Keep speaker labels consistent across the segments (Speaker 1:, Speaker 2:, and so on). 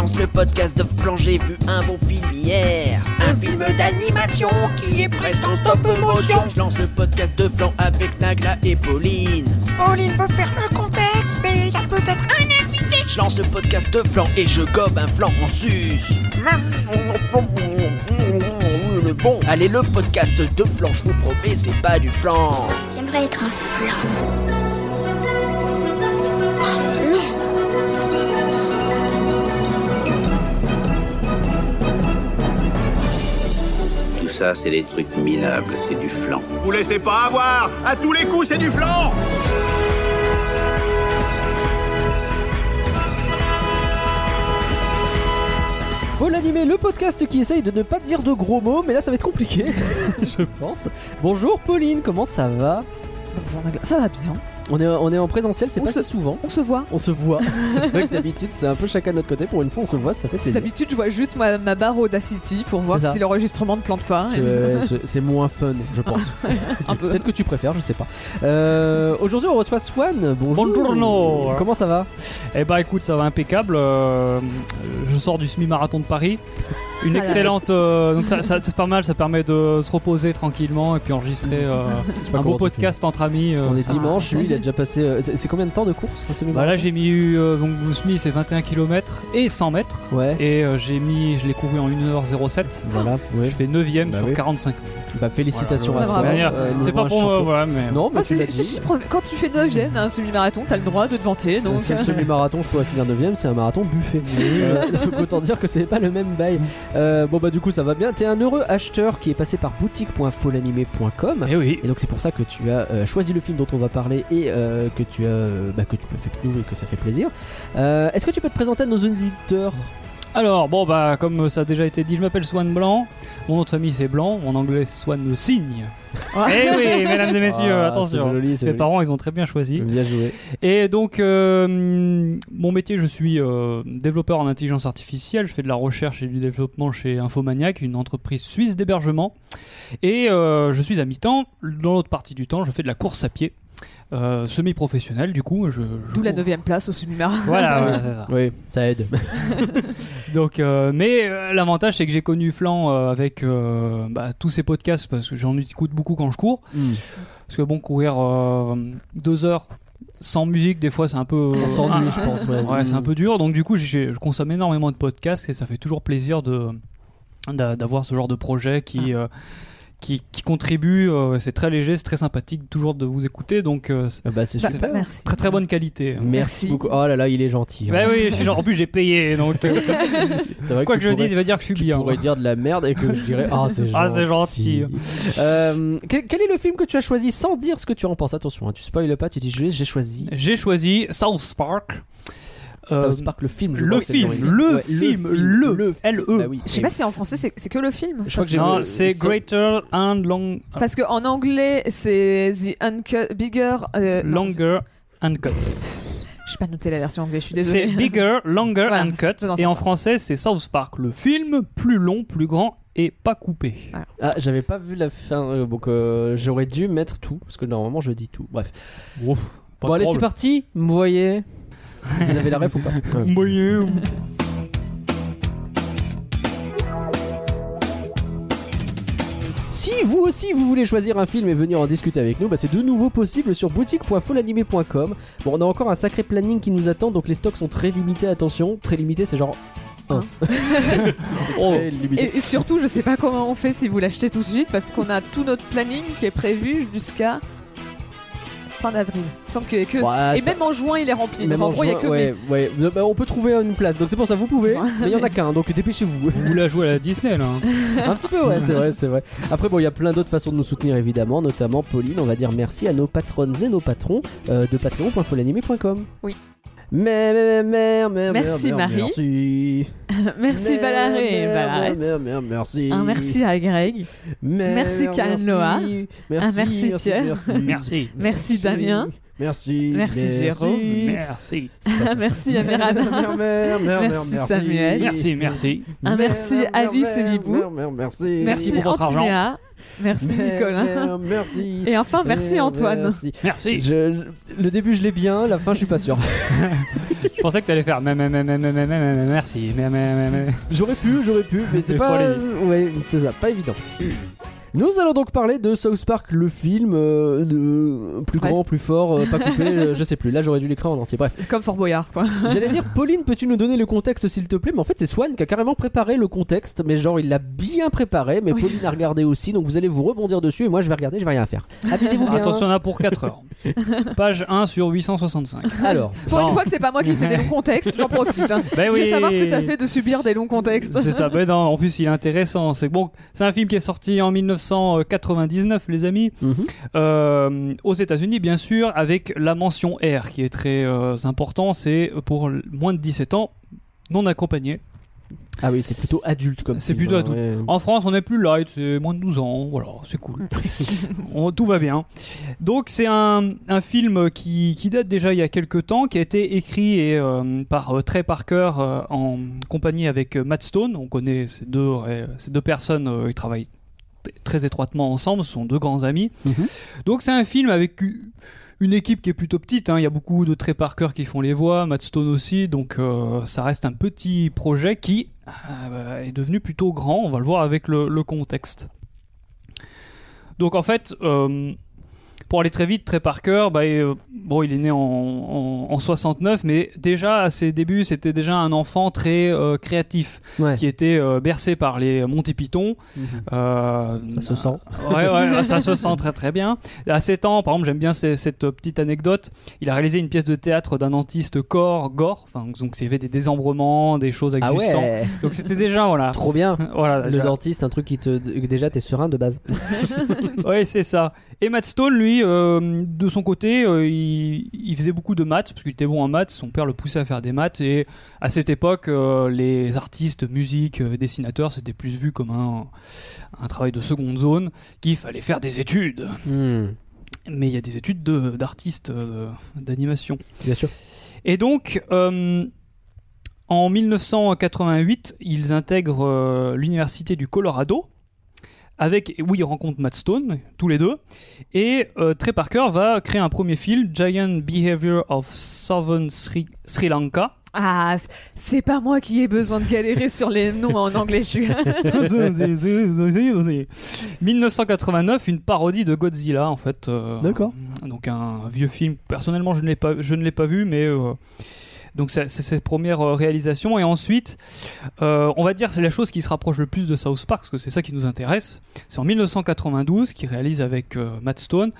Speaker 1: lance le podcast de flan, j'ai vu un bon film hier. Un film d'animation qui est presque en stop motion. Je lance le podcast de flan avec Nagla et Pauline.
Speaker 2: Pauline veut faire le contexte, mais il y a peut-être un invité.
Speaker 1: Je lance le podcast de flan et je gobe un flan en sus. Le bon, allez le podcast de flan, je vous promets, c'est pas du flan.
Speaker 3: J'aimerais être un flan. Un flan
Speaker 4: ça, c'est des trucs minables, c'est du flan.
Speaker 5: Vous laissez pas avoir À tous les coups, c'est du flan
Speaker 6: Faut l'animer, le podcast qui essaye de ne pas dire de gros mots, mais là ça va être compliqué, je pense. Bonjour Pauline, comment ça va?
Speaker 7: Bonjour Nagla. Ça va bien.
Speaker 6: On est, on est en présentiel, c'est pas
Speaker 7: se-
Speaker 6: si souvent.
Speaker 7: On se voit.
Speaker 6: On se voit. d'habitude c'est un peu chacun de notre côté. Pour une fois on se voit, ça fait plaisir.
Speaker 7: D'habitude, je vois juste ma, ma barre Audacity pour voir
Speaker 6: ça.
Speaker 7: si l'enregistrement ne plante pas.
Speaker 6: C'est- moins fun, je pense.
Speaker 7: Un peu.
Speaker 6: Peut-être que tu préfères, je sais pas. Euh, Aujourd'hui on reçoit Swan. Bonjour.
Speaker 8: Buongiorno.
Speaker 6: Comment ça va?
Speaker 8: Eh bah écoute, ça va impeccable. euh, je sors du semi-marathon de Paris. Une
Speaker 7: Voilà.
Speaker 8: excellente. euh, donc ça, ça- c'est pas mal, ça permet de se reposer tranquillement et puis enregistrer euh, un beau podcast entre amis. euh,
Speaker 6: On est dimanche, lui il a déjà passé. euh, C'est combien de temps de course ce
Speaker 8: Bah là j'ai mis euh, donc semi c'est 21 km et 100 mètres
Speaker 6: Ouais.
Speaker 8: et euh, j'ai mis je l'ai couru en 1h07.
Speaker 6: Voilà.
Speaker 8: Je
Speaker 6: ouais.
Speaker 8: fais 9ème
Speaker 6: Bah
Speaker 8: sur
Speaker 6: oui.
Speaker 8: 45.
Speaker 6: Bah félicitations
Speaker 8: Voilà,
Speaker 6: à toi. Euh,
Speaker 8: c'est pas pour moi, voilà, mais.
Speaker 6: Non, mais
Speaker 7: Ah, quand tu fais 9ème d'un semi-marathon, t'as le droit de te vanter. Donc,
Speaker 6: C'est le
Speaker 7: euh,
Speaker 6: semi-marathon, je pourrais finir 9ème, c'est un marathon buffet. Euh, autant dire que c'est pas le même bail. Euh, bon bah du coup ça va bien. T'es un heureux acheteur qui est passé par boutique.folanimé.com.
Speaker 8: Eh oui.
Speaker 6: Et donc c'est pour ça que tu as euh, choisi le film dont on va parler et euh, que tu as euh, bah, que tu peux faire avec nous et que ça fait plaisir. Euh, Est-ce que tu peux te présenter à nos auditeurs?
Speaker 8: Alors, bon, bah, comme ça a déjà été dit, je m'appelle Swan Blanc. Mon nom de famille c'est Blanc. En anglais, Swan le cygne. eh oui, mesdames et messieurs,
Speaker 6: Ah,
Speaker 8: attention.
Speaker 6: joli,
Speaker 8: Mes
Speaker 6: joli.
Speaker 8: parents, ils ont très bien choisi.
Speaker 6: Bien joué.
Speaker 8: Et donc, euh, mon métier, je suis euh, développeur en intelligence artificielle. Je fais de la recherche et du développement chez Infomaniac, une entreprise suisse d'hébergement. Et euh, je suis à mi-temps. Dans l'autre partie du temps, je fais de la course à pied. Euh, semi-professionnel, du coup. Je, je
Speaker 7: D'où la
Speaker 8: cours.
Speaker 7: 9ème place au semi-marathon.
Speaker 8: Voilà, voilà, c'est ça.
Speaker 6: Oui, ça aide.
Speaker 8: Donc, euh, mais euh, l'avantage c'est que j'ai connu Flan euh, avec euh, bah, tous ces podcasts parce que j'en écoute beaucoup quand je cours.
Speaker 6: Hmm.
Speaker 8: Parce que bon, courir euh, deux heures sans musique, des fois c'est un peu.
Speaker 6: On s'ennuie,
Speaker 8: Ah,
Speaker 6: je pense. Ouais,
Speaker 8: Ouais, c'est un
Speaker 6: Hmm.
Speaker 8: peu dur. Donc du coup, j'ai- je consomme énormément de podcasts et ça fait toujours plaisir de d'a- d'avoir ce genre de projet qui euh, qui, qui contribue. euh, c'est très léger, c'est très sympathique, toujours de vous écouter. Donc euh, c'est
Speaker 6: Ah bah, c'est
Speaker 7: Bah,
Speaker 6: super.
Speaker 7: merci.
Speaker 8: très très bonne qualité.
Speaker 6: Merci,
Speaker 7: Merci.
Speaker 6: beaucoup. Oh là là, il est gentil.
Speaker 8: Bah
Speaker 6: hein.
Speaker 8: oui, je suis genre, en plus j'ai payé, donc euh,
Speaker 6: C'est vrai
Speaker 8: quoi que je dise, il va dire que je suis
Speaker 6: tu
Speaker 8: bien.
Speaker 6: pourrais dire de la merde et que je dirais ah c'est gentil.
Speaker 8: Ah, c'est gentil.
Speaker 6: Euh, quel, quel est le film que tu as choisi sans dire ce que tu en penses? Attention, hein, tu spoiles pas, tu dis juste j'ai choisi.
Speaker 8: J'ai choisi South Park.
Speaker 6: South Park le film. je
Speaker 8: le
Speaker 6: que c'est
Speaker 8: film, le film, le
Speaker 6: le
Speaker 8: L-E.
Speaker 6: Bah oui.
Speaker 7: Je sais pas si en français c'est c'est que le film.
Speaker 6: Je crois que j'ai
Speaker 8: Non,
Speaker 6: le-
Speaker 8: c'est Greater and Long,
Speaker 7: Parce qu'en anglais c'est The Uncut, Bigger. euh, c'est-
Speaker 8: Longer and Cut.
Speaker 7: Je pas noté la version anglaise, je suis
Speaker 8: C'est
Speaker 7: désolée.
Speaker 8: Bigger, Longer
Speaker 7: Voilà,
Speaker 8: and
Speaker 7: c'est
Speaker 8: Cut. Et en français, c'est South Park, le film plus long, plus grand et pas coupé.
Speaker 6: Ah, j'avais pas vu la fin, euh, donc euh, j'aurais dû mettre tout parce que normalement je dis tout. Bref.
Speaker 8: Ouf,
Speaker 6: bon allez c'est parti. Vous voyez Vous avez la ref ou pas.
Speaker 8: Moyen.
Speaker 6: Si vous aussi vous voulez choisir un film et venir en discuter avec nous, bah, c'est de nouveau possible sur boutique.folanimé.com. Bon, on a encore un sacré planning qui nous attend, donc les stocks sont très limités. Attention, très limités, c'est genre. C'est
Speaker 8: Oh.
Speaker 6: très limité.
Speaker 7: Et, et surtout, je sais pas comment on fait si vous l'achetez tout de suite parce qu'on a tout notre planning qui est prévu jusqu'à fin d'avril. Il me semble que, que-
Speaker 6: Ouais,
Speaker 7: et
Speaker 6: ça-
Speaker 7: même en juin, il est rempli.
Speaker 6: Même
Speaker 7: Donc, en
Speaker 6: en
Speaker 7: gros, il y a que
Speaker 6: ouais, ouais. Bah, on peut trouver une place, donc c'est pour ça vous pouvez, mais il y en a qu'un, donc dépêchez-vous.
Speaker 8: Vous la jouez à la Disney là. hein.
Speaker 6: un petit peu, ouais, c'est vrai, c'est vrai. Après, bon, il y a plein d'autres façons de nous soutenir évidemment, notamment Pauline. On va dire merci à nos patronnes et nos patrons euh, de patreon.folanimé.com.
Speaker 7: Oui.
Speaker 6: Mais, mais, mais, mais,
Speaker 7: Merci,
Speaker 6: mais,
Speaker 7: Marie.
Speaker 6: Merci.
Speaker 7: merci
Speaker 6: mais,
Speaker 7: et Ballaret.
Speaker 6: mais, mais, merci.
Speaker 7: Un merci à Greg.
Speaker 6: Mais,
Speaker 7: Merci, Karl Noah.
Speaker 6: Merci,
Speaker 7: Un merci, Pierre.
Speaker 6: Merci.
Speaker 8: Merci.
Speaker 7: Merci, Damien.
Speaker 6: Merci.
Speaker 7: Merci, Jérôme.
Speaker 8: Merci.
Speaker 7: merci Amiran. Merci, Samuel.
Speaker 8: Merci, merci.
Speaker 7: Un merci, Alice et Bibou.
Speaker 6: Merci.
Speaker 7: Merci
Speaker 8: pour votre argent.
Speaker 7: Merci Nicolas.
Speaker 6: merci.
Speaker 7: Et enfin, merci
Speaker 6: eh,
Speaker 7: Antoine.
Speaker 6: Merci.
Speaker 8: merci.
Speaker 6: Je, le début, je l'ai bien, la fin, je suis pas sûr.
Speaker 8: je pensais que t'allais faire merci.
Speaker 6: J'aurais pu, j'aurais pu, mais c'est pas. Ouais, c'est ça, pas évident. Nous allons donc parler de South Park, le film, euh, de plus
Speaker 7: Bref.
Speaker 6: grand, plus fort, euh, pas coupé, euh, je sais plus. Là, j'aurais dû l'écrire en entier. Bref,
Speaker 7: Comme Fort Boyard, quoi.
Speaker 6: j'allais dire, Pauline, peux-tu nous donner le contexte, s'il te plaît? Mais en fait, c'est Swan qui a carrément préparé le contexte, mais genre, il l'a bien préparé, mais
Speaker 7: Oui.
Speaker 6: Pauline a regardé aussi, donc vous allez vous rebondir dessus, et moi, je vais regarder, je vais rien faire. Amusez-vous bien.
Speaker 8: Attention, on a pour 4 heures. Page 1 sur 865.
Speaker 6: Alors,
Speaker 7: Pour
Speaker 8: Non.
Speaker 7: une fois que c'est pas moi qui fais des longs contextes, j'en profite. hein.
Speaker 8: Ben
Speaker 7: Je
Speaker 8: oui.
Speaker 7: veux savoir ce que ça fait de subir des longs contextes.
Speaker 8: C'est ça, ben non, en plus il est intéressant. C'est bon, c'est un film qui est sorti en 1999, les amis,
Speaker 6: mhm.
Speaker 8: euh, aux États-Unis bien sûr, avec la mention R qui est très euh, important. C'est pour moins de 17 ans, non accompagné.
Speaker 6: ah oui, c'est plutôt adulte comme
Speaker 8: C'est plutôt
Speaker 6: hein,
Speaker 8: adulte.
Speaker 6: ouais.
Speaker 8: En France, on est plus light, c'est moins de 12 ans, voilà, c'est cool. On- tout va bien. Donc c'est un, un film qui, qui date déjà il y a quelques temps, qui a été écrit et, euh, par euh, Trey Parker euh, en compagnie avec Matt Stone. On connaît ces deux, ces deux personnes, ils travaillent très étroitement ensemble, ce sont deux grands amis.
Speaker 6: Mhm.
Speaker 8: Donc c'est un film avec une équipe qui est plutôt petite, hein. il y a beaucoup de Trey Parker qui font les voix, Matt Stone aussi, donc euh, ça reste un petit projet qui euh, est devenu plutôt grand, on va le voir avec le, le contexte. Donc en fait, euh, pour aller très vite, Trey Parker, bah, euh, bon, il est né en, en, en 69, mais déjà à ses débuts, c'était déjà un enfant très euh, créatif,
Speaker 6: Ouais.
Speaker 8: qui était euh, bercé par les Monty Python.
Speaker 6: Mhm.
Speaker 8: Euh,
Speaker 6: Ça se sent.
Speaker 8: Ouais, ouais, ça se sent très très bien. À 7 ans, par exemple, j'aime bien cette petite anecdote. Il a réalisé une pièce de théâtre d'un dentiste corps, gore. Enfin, donc, il y avait des désembrements, des choses avec
Speaker 6: Ah
Speaker 8: du sang.
Speaker 6: ouais,
Speaker 8: Donc, c'était déjà, voilà.
Speaker 6: trop bien.
Speaker 8: Voilà,
Speaker 6: Le dentiste, un truc qui te. Déjà, t'es serein de base.
Speaker 8: Ouais, c'est ça. Et Matt Stone, lui, euh, de son côté, euh, il, il faisait beaucoup de maths parce qu'il était bon en maths. Son père le poussait à faire des maths. Et à cette époque, euh, les artistes, musique, dessinateurs, c'était plus vu comme un, un travail de seconde zone, qu'il fallait faire des études.
Speaker 6: Hmm,
Speaker 8: Mais il y a des études de- d'artistes d'animation.
Speaker 6: Bien sûr.
Speaker 8: Et donc, en 1988, ils intègrent l'université du Colorado, avec où ils rencontrent Matt Stone, tous les deux. Et euh, Trey Parker va créer un premier film, Giant Behavior of Southern Sri, Sri Lanka.
Speaker 7: Ah, c'est pas moi qui ai besoin de galérer sur les noms en anglais. Je suis...
Speaker 8: 1989, une parodie de Godzilla en fait. euh,
Speaker 6: D'accord.
Speaker 8: Donc un vieux film. Personnellement, je ne l'ai pas, je ne l'ai pas vu, mais euh, donc c'est ses premières euh, réalisations. Et ensuite, euh, on va dire c'est la chose qui se rapproche le plus de South Park, parce que c'est ça qui nous intéresse. C'est en 1992 qu'il réalise avec euh, Matt Stone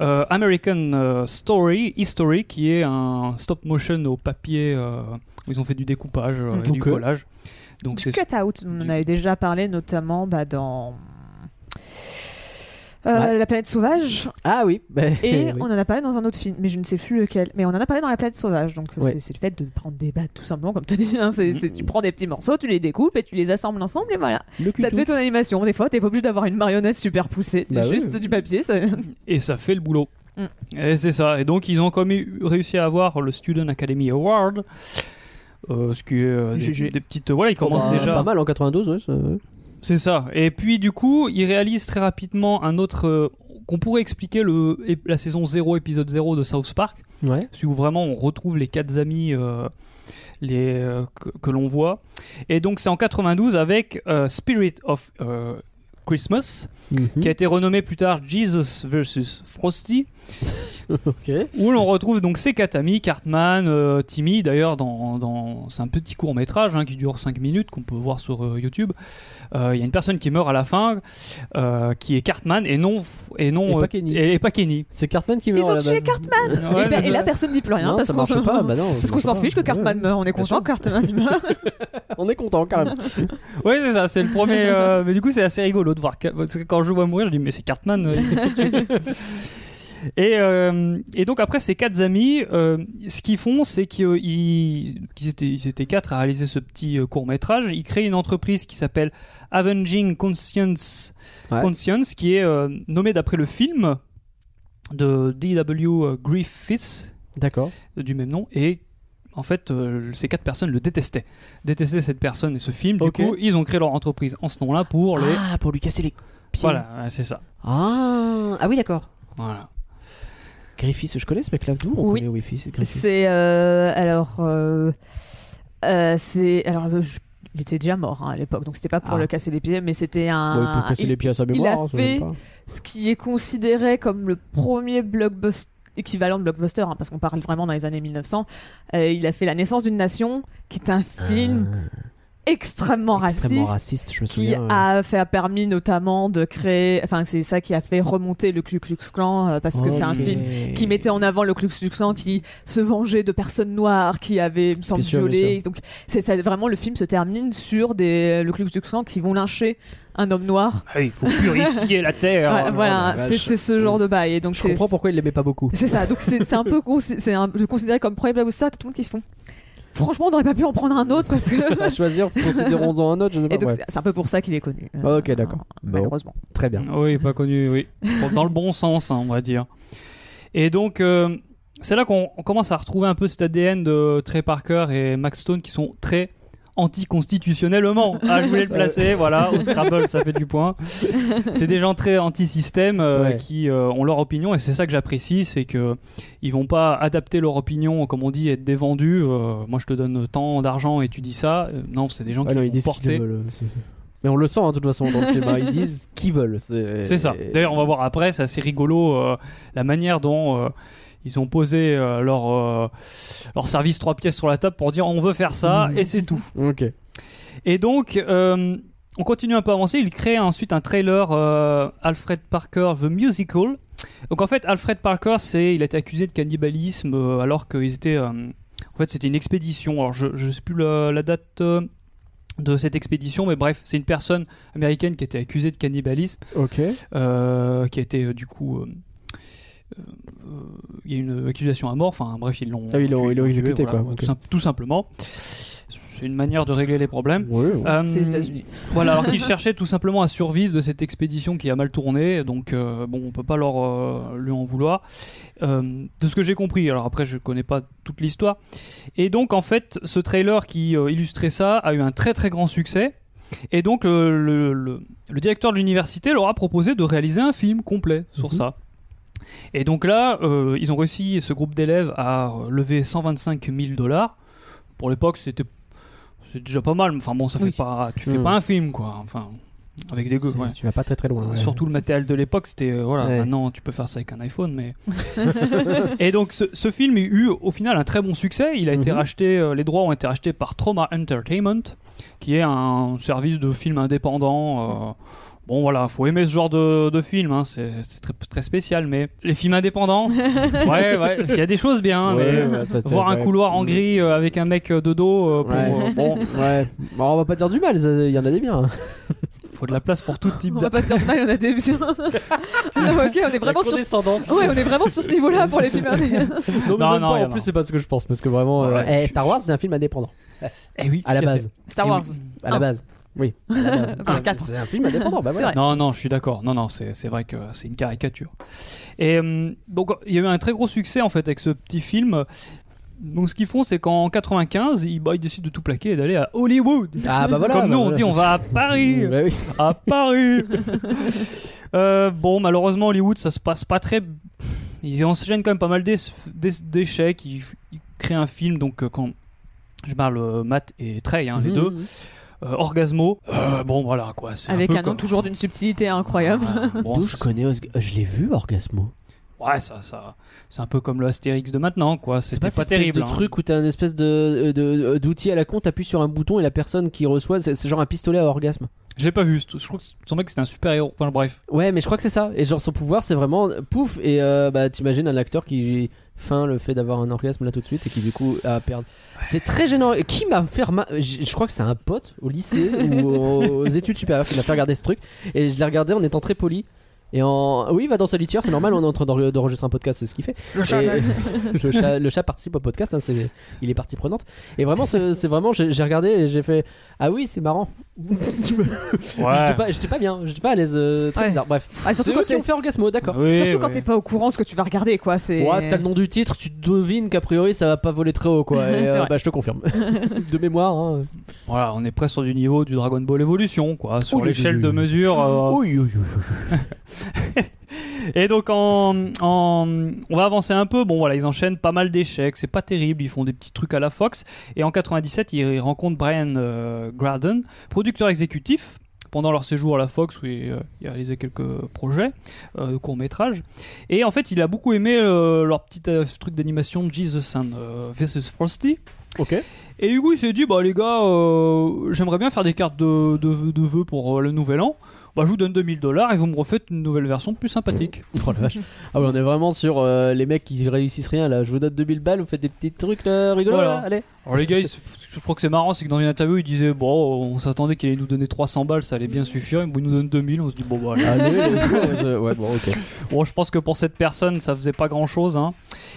Speaker 8: euh, American euh, Story History, qui est un stop motion au papier. euh, où ils ont fait du découpage euh, et du collage. Donc
Speaker 7: Du
Speaker 8: c'est
Speaker 7: cut-out, on en avait déjà parlé, notamment bah, dans euh,
Speaker 6: Ouais.
Speaker 7: La planète sauvage.
Speaker 6: Ah oui. bah,
Speaker 7: Et
Speaker 6: oui.
Speaker 7: on en a parlé dans un autre film, mais je ne sais plus lequel. Mais on en a parlé dans La planète sauvage. Donc euh,
Speaker 6: Ouais.
Speaker 7: c'est- le fait de prendre des battes, tout simplement, comme tu as dit. hein. C'est- c'est-
Speaker 8: Mm.
Speaker 7: tu prends des petits morceaux, tu les découpes et tu les assembles ensemble, et voilà. Ça te fait ton animation. Des fois, t'es pas obligé d'avoir une marionnette super poussée.
Speaker 6: Bah oui.
Speaker 7: juste du papier. ça-
Speaker 8: et ça fait le boulot.
Speaker 7: Mm.
Speaker 8: Et c'est ça. Et donc ils ont quand même eu- réussi à avoir le Student Academy Award, euh, ce qui est euh, des, petites. Voilà, ils
Speaker 6: Oh,
Speaker 8: commencent
Speaker 6: bah,
Speaker 8: déjà.
Speaker 6: Pas mal en 92, ouais. ça, ouais.
Speaker 8: C'est ça. Et puis du coup, ils réalisent très rapidement un autre euh, qu'on pourrait expliquer le la saison 0 épisode 0 de South Park,
Speaker 6: Ouais.
Speaker 8: où vraiment on retrouve les quatre amis euh, les euh, que, que l'on voit. Et donc c'est en 92 avec Spirit of Christmas,
Speaker 6: Mhm.
Speaker 8: qui a été renommé plus tard Jesus versus Frosty. Où l'on retrouve donc ces quatre amis, Cartman, euh, Timmy, d'ailleurs, dans, dans- c'est un petit court métrage qui dure 5 minutes, qu'on peut voir sur euh, YouTube. Euh, Il y a une personne qui meurt à la fin, euh, qui est Cartman, et non. Et, non,
Speaker 6: Et pas Kenny.
Speaker 8: Et, et pas Kenny.
Speaker 6: C'est Cartman qui
Speaker 7: Ils
Speaker 6: meurt à
Speaker 7: ont
Speaker 6: la
Speaker 7: tué
Speaker 6: base.
Speaker 7: Cartman
Speaker 8: Ouais,
Speaker 7: et, ben- là, personne dit plus rien.
Speaker 6: Non,
Speaker 7: parce qu'on s'en-.
Speaker 6: Bah
Speaker 7: fiche que Cartman
Speaker 6: ouais.
Speaker 7: meurt. On est content que Cartman meurt.
Speaker 6: On est content quand même.
Speaker 8: Ouais, c'est ça, c'est le premier. euh, mais du coup, c'est assez rigolo de voir. Car- Parce que quand je vois mourir, je dis, mais c'est Cartman. Euh, Et, euh, et donc après ces quatre amis, euh, ce qu'ils font, c'est qu'ils ils- qu'ils étaient, ils étaient quatre à réaliser ce petit court métrage. Ils créent une entreprise qui s'appelle Avenging Conscience,
Speaker 6: Ouais.
Speaker 8: Conscience, qui est euh, nommée d'après le film de D.W. Griffiths
Speaker 6: D'accord.
Speaker 8: euh, du même nom et en fait, euh, ces quatre personnes le détestaient. Détestaient cette personne et ce film. Du coup, ils ont créé leur entreprise en ce nom-là pour les.
Speaker 6: Ah, pour lui casser les. pied.
Speaker 8: Voilà, c'est ça.
Speaker 6: Ah, ah oui, d'accord.
Speaker 8: Voilà.
Speaker 6: Griffiths, je connais ce mec-là. D'où? On
Speaker 7: Oui.
Speaker 6: connaît Griffiths, Griffiths?
Speaker 7: C'est euh, alors euh, euh, c'est alors euh, je- il était déjà mort hein, à l'époque, donc c'était pas pour
Speaker 6: Ah.
Speaker 7: le casser les pieds, mais c'était
Speaker 6: Ouais,
Speaker 7: un.
Speaker 6: pour casser
Speaker 7: il-
Speaker 6: les pieds à sa
Speaker 7: il
Speaker 6: mémoire.
Speaker 7: a
Speaker 6: hein,
Speaker 7: fait- ce qui est considéré comme le premier blockbuster équivalent de blockbuster, hein, parce qu'on parle vraiment dans les années 1900. Euh, il a fait La naissance d'une nation, qui est un film
Speaker 6: Ah. Extrêmement
Speaker 7: raciste.
Speaker 6: raciste, je me
Speaker 7: Qui
Speaker 6: souviens.
Speaker 7: a fait a permis notamment de créer, enfin c'est ça qui a fait remonter le Ku Klux Klan euh, parce que c'est un film qui mettait en avant le Ku Klux Klan qui se vengeait de personnes noires qui avaient, me semble,
Speaker 6: sûr,
Speaker 7: violé. Donc c'est ça, vraiment le film se termine sur des le Ku Klux Klan qui vont lyncher un homme noir.
Speaker 8: Ah, il faut purifier la terre.
Speaker 7: Ouais, voilà, c'est ce genre de bail. Et donc
Speaker 6: Je comprends pourquoi il l'aimait pas beaucoup.
Speaker 7: c'est ça. Donc c'est c'est un peu c'est un- considéré comme premier blockbuster. Tout le monde qui font. Franchement, on n'aurait pas pu en prendre un autre parce que.
Speaker 6: À choisir, considérons-en un autre, je sais pas.
Speaker 7: Et donc
Speaker 6: ouais.
Speaker 7: c'est- un peu pour ça qu'il est connu. euh,
Speaker 6: Ok, d'accord. Bon.
Speaker 7: Malheureusement.
Speaker 6: Très bien.
Speaker 8: Oui, pas connu, oui. Dans le bon sens, hein, on va dire. Et donc, euh, c'est là qu'on on commence à retrouver un peu cet ADN de Trey Parker et Max Stone qui sont très anticonstitutionnellement. Ah, je voulais le placer, voilà, au Scrabble, ça fait du point. C'est des gens très anti-système euh,
Speaker 6: Ouais.
Speaker 8: qui euh, ont leur opinion et c'est ça que j'apprécie, c'est que ils vont pas adapter leur opinion, comme on dit, être des vendus. euh, moi, je te donne tant d'argent et tu dis ça. Non, c'est des gens
Speaker 6: Ouais,
Speaker 8: qui
Speaker 6: non,
Speaker 8: vont porter.
Speaker 6: Mais on le sent hein, de toute façon dans le film. hein. Ils disent qu'ils veulent. C'est
Speaker 8: ça. D'ailleurs, on va voir après, c'est assez rigolo la manière dont ils ont posé euh, leur, euh, leur service trois pièces sur la table pour dire on veut faire ça
Speaker 6: Mhm.
Speaker 8: et c'est tout.
Speaker 6: Ok.
Speaker 8: Et donc, euh, on continue un peu à avancer. Il crée ensuite un trailer Alfred Parker The Musical. Donc en fait, Alfred Parker, c'est il a été accusé de cannibalisme alors qu'ils étaient. en fait, c'était une expédition. Alors je je sais plus la, la date. de cette expédition, mais bref, c'est une personne américaine qui était accusée de cannibalisme
Speaker 6: Ok.
Speaker 8: euh, qui a été euh, du coup. euh, Il y a une accusation à mort, enfin bref, ils l'ont
Speaker 6: Ah, ils l'ont- exécuté,
Speaker 8: voilà,
Speaker 6: quoi,
Speaker 8: tout,
Speaker 6: ok.
Speaker 8: sim- tout simplement. C'est une manière de régler les problèmes.
Speaker 6: Ouais, ouais.
Speaker 8: Euh,
Speaker 7: C'est les États-Unis.
Speaker 8: Voilà, alors qu'ils cherchaient tout simplement à survivre de cette expédition qui a mal tourné, donc euh, bon, on peut pas leur euh, lui en vouloir. Euh, de ce que j'ai compris, alors après je connais pas toute l'histoire. Et donc en fait, ce trailer qui euh, illustrait ça a eu un très très grand succès. Et donc le, le- le- le directeur de l'université leur a proposé de réaliser un film complet sur
Speaker 6: Mhm.
Speaker 8: ça. Et donc là, euh, ils ont réussi, ce groupe d'élèves, à euh, lever 125 000 dollars. Pour l'époque, c'était c'est déjà pas mal. Enfin bon, ça
Speaker 7: Oui.
Speaker 8: fait pas, tu fais
Speaker 6: Mhm.
Speaker 8: pas un film quoi. Enfin, avec des gueux. Ouais.
Speaker 6: Tu vas pas très très loin. ouais.
Speaker 8: Surtout le matériel de l'époque, c'était euh, voilà.
Speaker 6: Ouais.
Speaker 8: Maintenant, tu peux faire ça avec un iPhone, mais. et donc, ce, ce film a eu au final un très bon succès. Il a été
Speaker 6: Mhm.
Speaker 8: racheté, euh, les droits ont été rachetés par Trauma Entertainment, qui est un service de film indépendant. euh, Bon voilà, faut aimer ce genre de, de film, hein, c'est très, très spécial, mais les films indépendants, ouais, ouais, il y a des choses bien,
Speaker 6: Ouais,
Speaker 8: mais
Speaker 6: ouais, c'est-
Speaker 8: voir un couloir en gris euh, avec un mec euh, de dos, euh, pour,
Speaker 6: Ouais.
Speaker 8: euh, bon,
Speaker 6: Ouais. Bon, on va pas dire du mal, il y en a des biens.
Speaker 8: faut de la place pour tout type
Speaker 7: On va pas dire mal, on a des biens. Ah, ok, on est vraiment sur. Ouais, on est vraiment sur ce niveau-là pour les films indés.
Speaker 6: Non, mais
Speaker 8: Non, non,
Speaker 6: pas,
Speaker 8: y
Speaker 6: en plus,
Speaker 8: a.
Speaker 6: c'est pas ce que je pense. Parce que vraiment, euh, eh, Star Wars, c'est un film indépendant.
Speaker 8: Eh oui,
Speaker 6: À la base.
Speaker 7: Star
Speaker 8: Et
Speaker 7: Wars.
Speaker 6: À la
Speaker 7: Ah.
Speaker 6: base. Oui. Base.
Speaker 7: Enfin,
Speaker 6: C'est-
Speaker 7: quatre.
Speaker 6: C'est un film indépendant. Bah
Speaker 7: C'est
Speaker 6: voilà.
Speaker 7: vrai.
Speaker 8: Non, non, je suis d'accord. Non, non, c'est c'est vrai que c'est une caricature. Et hum, donc, il y a eu un très gros succès en fait avec ce petit film. Donc, ce qu'ils font, c'est qu'en 95, ils, bah, ils décident de tout plaquer et d'aller à Hollywood.
Speaker 6: Ah bah voilà.
Speaker 8: Comme
Speaker 6: bah
Speaker 8: nous, on
Speaker 6: voilà.
Speaker 8: dit, on va à Paris.
Speaker 6: Bah oui.
Speaker 8: à Paris. Euh, bon, malheureusement, Hollywood, ça se passe pas très. Ils enchaînent quand même pas mal d'échecs. Ils, ils créent un film, donc euh, quand je parle euh, Matt et Trey, hein, les
Speaker 6: Mhm.
Speaker 8: deux, euh, Orgasmo. Euh, bon, voilà quoi. c'est
Speaker 7: Avec
Speaker 8: peu
Speaker 7: un nom
Speaker 8: comme-
Speaker 7: toujours d'une subtilité incroyable.
Speaker 8: Ouais, bon,
Speaker 6: D'où
Speaker 8: c'est-
Speaker 6: je connais. Os- Je l'ai vu, Orgasmo.
Speaker 8: Ouais, ça, ça, c'est un peu comme le Astérix de maintenant, quoi.
Speaker 6: C'est pas,
Speaker 8: terrible.
Speaker 6: de
Speaker 8: hein.
Speaker 6: truc où t'as une espèce de de- d'outil à la con, t'appuies sur un bouton et la personne qui reçoit, c'est c'est genre un pistolet à orgasme.
Speaker 8: Je l'ai pas vu. Je trouve que son mec c'était un super héros. Enfin bref.
Speaker 6: Ouais, mais je crois que c'est ça. Et genre son pouvoir, c'est vraiment pouf. Et euh, bah t'imagines un acteur qui feint le fait d'avoir un orgasme là tout de suite et qui du coup a perdre. C'est très gênant. Qui m'a fait Je je crois que c'est un pote au lycée ou aux études supérieures qui m'a fait regarder ce truc. Et je l'ai regardé en étant très poli. Et en... Oui, il va dans sa litière, c'est normal, on est en train d'en- d'enregistrer un podcast, c'est ce qu'il fait.
Speaker 7: Le chat.
Speaker 6: Et- le, chat, le chat participe au podcast, hein, c'est- il est partie prenante. Et vraiment, c'est vraiment, j'ai regardé et j'ai fait Ah oui, c'est marrant. J'étais pas, pas bien, j'étais pas à l'aise, euh, très
Speaker 7: Ouais.
Speaker 6: bizarre. Bref,
Speaker 7: Ah, surtout
Speaker 6: c'est
Speaker 7: quand
Speaker 6: eux qui
Speaker 7: t'es-
Speaker 6: ont fait Orgasmo, d'accord.
Speaker 8: Oui,
Speaker 7: Surtout quand
Speaker 8: oui.
Speaker 7: t'es pas au courant ce que tu vas regarder, quoi. C'est.
Speaker 6: Ouais, t'as le nom du titre, tu devines qu'a priori ça va pas voler très haut, quoi. Et, euh, bah, je te confirme. de mémoire, hein.
Speaker 8: Voilà, on est presque sur du niveau du Dragon Ball Evolution, quoi, sur l'échelle de mesure. euh. Et donc en, en- on va avancer un peu. Bon voilà, ils enchaînent pas mal d'échecs, c'est pas terrible. Ils font des petits trucs à la Fox. Et en 97, ils rencontrent Brian euh, Graden, producteur exécutif. Pendant leur séjour à la Fox, où il, euh, il a réalisé quelques projets euh, de courts métrages. Et en fait, il a beaucoup aimé euh, leur petit euh, truc d'animation Jesus and euh, vs Frosty.
Speaker 6: Ok.
Speaker 8: Et coup, il s'est dit, bah les gars, euh, j'aimerais bien faire des cartes de, de, de vœux pour euh, le nouvel an. Bah, je vous donne 2000 dollars et vous me refaites une nouvelle version plus sympathique.
Speaker 6: Oh la vache. Ah on est vraiment sur euh, les mecs qui réussissent rien là. Je vous donne 2000 balles, vous faites des petits trucs là, rigolos
Speaker 8: Voilà.
Speaker 6: là, allez.
Speaker 8: Alors les gars, ils- je crois que c'est marrant, c'est que dans une interview, ils disaient, bon, on s'attendait qu'il allait nous donner 300 balles, ça allait bien suffire. Ils nous donnent 2000, on se dit, bon, bah, allez.
Speaker 6: Allez. Euh, ouais, bon, ok.
Speaker 8: Bon, je pense que pour cette personne, ça faisait pas grand chose. Hein.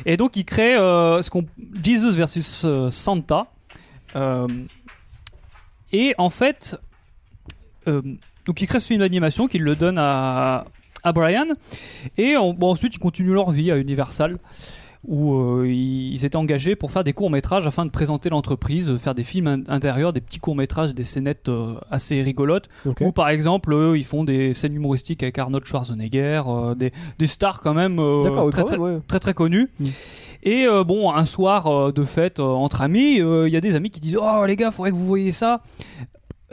Speaker 8: Et donc, il crée euh, ce qu'on Jesus versus euh, Santa. Euh, et en fait, donc il crée ce film d'animation qu'il le donne à, à Brian. Et on- bon, ensuite, ils continuent leur vie à Universal. Où euh, ils ils étaient engagés pour faire des courts-métrages afin de présenter l'entreprise, euh, faire des films in- intérieurs, des petits courts-métrages, des scénettes euh, assez rigolotes.
Speaker 6: Ok.
Speaker 8: Ou par exemple, ils font des scènes humoristiques avec Arnold Schwarzenegger, des, des stars quand même très, très,
Speaker 6: même, ouais.
Speaker 8: très très connues.
Speaker 6: Mm.
Speaker 8: Et bon, un soir de fête entre amis, il y a des amis qui disent Oh les gars, faudrait que vous voyez ça.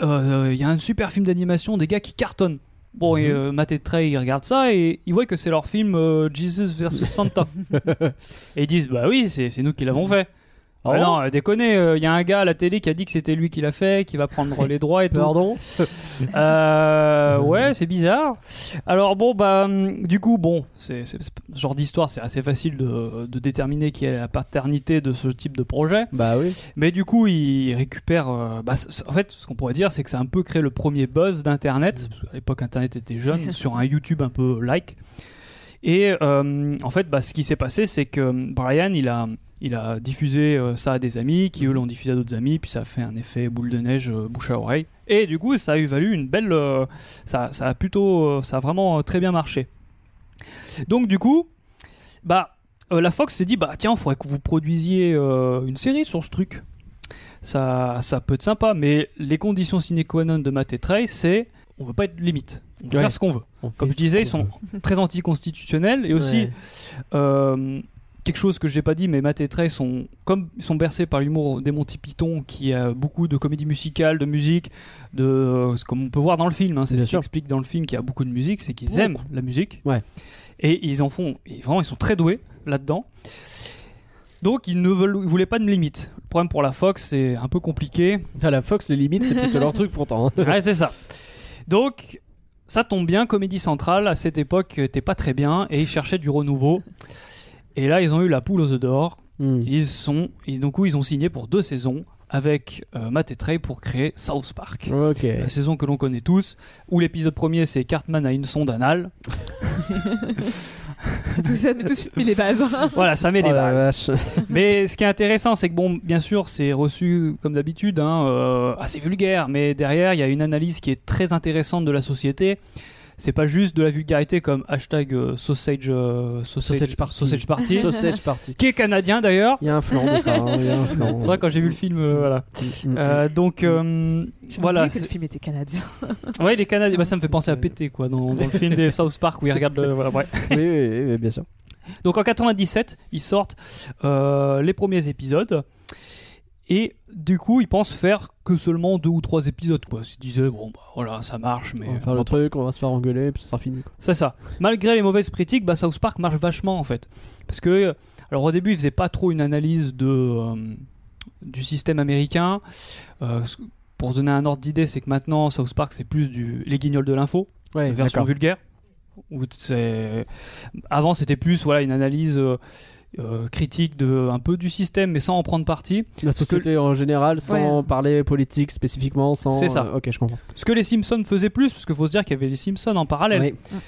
Speaker 8: Euh, Il y a un super film d'animation, des gars qui cartonnent. Bon, et
Speaker 6: Mhm.
Speaker 8: euh, Matt et Trey, ils regardent ça et ils voient que c'est leur film euh, Jesus vs Santa. et ils disent Bah oui, c'est nous qui l'avons fait.
Speaker 6: Ah
Speaker 8: Ah
Speaker 6: bon
Speaker 8: non, euh, déconnez, il y a un gars à la télé qui a dit que c'était lui qui l'a fait, qui va prendre les droits et tout.
Speaker 6: Pardon
Speaker 8: Euh, ouais, c'est bizarre. Alors bon, bah, hum, du coup, bon, c'est c'est- c'est- ce genre d'histoire, c'est assez facile de, de déterminer qui est la paternité de ce type de projet.
Speaker 6: Bah oui.
Speaker 8: Mais du coup, il récupère. euh, bah, en fait, ce qu'on pourrait dire, c'est que ça a un peu créé le premier buzz d'Internet. parce qu'à l'époque, Internet était jeune, sur un YouTube un peu like. Et euh, en fait, bah, ce qui s'est passé, c'est que hum, Brian, il a, il a diffusé euh, ça à des amis, qui eux l'ont diffusé à d'autres amis, puis ça a fait un effet boule de neige, euh, bouche à oreille. Et du coup, ça a eu valu une belle. euh, ça, ça a plutôt. ça a vraiment très bien marché. Donc, du coup, bah, la Fox s'est dit bah tiens, il faudrait que vous produisiez une série sur ce truc. Ça, ça peut être sympa, mais les conditions sine qua non de Matt et Trey, c'est on veut pas être limite. On peut
Speaker 6: Ouais.
Speaker 8: faire ce qu'on veut.
Speaker 6: On
Speaker 8: Comme je disais, ils sont très anticonstitutionnels et aussi
Speaker 6: Ouais.
Speaker 8: euh, quelque chose que j'ai pas dit, mais Matt et Trey sont comme ils sont bercés par l'humour des Monty Python, qui a beaucoup de comédie musicale, de musique, de euh, comme on peut voir dans le film. hein, c'est ce qui explique dans le film qu'il y a beaucoup de musique, c'est qu'ils aiment la musique.
Speaker 6: Ouais.
Speaker 8: Et ils en font, et vraiment, ils sont très doués là-dedans. Donc ils ne veulent, ils voulaient pas de limite. Le problème pour la Fox, c'est un peu compliqué.
Speaker 6: À la Fox, les limites, c'est plutôt leur truc pourtant. hein.
Speaker 8: ouais, c'est ça. Donc, ça tombe bien, Comédie Centrale, à cette époque, était pas très bien et ils cherchaient du renouveau. Et là, ils ont eu la poule aux œufs d'or.
Speaker 6: Hmm.
Speaker 8: Ils sont, ils, donc, ils ont signé pour deux saisons avec euh, Matt et Trey pour créer South Park. La saison que l'on connaît tous, où l'épisode premier c'est Cartman a une sonde anale.
Speaker 7: Tout ça, mais tout de suite mis les bases.
Speaker 8: Voilà, ça met
Speaker 6: Oh
Speaker 8: les
Speaker 6: la
Speaker 8: bases.
Speaker 6: vache.
Speaker 8: Mais ce qui est intéressant, c'est que bon, bien sûr, c'est reçu comme d'habitude, hein, euh, assez vulgaire, mais derrière, il y a une analyse qui est très intéressante de la société. C'est pas juste de la vulgarité comme hashtag euh, sausage, euh, sausage,
Speaker 6: Sausage Party.
Speaker 8: sausage Party,
Speaker 6: Sausage Party.
Speaker 8: qui est canadien d'ailleurs.
Speaker 6: Il y a un flanc de ça. hein, il y a un flanc.
Speaker 8: C'est vrai quand j'ai vu le film, euh, voilà.
Speaker 6: Mm, mm,
Speaker 8: Euh, donc euh, voilà,
Speaker 7: que le film était canadien.
Speaker 8: ouais, les Canadiens, bah, ça me fait penser à péter quoi dans, dans le film des South Park où ils regardent le, voilà, bref.
Speaker 6: oui, oui, oui, oui, bien sûr.
Speaker 8: Donc en 97, ils sortent euh, les premiers épisodes. Et du coup, ils pensent faire que seulement deux ou trois épisodes. Quoi. Ils disaient, bon, bah voilà, ça marche, mais.
Speaker 6: On va faire le truc, on va se faire engueuler, puis ce sera fini.
Speaker 8: C'est ça. Malgré les mauvaises critiques, bah, South Park marche vachement en fait. Parce que, alors au début, ils faisaient pas trop une analyse de, euh, du système américain. Euh, pour se donner un ordre d'idée, c'est que maintenant, South Park, c'est plus du, les guignols de l'info
Speaker 6: Ouais,
Speaker 8: version vulgaire. Où Avant, c'était plus voilà, une analyse euh, euh, critique de, un peu du système, mais sans en prendre parti.
Speaker 6: La société en général, sans parler politique spécifiquement, sans.
Speaker 8: C'est ça.
Speaker 6: euh, ok, je comprends.
Speaker 8: Ce que les Simpsons faisaient plus, parce qu'il faut se dire qu'il y avait les Simpsons en parallèle.
Speaker 6: Oui.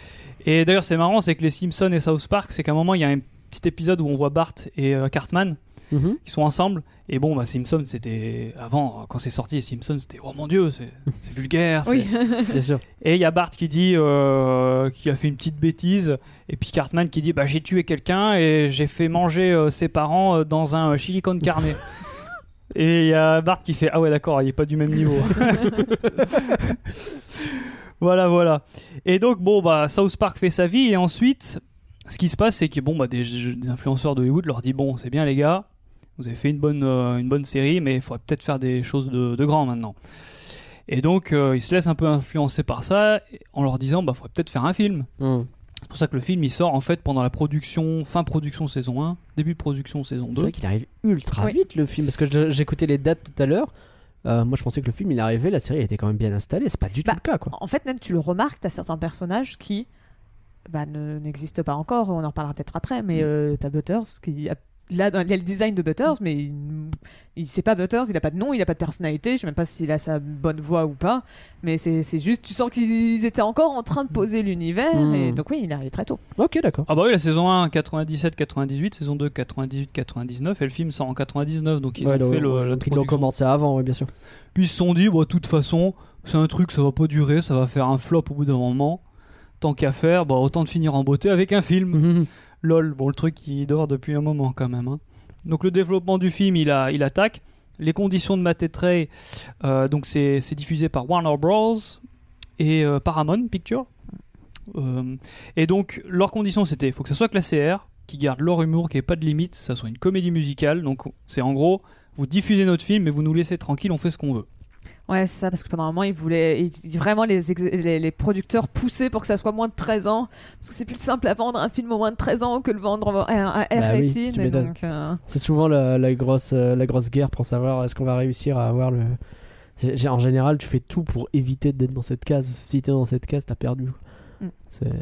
Speaker 8: Et d'ailleurs, c'est marrant, c'est que les Simpsons et South Park, c'est qu'à un moment, il y a un petit épisode où on voit Bart et euh,
Speaker 6: Mhm.
Speaker 8: qui sont ensemble. Et bon, bah, Simpsons, c'était avant, quand c'est sorti, Simpsons, c'était oh mon dieu, c'est vulgaire. c'est-
Speaker 7: Oui.
Speaker 6: Bien sûr.
Speaker 8: Et il y a Bart qui dit euh, qu'il a fait une petite bêtise, et puis Cartman qui dit bah j'ai tué quelqu'un et j'ai fait manger euh, ses parents euh, dans un euh, chili con carne. et il y a Bart qui fait ah ouais d'accord, il est pas du même niveau. voilà voilà. Et donc bon bah South Park fait sa vie et ensuite ce qui se passe c'est que bon bah des, des influenceurs de Hollywood leur dit bon c'est bien les gars, vous avez fait une bonne euh, une bonne série mais il faudrait peut-être faire des choses de, de grand maintenant. Et donc, euh, ils se laissent un peu influencer par ça en leur disant bah, faudrait peut-être faire un film.
Speaker 6: Mhm.
Speaker 8: C'est pour ça que le film il sort en fait pendant la production, fin production saison 1, début de production saison
Speaker 6: C'est
Speaker 8: 2.
Speaker 6: vrai qu'il arrive ultra
Speaker 7: Oui.
Speaker 6: vite le film parce que j'écoutais les dates tout à l'heure. Euh, moi je pensais que le film il arrivait, la série elle était quand même bien installée. C'est pas du tout
Speaker 7: Bah,
Speaker 6: le cas quoi.
Speaker 7: En fait, même tu le remarques, t'as certains personnages qui bah, ne- n'existent pas encore. On en reparlera peut-être après, mais euh, t'as Butters qui a Là, dans- il y a le design de Butters, mais il, il c'est pas Butters, il a pas de nom, il a pas de personnalité. Je sais même pas s'il a sa bonne voix ou pas, mais c'est c'est juste, tu sens qu'ils étaient encore en train de poser l'univers,
Speaker 6: Mm.
Speaker 7: et donc oui, il est arrivé très tôt.
Speaker 6: Ok d'accord.
Speaker 8: Ah bah oui, la saison 1 97-98, saison 2 98-99 et le film sort en 99 donc ils
Speaker 6: Ouais,
Speaker 8: ont
Speaker 6: le-
Speaker 8: fait le,
Speaker 6: donc ils l'ont commencé avant, oui, bien sûr.
Speaker 8: Puis ils se sont dit, bah, de toute façon, c'est un truc, ça va pas durer, ça va faire un flop au bout d'un moment. Tant qu'à faire, bah, autant de finir en beauté avec un film. LOL, bon, le truc il dort depuis un moment quand même. hein. Donc le développement du film, il, a, il attaque. Les conditions de Matt et Trey, euh, donc c'est diffusé par Warner Bros. et euh, Paramount Pictures. Euh, et donc leurs conditions, c'était, il faut que ça soit classé R, qui garde leur humour, qui ait pas de limite, ça soit une comédie musicale. Donc c'est en gros, vous diffusez notre film, mais vous nous laissez tranquille, on fait ce qu'on veut.
Speaker 7: Ouais, c'est ça, parce que pendant un moment, ils voulaient ils- vraiment les, les, les producteurs poussaient pour que ça soit moins de 13 ans. Parce que c'est plus simple à vendre un film au moins de 13 ans que le vendre à
Speaker 6: Bah oui,
Speaker 7: rated,
Speaker 6: tu
Speaker 7: et
Speaker 6: m'étonnes.
Speaker 7: donc, euh,
Speaker 6: C'est souvent la, la grosse, euh, la grosse guerre pour savoir est-ce qu'on va réussir à avoir le. En général, tu fais tout pour éviter d'être dans cette case. Si t'es dans cette case, t'as perdu.
Speaker 7: Mm.
Speaker 6: C'est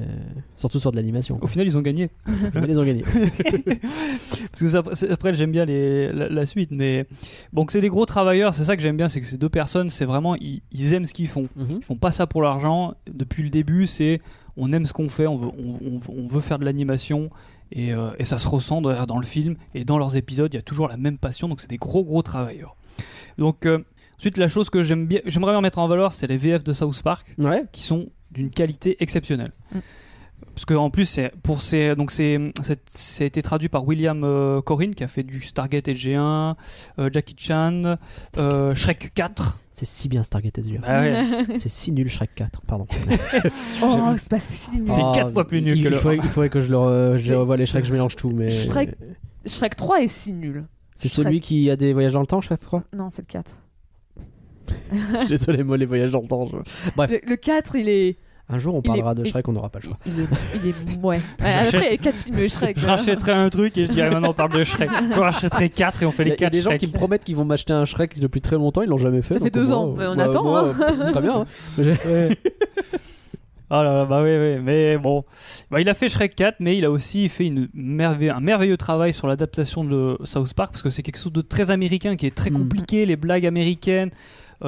Speaker 6: surtout sur de l'animation.
Speaker 8: Au final, ils ont gagné.
Speaker 6: Ils ont gagné.
Speaker 8: Parce que ça- après, j'aime bien les, la, la suite, mais bon, c'est des gros travailleurs, c'est ça que j'aime bien, c'est que ces deux personnes, c'est vraiment, ils, ils aiment ce qu'ils font.
Speaker 6: Mhm.
Speaker 8: Ils font pas ça pour l'argent. Depuis le début, c'est on aime ce qu'on fait, on veut, on, on- on veut faire de l'animation. Et, euh, et ça se ressent dans le film et dans leurs épisodes, il y a toujours la même passion, donc c'est des gros gros travailleurs. Donc euh, ensuite la chose que j'aime bien, j'aimerais bien mettre en valeur, c'est les VF de South Park
Speaker 6: Ouais.
Speaker 8: qui sont d'une qualité exceptionnelle.
Speaker 7: Mm.
Speaker 8: Parce que en plus, c'est pour ces donc c'est c'est- ça a été traduit par William euh, Corinne qui a fait du Stargate SG1, euh, Jackie Chan, euh, Shrek 4.
Speaker 6: C'est si bien Stargate SG.
Speaker 8: Bah ouais.
Speaker 6: C'est si nul Shrek 4, pardon.
Speaker 7: Oh, c'est pas si nul.
Speaker 8: C'est
Speaker 6: Ah,
Speaker 8: quatre fois plus nul
Speaker 6: il,
Speaker 8: que
Speaker 6: il
Speaker 8: le
Speaker 6: faudrait, il faudrait que je, le re- je
Speaker 7: C'est-
Speaker 6: revoie les Shrek, je mélange tout. mais
Speaker 7: Shrek- Shrek 3 est si nul.
Speaker 6: C'est
Speaker 7: Shrek.
Speaker 6: celui qui a des voyages dans le temps, Shrek 3
Speaker 7: Non, c'est le 4.
Speaker 6: Désolé, moi, les voyages dans le temps. je- Bref,
Speaker 7: Le, le 4, il est.
Speaker 6: un jour on parlera
Speaker 7: est-
Speaker 6: de
Speaker 7: il-
Speaker 6: Shrek, on n'aura pas le choix.
Speaker 7: Il est. Il est ouais. Après, il y a 4 films Shrek.
Speaker 8: Je
Speaker 7: hein.
Speaker 8: rachèterai un truc et je dirais maintenant on parle de Shrek. Je rachèterai 4 et on fait les
Speaker 6: a, il y a
Speaker 8: 4
Speaker 6: des gens qui me promettent qu'ils vont m'acheter un Shrek depuis très longtemps, ils l'ont jamais fait.
Speaker 7: Ça fait
Speaker 6: donc,
Speaker 7: deux
Speaker 6: moi,
Speaker 7: ans, mais on
Speaker 6: bah,
Speaker 7: attend,
Speaker 6: moi,
Speaker 7: hein.
Speaker 6: Très bien. hein.
Speaker 8: Ouais. Ah là là, bah oui, oui, mais bon. Bah, il a fait Shrek 4, mais il a aussi fait une merveille- un merveilleux travail sur l'adaptation de South Park, parce que c'est quelque chose de très américain, qui est très
Speaker 6: Mm.
Speaker 8: compliqué, les blagues américaines,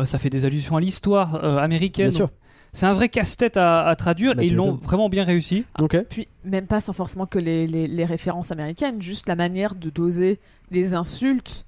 Speaker 8: ça fait des allusions à l'histoire euh, américaine.
Speaker 6: Bien sûr.
Speaker 8: Donc, C'est un vrai casse-tête à, à traduire,
Speaker 6: Bah,
Speaker 8: et ils l'ont vraiment bien réussi.
Speaker 6: Ok.
Speaker 7: Puis, même pas sans forcément que les, les, les références américaines, juste la manière de doser les insultes,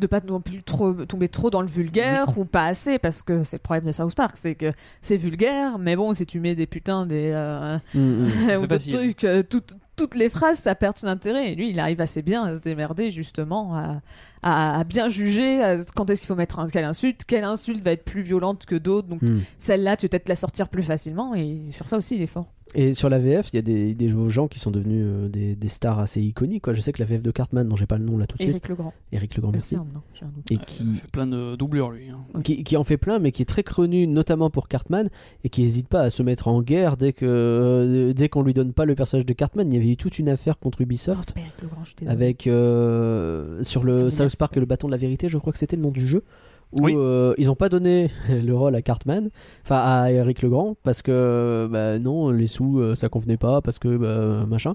Speaker 7: de pas non plus trop, tomber trop dans le vulgaire ou pas assez, parce que c'est le problème de South Park, c'est que c'est vulgaire, mais bon, si tu mets des putains, des. euh,
Speaker 6: Mm, mm.
Speaker 7: trucs, euh, toutes- toutes les phrases, ça perd son intérêt. Et lui, il arrive assez bien à se démerder, justement, à, à- à bien juger à quand est-ce qu'il faut mettre un, quelle insulte, quelle insulte va être plus violente que d'autres. Donc,
Speaker 6: Mm.
Speaker 7: celle-là, tu vas peut-être la sortir plus facilement, et sur ça aussi, il est fort.
Speaker 6: Et sur la VF, il y a des, des gens qui sont devenus euh, des, des stars assez iconiques. Quoi. Je sais que la VF de Cartman, dont j'ai pas le nom là tout de suite,
Speaker 7: Eric Legrand.
Speaker 6: Eric Legrand, merci,
Speaker 7: semble, non J'ai un doute.
Speaker 6: et
Speaker 8: Il
Speaker 6: qui,
Speaker 8: fait plein de doublures, lui. hein.
Speaker 6: qui, qui en fait plein, mais qui est très connu notamment pour Cartman, et qui n'hésite pas à se mettre en guerre dès que euh, dès qu'on lui donne pas le personnage de Cartman. Il y avait eu toute une affaire contre Ubisoft
Speaker 7: c'est pas Eric Legrand, je suis désolée.
Speaker 6: avec euh, sur le South
Speaker 7: menace,
Speaker 6: Park
Speaker 7: ouais.
Speaker 6: le bâton de la vérité, je crois que c'était le nom du jeu. Où
Speaker 8: Oui.
Speaker 6: euh, ils ont pas donné le rôle à Cartman, enfin à Eric Legrand, parce que bah, non, les sous euh, ça convenait pas, parce que bah, machin.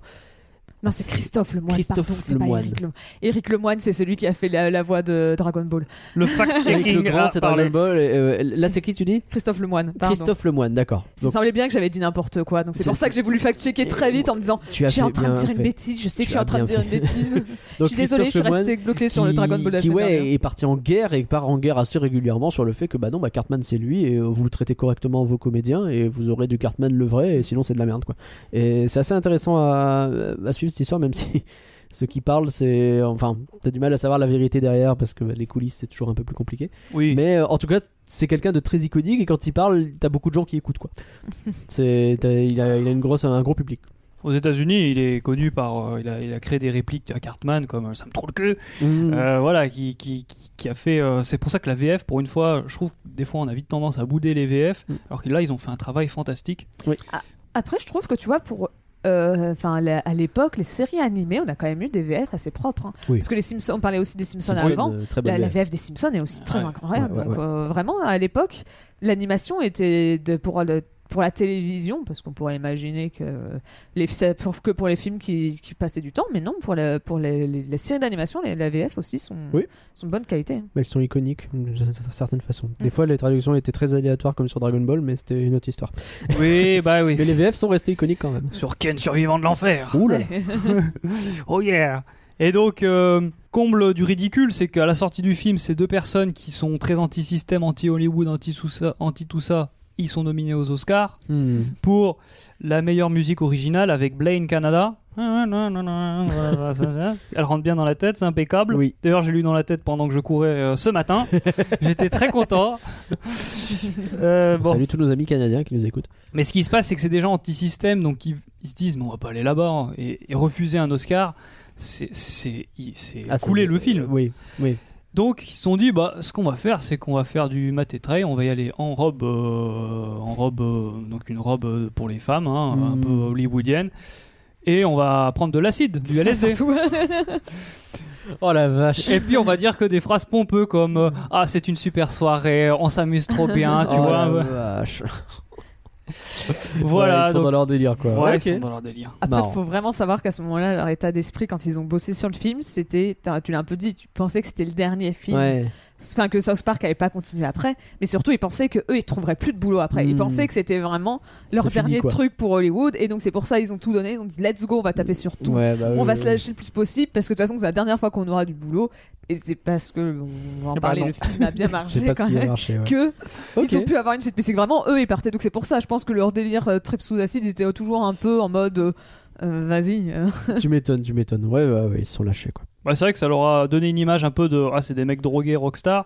Speaker 7: Non, c'est Christophe Lemoine.
Speaker 6: Christophe
Speaker 7: pardon, c'est pas. Éric Lemoine. Éric Lemoine, c'est celui qui a fait la, la voix de Dragon Ball.
Speaker 8: Le fact-checking
Speaker 6: le grand, c'est. Dragon Ball. et, euh, là, c'est qui tu dis
Speaker 7: Christophe Lemoine. Pardon.
Speaker 6: Christophe Lemoine, d'accord.
Speaker 7: Il me
Speaker 6: Donc,
Speaker 7: semblait bien que j'avais dit n'importe quoi, donc c'est pour ça que j'ai voulu fact-checker très vite en me disant
Speaker 6: tu as
Speaker 7: Je suis en train de dire une bêtise, je sais que je suis en train de dire une bêtise. je suis désolée, je suis restée bloquée sur le Dragon Ball
Speaker 6: qui ouais, est parti en guerre et part en guerre assez régulièrement sur le fait que bah non bah Cartman c'est lui et euh, vous traitez correctement vos comédiens et vous aurez du Cartman le vrai et sinon c'est de la merde quoi. Et c'est assez intéressant à, à cette histoire même si ceux qui parlent c'est enfin t'as du mal à savoir la vérité derrière parce que bah, les coulisses c'est toujours un peu plus compliqué.
Speaker 8: Oui.
Speaker 6: Mais euh, en tout cas c'est quelqu'un de très iconique et quand il parle t'as beaucoup de gens qui écoutent quoi. c'est il a, il a une grosse un gros public.
Speaker 8: Aux États-Unis, il est connu par. euh, il, a, il a créé des répliques à Cartman comme euh, ça me trouve le cul.
Speaker 6: Mm.
Speaker 8: Euh, voilà, qui, qui, qui, qui a fait. euh, c'est pour ça que la VF, pour une fois, je trouve que des fois on a vite tendance à bouder les VF,
Speaker 6: Mm.
Speaker 8: alors que là ils ont fait un travail fantastique.
Speaker 7: Après, je trouve que tu vois, pour. Euh, Enfin, à l'époque, les séries animées, on a quand même eu des VF assez propres. hein.
Speaker 6: Oui.
Speaker 7: Parce que les Simpsons, on parlait aussi des Simpsons
Speaker 6: Simpson,
Speaker 7: avant.
Speaker 6: euh,
Speaker 7: La, la
Speaker 6: VF.
Speaker 7: Des Simpsons est aussi très
Speaker 8: Ouais.
Speaker 7: incroyable.
Speaker 6: Ouais, ouais,
Speaker 7: Donc, euh, vraiment, à l'époque, l'animation était de, pour, le- pour la télévision, parce qu'on pourrait imaginer que, les, pour, que pour les films qui, qui passaient du temps, mais non, pour, la- pour les, les- les séries d'animation, les, la VF aussi sont,
Speaker 6: Oui.
Speaker 7: sont de bonne qualité.
Speaker 6: Mais elles sont iconiques d'une certaine façon. Des
Speaker 7: Mm.
Speaker 6: fois, les traductions étaient très aléatoires comme sur Dragon Ball, mais c'était une autre histoire.
Speaker 8: Oui, bah oui.
Speaker 6: Mais les VF sont restés iconiques quand même.
Speaker 8: Sur Ken survivant de l'enfer.
Speaker 6: Ouh là.
Speaker 8: Oh yeah Et donc, euh, comble du ridicule, c'est qu'à la sortie du film, ces deux personnes qui sont très anti-système, anti-Hollywood, anti-tout ça, anti-tout ça, ils sont nominés aux Oscars
Speaker 6: Hmm.
Speaker 8: pour la meilleure musique originale avec Blaine Canada. Elle rentre bien dans la tête, c'est impeccable.
Speaker 6: Oui.
Speaker 8: D'ailleurs, j'ai lu dans la tête pendant que je courais euh, ce matin. J'étais très content. Euh, bon.
Speaker 6: Salut tous nos amis canadiens qui nous écoutent.
Speaker 8: Mais ce qui se passe, c'est que c'est des gens anti-système, donc ils, ils se disent, on va pas aller là-bas. hein. Et, et refuser un Oscar, c'est
Speaker 6: Ah,
Speaker 8: couler le film.
Speaker 6: Oui, oui.
Speaker 8: Donc ils se sont dit, bah, ce qu'on va faire, c'est qu'on va faire du maté trait, on va y aller en robe, euh, en robe, euh, donc une robe euh, pour les femmes, hein, un
Speaker 6: Mm.
Speaker 8: peu hollywoodienne, et on va prendre de l'acide, du LSD.
Speaker 6: Oh la vache.
Speaker 8: Et puis on va dire que des phrases pompeux comme euh, ah c'est une super soirée, on s'amuse trop bien, tu
Speaker 6: oh
Speaker 8: vois.
Speaker 6: la vache.
Speaker 8: Voilà.
Speaker 6: Ouais, ils sont
Speaker 8: donc-
Speaker 6: dans leur délire quoi.
Speaker 8: Ouais, ils sont dans leur délire.
Speaker 7: Après, il faut vraiment savoir qu'à ce moment-là, leur état d'esprit, quand ils ont bossé sur le film, c'était, tu l'as un peu dit, tu pensais que c'était le dernier film.
Speaker 6: Ouais.
Speaker 7: Enfin, que South Park n'allait pas continuer après. Mais surtout, ils pensaient que eux, ils trouveraient plus de boulot après. Ils
Speaker 6: Hmm.
Speaker 7: pensaient que c'était vraiment leur
Speaker 6: fini,
Speaker 7: dernier truc pour Hollywood. Et donc, c'est pour ça ils ont tout donné. Ils ont dit, let's go, on va taper sur tout.
Speaker 6: Ouais, bah,
Speaker 7: On
Speaker 6: oui,
Speaker 7: va
Speaker 6: oui.
Speaker 7: se lâcher le plus possible parce que de toute façon, c'est la dernière fois qu'on aura du boulot. Et c'est parce que, on va en parler, le film a bien marché quand
Speaker 6: qui a
Speaker 7: même.
Speaker 6: marché. ouais.
Speaker 7: Que ils ont pu avoir une suite. Mais c'est vraiment eux, ils partaient. Donc c'est pour ça, je pense que leur délire euh, trip sous acide, ils étaient toujours un peu en mode. euh, euh, Vas-y.
Speaker 6: tu m'étonnes, tu m'étonnes. Ouais, ouais, ouais, ils se sont lâchés quoi.
Speaker 8: Bah, c'est vrai que ça leur a donné une image un peu de ah c'est des mecs drogués rockstar.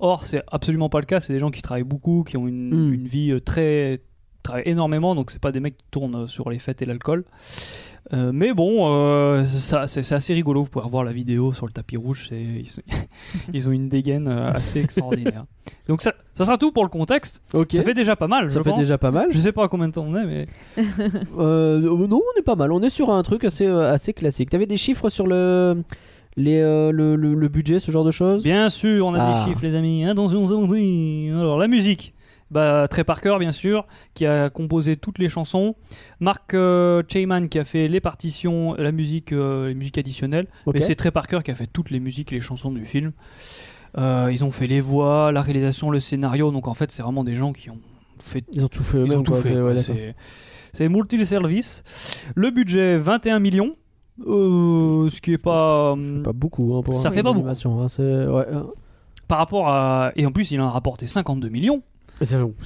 Speaker 8: Or c'est absolument pas le cas. C'est des gens qui travaillent beaucoup, qui ont une,
Speaker 6: Mm.
Speaker 8: une vie euh, très travaillent énormément. Donc c'est pas des mecs qui tournent euh, sur les fêtes et l'alcool. Euh, mais bon, euh, ça c'est assez rigolo. Vous pouvez revoir la vidéo sur le tapis rouge. Ils, sont- ils ont une dégaine assez extraordinaire. Donc ça, ça sera tout pour le contexte. Ça fait déjà pas mal.
Speaker 6: Ça
Speaker 8: je
Speaker 6: fait
Speaker 8: pense.
Speaker 6: déjà pas mal.
Speaker 8: Je sais pas à combien de temps on est, mais
Speaker 6: Euh, non, on est pas mal. On est sur un truc assez, assez classique. T'avais des chiffres sur le, les, euh, le, le- le budget, ce genre de choses
Speaker 8: Bien sûr, on a
Speaker 6: Ah.
Speaker 8: des chiffres, les amis. Attention, attention. Alors, la musique. Bah, Trey Parker, bien sûr, qui a composé toutes les chansons. Mark euh, Chayman, qui a fait les partitions, la musique, euh, les musiques additionnelles.
Speaker 6: Ok.
Speaker 8: Mais c'est Trey Parker qui a fait toutes les musiques et les chansons du film. Ils ont fait les voix, la réalisation, le scénario. Donc, en fait, c'est vraiment des gens qui ont fait
Speaker 6: Ils ont tout fait
Speaker 8: ils
Speaker 6: eux-mêmes. ouais,
Speaker 8: C'est multi-service. Le budget 21 millions. Euh, ce qui est pas. hum,
Speaker 6: Pas beaucoup hein, pour
Speaker 8: Ça
Speaker 6: un
Speaker 8: fait pas beaucoup.
Speaker 6: hein, ouais, euh,
Speaker 8: Par rapport à. Et en plus, il en a rapporté 52 millions.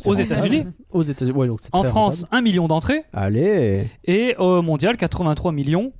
Speaker 8: Aux. États-Unis.
Speaker 6: Aux États-Unis, ouais, donc c'est
Speaker 8: En France,
Speaker 6: rentable.
Speaker 8: 1 million d'entrées.
Speaker 6: Allez.
Speaker 8: Et au mondial, 83 millions.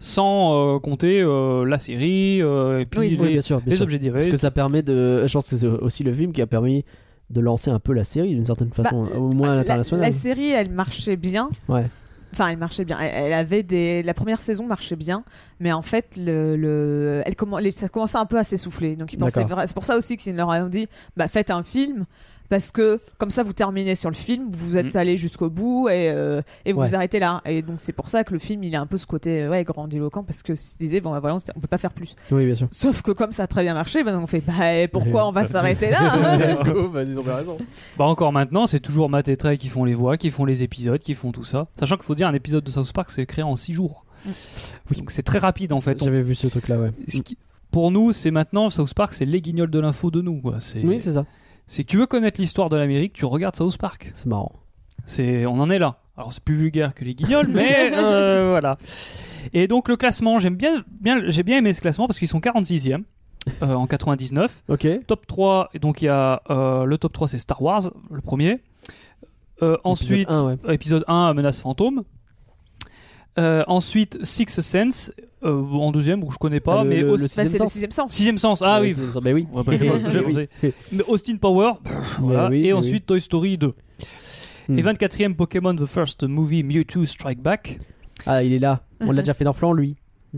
Speaker 8: Sans euh, compter euh, la série et puis
Speaker 6: Oui,
Speaker 8: les,
Speaker 6: oui, bien sûr. bien
Speaker 8: les
Speaker 6: sûr.
Speaker 8: objets
Speaker 6: Parce
Speaker 8: dérivés.
Speaker 6: que ça permet de. Je pense que c'est aussi le film qui a permis de lancer un peu la série d'une certaine façon,
Speaker 7: Bah,
Speaker 6: au moins à
Speaker 7: la,
Speaker 6: l'international.
Speaker 7: la série, elle marchait bien.
Speaker 6: Ouais.
Speaker 7: Enfin, elle marchait bien. Elle, elle avait des. La première saison marchait bien, mais en fait, le, le... Elle les- ça commençait un peu à s'essouffler. Donc, ils pensaient. C'est pour ça aussi qu'ils leur ont dit, bah, faites un film. Parce que comme ça, vous terminez sur le film, vous êtes
Speaker 8: Mhm.
Speaker 7: allé jusqu'au bout et, euh, et vous
Speaker 6: Ouais.
Speaker 7: vous arrêtez là. Et donc c'est pour ça que le film, il a un peu ce côté euh, ouais, grandiloquent parce que se disait bon, bah, voilà, on, on peut pas faire plus.
Speaker 6: Oui, bien sûr.
Speaker 7: Sauf que comme ça a très bien marché, ben on fait bah et pourquoi on va s'arrêter là
Speaker 6: Let's go, bah, ils ont bien raison.
Speaker 8: Bah encore maintenant, c'est toujours Matt et Trey qui font les voix, qui font les épisodes, qui font tout ça. Sachant qu'il faut dire, un épisode de South Park, c'est créé en 6 jours. Donc c'est très rapide en fait. On-
Speaker 6: J'avais vu ce truc-là, ouais.
Speaker 8: ce qui- Pour nous, c'est maintenant South Park, c'est les guignols de l'info de nous. quoi. C'est
Speaker 6: Oui, c'est ça.
Speaker 8: C'est que tu veux connaître l'histoire de l'Amérique, tu regardes South Park.
Speaker 6: C'est marrant.
Speaker 8: C'est, on en est là. Alors c'est plus vulgaire que les guignols, mais euh, voilà. Et donc le classement, j'aime bien, bien, j'ai bien aimé ce classement parce qu'ils sont 46e euh, en 99.
Speaker 6: Ok.
Speaker 8: Top 3, et donc il y a euh, le top 3 c'est Star Wars, le premier. Euh, ensuite,
Speaker 6: ouais.
Speaker 8: épisode 1, Menace fantôme. Euh, ensuite, Sixth Sense, euh, en deuxième, où je connais pas,
Speaker 6: Ah, le-
Speaker 8: mais
Speaker 6: le-
Speaker 7: Bah,
Speaker 6: sixième
Speaker 7: le
Speaker 6: sens.
Speaker 7: sixième sens.
Speaker 8: sixième sens. Ah oui,
Speaker 6: c'est- Bah oui.
Speaker 8: Mais Austin Power, voilà.
Speaker 6: oui,
Speaker 8: et
Speaker 6: oui,
Speaker 8: ensuite Toy Story 2.
Speaker 6: Hmm.
Speaker 8: Et 24e Pokémon The First Movie Mewtwo Strike Back.
Speaker 6: Ah, il est là. On l'a déjà fait dans Flan, lui.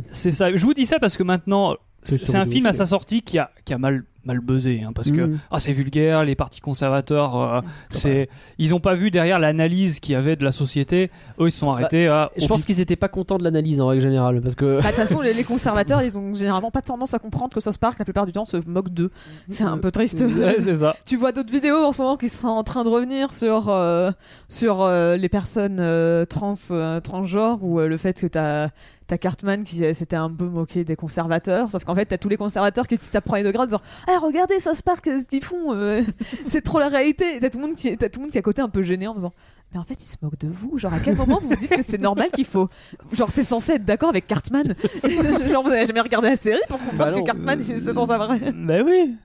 Speaker 8: C'est ça. Je vous dis ça parce que maintenant, c'est un
Speaker 6: 2
Speaker 8: film à sa sortie qui a, qui a mal, mal buzzé. hein, parce que
Speaker 6: Mm.
Speaker 8: ah, c'est vulgaire, les partis conservateurs, euh, c'est, ils ont pas vu derrière l'analyse qu'il y avait de la société. Eux, ils se sont arrêtés à.
Speaker 6: Je pense qu'ils étaient pas contents de l'analyse en règle générale parce que.
Speaker 7: Bah, De toute façon, les, les conservateurs, ils ont généralement pas tendance à comprendre que South Park, la plupart du temps, se moquent d'eux. C'est un peu triste.
Speaker 8: Ouais, c'est ça.
Speaker 7: tu vois d'autres vidéos en ce moment qui sont en train de revenir sur, euh, sur euh, les personnes euh, trans, euh, transgenres ou euh, le fait que t'as T'as Cartman qui euh, s'était un peu moqué des conservateurs, sauf qu'en fait t'as tous les conservateurs qui disent à premier degré en disant Ah regardez South Park, ce qu'ils font, euh, c'est trop la réalité. Et T'as tout, le monde qui- t'as tout le monde qui est à côté un peu gêné en faisant Mais en fait ils se moquent de vous. Genre à quel moment vous vous dites que c'est normal qu'il faut. Genre t'es censé être d'accord avec Cartman. Genre vous avez jamais regardé la série pour comprendre
Speaker 6: Bah non.
Speaker 7: que Cartman c'est censé vrai.
Speaker 8: Bah oui.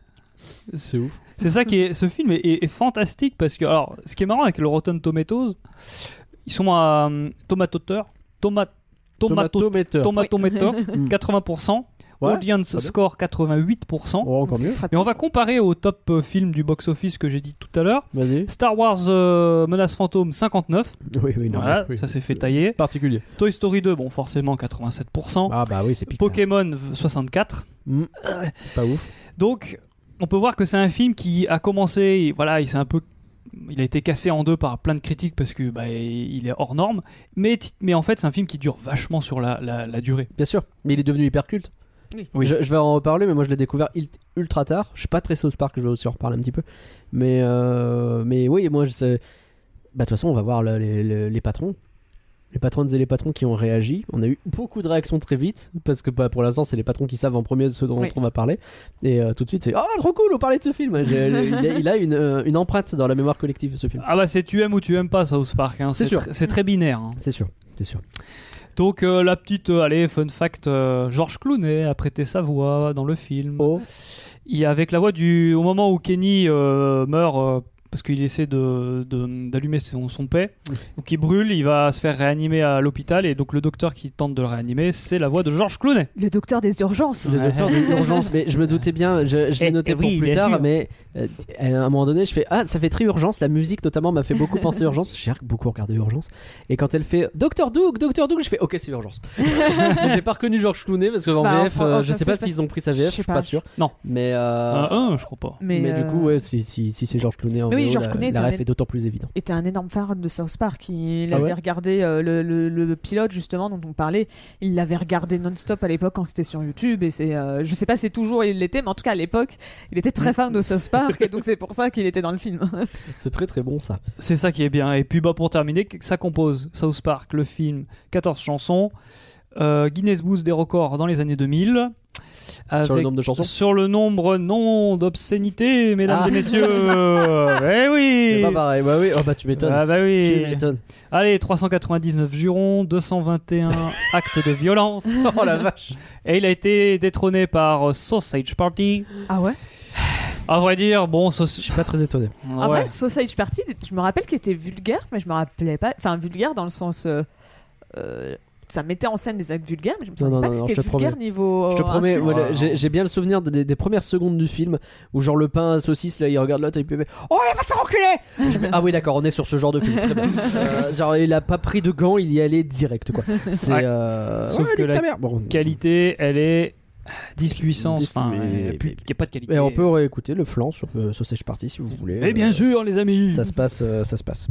Speaker 6: C'est ouf.
Speaker 8: C'est ça qui est. Ce film est, est- est fantastique parce que alors, ce qui est marrant avec le Rotten Tomatoes, ils sont à hum, tomatoteur, tomat, tomato,
Speaker 6: Tomatometer.
Speaker 8: tomatometer,
Speaker 6: Mm.
Speaker 8: 80%,
Speaker 6: Ouais,
Speaker 8: audience score 88%.
Speaker 6: Oh, encore mieux.
Speaker 8: Et on va comparer au top euh, film du box-office que j'ai dit tout à l'heure. Star Wars euh, Menace Fantôme 59,
Speaker 6: Oui, oui, non.
Speaker 8: voilà,
Speaker 6: oui.
Speaker 8: ça s'est fait tailler.
Speaker 6: Particulier.
Speaker 8: Toy Story 2, bon forcément 87%.
Speaker 6: Ah, bah oui, c'est.
Speaker 8: Pokémon v- 64.
Speaker 6: Mm. Pas ouf.
Speaker 8: Donc, on peut voir que c'est un film qui a commencé, voilà, il s'est un peu, il a été cassé en deux par plein de critiques parce que bah, il est hors norme. Mais, mais en fait, c'est un film qui dure vachement sur la, la, la durée.
Speaker 6: Bien sûr. Mais il est devenu hyper culte.
Speaker 8: Oui.
Speaker 6: Je, je vais en reparler, mais moi je l'ai découvert ultra tard. Je suis pas très South Park, je vais aussi en reparler un petit peu. Mais, euh, mais oui, moi je sais. Bah, de toute façon, on va voir le- les, les- les patrons. Les patronnes et les patrons qui ont réagi. On a eu beaucoup de réactions très vite. Parce que bah, pour l'instant, c'est les patrons qui savent en premier de ce dont
Speaker 7: Oui.
Speaker 6: on va parler. Et euh, tout de suite, c'est Oh, trop cool, on parlait de ce film. Il a, il a une, euh, une empreinte dans la mémoire collective, ce film.
Speaker 8: Ah bah c'est tu aimes ou tu aimes pas South Park. Hein.
Speaker 6: C'est sûr.
Speaker 8: tr- C'est très binaire. hein.
Speaker 6: C'est sûr, c'est sûr.
Speaker 8: Donc euh, la petite, euh, allez, fun fact, euh, Georges Clooney a prêté sa voix dans le film.
Speaker 6: Oh,
Speaker 8: Il y a avec la voix du, au moment où Kenny euh, meurt. Euh, parce qu'il essaie de- de- d'allumer son, son paix. Donc il brûle, il va se faire réanimer à l'hôpital et donc le docteur qui tente de le réanimer, c'est la voix de Georges Clooney.
Speaker 7: Le docteur des urgences.
Speaker 6: le docteur d'urgence. Mais je me doutais bien, je, je l'ai
Speaker 8: Eh,
Speaker 6: noté pour
Speaker 8: oui,
Speaker 6: plus tard,
Speaker 8: sûr.
Speaker 6: mais euh, à un moment donné, je fais Ah, ça fait très urgence. La musique, notamment, m'a fait beaucoup penser à urgence. J'ai beaucoup regardé urgence. Et quand elle fait Docteur Doug, Docteur Doug, je fais Ok, c'est urgence. J'ai pas reconnu Georges Clooney parce qu'en
Speaker 7: Bah,
Speaker 6: VF, euh,
Speaker 7: enfin,
Speaker 6: je sais pas s'ils ont pris sa VF, je suis
Speaker 7: pas.
Speaker 6: pas sûr.
Speaker 8: Non.
Speaker 6: Mais, euh,
Speaker 8: Un, un, je crois pas.
Speaker 6: mais, du
Speaker 7: euh,
Speaker 6: coup, ouais, si, si, si c'est Georges Clooney en
Speaker 7: oui, Georges
Speaker 6: la,
Speaker 7: un
Speaker 6: ref est d'autant plus évidente.
Speaker 7: était un énorme fan de South Park. Il
Speaker 6: Ah
Speaker 7: avait
Speaker 6: ouais
Speaker 7: regardé euh, le, le- le pilote justement dont on parlait. Il l'avait regardé non-stop à l'époque quand c'était sur YouTube. Et c'est, euh, je sais pas si toujours il l'était, mais en tout cas à l'époque, il était très fan de South Park. et donc c'est pour ça qu'il était dans le film.
Speaker 6: C'est très très bon ça.
Speaker 8: C'est ça qui est bien. Et puis bah, pour terminer, ça compose South Park, le film, 14 chansons, euh, Guinness Book des records dans les années 2000.
Speaker 6: Sur le nombre de chansons
Speaker 8: Sur le nombre non d'obscénité, mesdames
Speaker 6: Ah.
Speaker 8: et messieurs. eh oui.
Speaker 6: C'est pas pareil. Bah oui, oh bah tu m'étonnes.
Speaker 8: Ah bah
Speaker 6: Tu
Speaker 8: oui.
Speaker 6: m'étonnes.
Speaker 8: Allez, 399 jurons, 221 actes de violence.
Speaker 6: Oh la vache.
Speaker 8: Et il a été détrôné par Sausage Party.
Speaker 7: Ah ouais?
Speaker 8: À vrai dire, bon,
Speaker 6: Je suis pas très étonné.
Speaker 7: En vrai, Sausage Party, je me rappelle qu'il était vulgaire, mais je me rappelais pas. Enfin, vulgaire dans le sens. euh, euh, ça mettait en scène des actes vulgaires, mais je me souviens
Speaker 6: non,
Speaker 7: pas
Speaker 6: non,
Speaker 7: que c'était vulgaire
Speaker 6: promets.
Speaker 7: niveau.
Speaker 6: Je te
Speaker 7: euh,
Speaker 6: promets, voilà,
Speaker 8: Ah.
Speaker 6: j'ai bien le souvenir des, des premières secondes du film où genre le pain à saucisse là il regarde l'autre et il fait Oh il va te faire enculer Je fais, Ah oui d'accord on est sur ce genre de film très bien Euh, Genre il a pas pris de gants il y allait direct quoi C'est
Speaker 8: Ouais.
Speaker 6: euh...
Speaker 8: Sauf
Speaker 6: ouais,
Speaker 8: que la.
Speaker 6: Bon.
Speaker 8: Qualité, elle est 10 puissance.
Speaker 6: 10,
Speaker 8: Enfin,
Speaker 6: mais-
Speaker 8: il n'y a, pas de qualité.
Speaker 6: Et on peut réécouter le flanc sur euh, Sausage Party si vous voulez
Speaker 8: Et bien
Speaker 6: Euh,
Speaker 8: sûr, les amis.
Speaker 6: ça se passe euh, ça se passe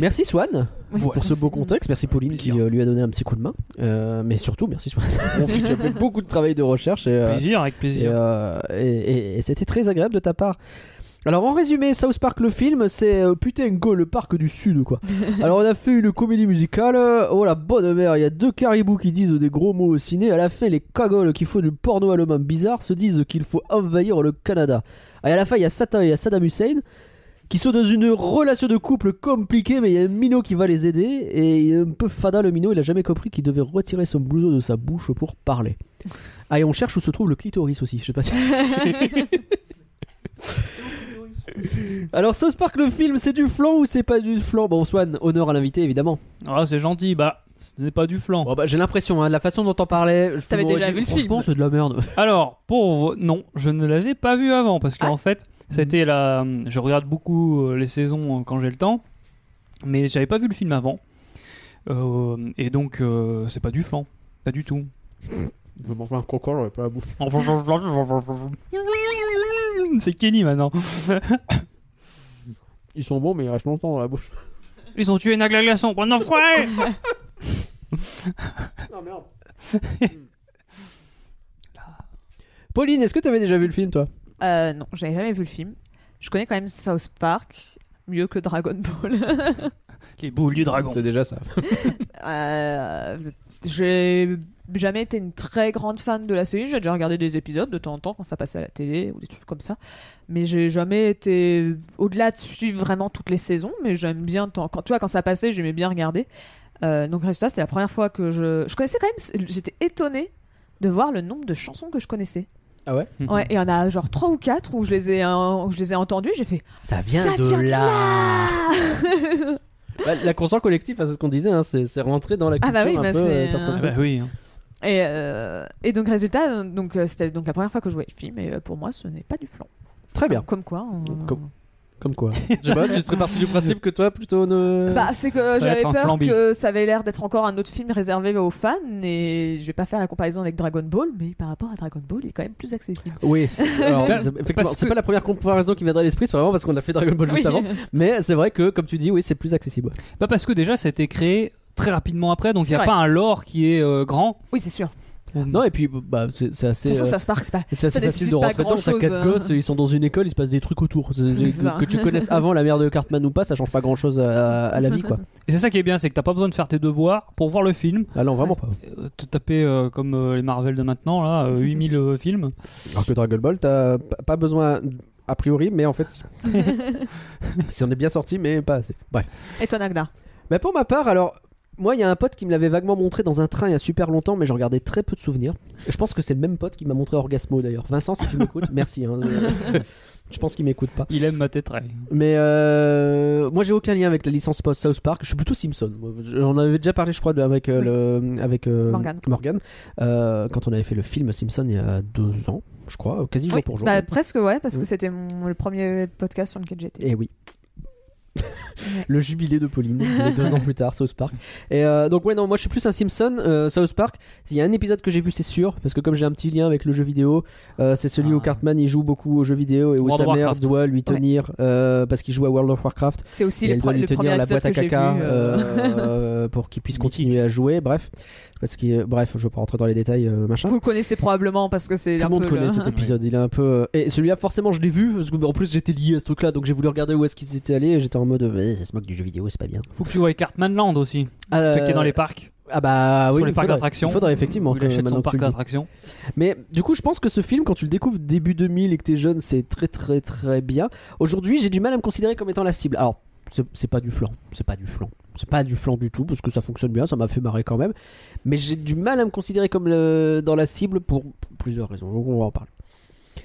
Speaker 6: Merci Swan
Speaker 7: Oui,
Speaker 6: pour ce beau contexte. Merci Pauline qui euh, lui a donné un petit coup de main. Euh, mais surtout, merci Swan. Parce que tu as fait beaucoup de travail de recherche. Et, euh,
Speaker 8: Plaisir, avec plaisir.
Speaker 6: et- et- et c'était très agréable de ta part. Alors en résumé, South Park le film, c'est euh, putain go le parc du sud quoi. Alors on a fait une comédie musicale, oh la bonne mère, il y a deux caribous qui disent des gros mots au ciné, à la fin les cagoles qui font du porno allemand bizarre se disent qu'il faut envahir le Canada. Et à la fin il y a Satan et il y a Saddam Hussein qui sont dans une relation de couple compliquée mais il y a un minot qui va les aider et il est un peu fada le minot, il a jamais compris qu'il devait retirer son blouson de sa bouche pour parler. Ah et on cherche où se trouve le clitoris aussi, je sais pas si... Alors South Park le film, c'est du flan ou c'est pas du flan? Bon Swan, honneur à l'invité évidemment.
Speaker 8: Ah, c'est gentil. Bah, ce n'est pas du flan.
Speaker 6: Bon, bah, j'ai l'impression, hein, de la façon dont on parlait, je
Speaker 7: T'avais déjà
Speaker 6: dit,
Speaker 7: vu le
Speaker 6: franchement,
Speaker 7: film.
Speaker 6: c'est de la merde.
Speaker 8: Alors, pour non, je ne l'avais pas vu avant parce qu'en
Speaker 7: Ah.
Speaker 8: fait, c'était la. Je regarde beaucoup euh, les saisons euh, quand j'ai le temps, mais j'avais pas vu le film avant. Euh, et donc, euh, c'est pas du flan, pas du tout.
Speaker 6: Je m'en fais un crocodile, j'aurais pas la bouche.
Speaker 8: C'est Kenny maintenant.
Speaker 6: Ils sont bons, mais ils restent longtemps dans la bouche.
Speaker 8: Ils ont tué Nagla Glaçon, bon enfoiré
Speaker 6: Non, merde. Pauline, est-ce que t'avais déjà vu le film, toi?
Speaker 7: Euh, non, j'avais jamais vu le film. Je connais quand même South Park mieux que Dragon Ball.
Speaker 8: Les boules du dragon.
Speaker 6: C'est déjà ça.
Speaker 7: Euh, j'ai jamais été une très grande fan de la série. J'ai déjà regardé des épisodes de temps en temps quand ça passait à la télé ou des trucs comme ça. Mais j'ai jamais été au-delà de suivre vraiment toutes les saisons. Mais j'aime bien tant- quand tu vois quand ça passait, j'aimais bien regarder. Euh, donc résultat, c'était la première fois que je je connaissais quand même. J'étais étonnée de voir le nombre de chansons que je connaissais.
Speaker 6: Ah ouais
Speaker 7: Ouais, et il y en a genre trois ou quatre où je les ai euh, où je les ai entendues. J'ai fait
Speaker 6: Ça vient
Speaker 7: ça
Speaker 6: de
Speaker 7: vient
Speaker 6: là. Bah, la conscience collective, c'est ce qu'on disait, hein, c'est rentré dans la
Speaker 7: Ah
Speaker 6: culture
Speaker 7: bah oui,
Speaker 6: un
Speaker 7: bah
Speaker 6: peu.
Speaker 7: c'est,
Speaker 6: euh, certains
Speaker 7: euh,
Speaker 8: Ah
Speaker 6: trucs.
Speaker 8: bah oui. hein.
Speaker 7: Et, euh, et donc résultat, donc euh, c'était donc la première fois que je voyais le film et euh, pour moi ce n'est pas du flan.
Speaker 6: Très bien.
Speaker 7: Comme quoi. euh,
Speaker 6: Comme- Comme quoi Je sais pas, tu serais parti du principe que toi, plutôt ne.
Speaker 7: Bah c'est que
Speaker 8: va
Speaker 7: j'avais peur
Speaker 8: flambi.
Speaker 7: que ça avait l'air d'être encore un autre film réservé aux fans et je vais pas faire la comparaison avec Dragon Ball mais par rapport à Dragon Ball il est quand même plus accessible.
Speaker 6: Oui, alors,
Speaker 8: Bah,
Speaker 6: c'est- effectivement, c'est
Speaker 8: que-
Speaker 6: pas la première comparaison qui viendrait à l'esprit, c'est vraiment parce qu'on a fait Dragon Ball juste
Speaker 7: Oui.
Speaker 6: avant. Mais c'est vrai que, comme tu dis, oui, c'est plus accessible.
Speaker 8: Bah parce que déjà, ça a été créé très rapidement après, donc il n'y a
Speaker 7: vrai.
Speaker 8: pas un lore qui est euh, grand.
Speaker 7: Oui c'est sûr.
Speaker 6: Non, et puis, bah, c'est c'est assez.
Speaker 7: De toute façon
Speaker 6: euh,
Speaker 7: ça se part c'est pas.
Speaker 6: C'est assez
Speaker 7: Ça
Speaker 6: facile de
Speaker 7: pas
Speaker 6: rentrer dedans. T'as
Speaker 7: grand-chose,
Speaker 6: quatre
Speaker 7: hein.
Speaker 6: gosses, ils sont dans une école, il se passe des trucs autour. C'est-
Speaker 7: C'est
Speaker 6: que,
Speaker 7: ça.
Speaker 6: que tu connaisses avant la mère de Cartman ou pas, ça change pas grand chose à, à la vie, quoi.
Speaker 8: Et c'est ça qui est bien, c'est que t'as pas besoin de faire tes devoirs pour voir le film.
Speaker 6: Ah non, vraiment pas.
Speaker 8: Euh, te taper euh, comme euh, les Marvel de maintenant, là, euh, 8000 euh, films.
Speaker 6: Alors que Dragon Ball, t'as p- pas besoin, a priori, mais en fait, si. si on est bien sorti, mais pas assez. Bref.
Speaker 7: Et toi Nagla?
Speaker 6: Bah pour ma part, alors moi il y a un pote qui me l'avait vaguement montré dans un train il y a super longtemps, mais j'en gardais très peu de souvenirs. Je pense que c'est le même pote qui m'a montré Orgasmo d'ailleurs. Vincent, si tu m'écoutes, merci. hein. Euh, je pense qu'il m'écoute pas.
Speaker 8: Il aime ma tétraille.
Speaker 6: Mais euh, moi j'ai aucun lien avec la licence post South Park. Je suis plutôt Simpson. On avait déjà parlé, je crois, de- avec euh, le avec euh,
Speaker 7: Morgan.
Speaker 6: Morgan, euh, quand on avait fait le film Simpson il y a deux ans, je crois, quasi jour
Speaker 7: Oui,
Speaker 6: pour jour.
Speaker 7: bah, presque ouais parce que
Speaker 6: Oui.
Speaker 7: c'était mon- le premier podcast sur lequel j'étais.
Speaker 6: Et oui. Le jubilé de Pauline, deux ans plus tard, South Park. Et euh, donc ouais non, moi je suis plus un Simpson. euh, South Park, il y a un épisode que j'ai vu, c'est sûr, parce que comme j'ai un petit lien avec le jeu vidéo, euh, c'est celui
Speaker 8: Ah.
Speaker 6: où Cartman il joue beaucoup aux jeux vidéo et où
Speaker 8: World
Speaker 6: sa mère
Speaker 8: Warcraft.
Speaker 6: doit lui tenir euh, parce qu'il joue à World of Warcraft.
Speaker 7: C'est aussi
Speaker 6: et
Speaker 7: le,
Speaker 6: elle doit lui
Speaker 7: le premier
Speaker 6: tenir la boîte à caca
Speaker 7: vu. euh,
Speaker 6: euh, pour qu'il puisse continuer à jouer. Bref, parce que bref, je vais pas rentrer dans les détails, euh, machin.
Speaker 7: Vous le connaissez probablement parce que c'est
Speaker 6: Tout
Speaker 7: un
Speaker 6: le monde
Speaker 7: peu
Speaker 6: connaît
Speaker 7: le-
Speaker 6: cet épisode, il est un peu. euh, Et celui-là, forcément, je l'ai vu, parce que en plus j'étais lié à ce truc-là, donc j'ai voulu regarder où est-ce qu'ils étaient allés, et j'étais en mode, euh, ça se moque du jeu vidéo, c'est pas bien.
Speaker 8: Faut que tu vois Cartman Land aussi.
Speaker 6: Euh,
Speaker 8: qui es dans les parcs.
Speaker 6: Ah bah oui,
Speaker 8: sur les
Speaker 6: il
Speaker 8: parcs
Speaker 6: faudrait-
Speaker 8: d'attractions.
Speaker 6: Il faudrait effectivement que
Speaker 8: achète son parc d'attractions.
Speaker 6: Mais du coup, je pense que ce film, quand tu le découvres début 2000 et que t'es jeune, c'est très très très bien. Aujourd'hui, j'ai du mal à me considérer comme étant la cible. Alors, c'est c'est pas du flan, c'est pas du flan, c'est pas du flan du tout parce que ça fonctionne bien, ça m'a fait marrer quand même. Mais j'ai du mal à me considérer comme le- dans la cible pour plusieurs raisons. Donc on va en parler.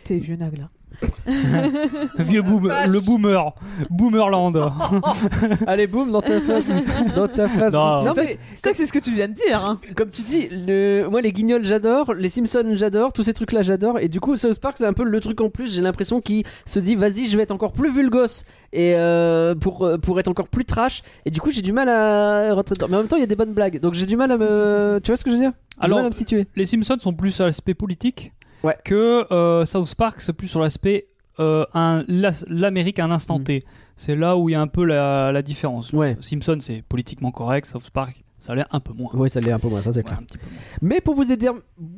Speaker 7: T'es vieux Nagla.
Speaker 8: Vieux boomer, le boomer. Boomerland.
Speaker 6: Allez, boum dans ta face, dans ta face.
Speaker 8: Non.
Speaker 6: Mais
Speaker 7: C'est toi que c'est ce que tu viens de dire. Hein.
Speaker 6: comme tu dis, le... moi les guignols j'adore, les Simpsons j'adore, tous ces trucs là j'adore, et du coup South Park c'est un peu le truc en plus, j'ai l'impression qu'il se dit vas-y je vais être encore plus vulgos et euh, pour, euh, pour être encore plus trash, et du coup j'ai du mal à rentrer dedans. Mais en même temps il y a des bonnes blagues, donc j'ai du mal à me... Tu vois ce que je veux dire? J'ai
Speaker 8: Alors,
Speaker 6: du mal à me situer.
Speaker 8: les Simpsons sont plus sur l'aspect politique
Speaker 6: Ouais.
Speaker 8: que euh, South Park, c'est plus sur l'aspect euh, l'Amérique à un instant
Speaker 6: Mm.
Speaker 8: T. C'est là où il y a un peu la, la différence.
Speaker 6: Ouais.
Speaker 8: Simpson, c'est politiquement correct. South Park, Ça l'est un peu moins.
Speaker 6: Oui, ça l'est un peu moins, ça c'est
Speaker 8: Ouais,
Speaker 6: clair.
Speaker 8: un petit peu moins.
Speaker 6: Mais pour vous aider,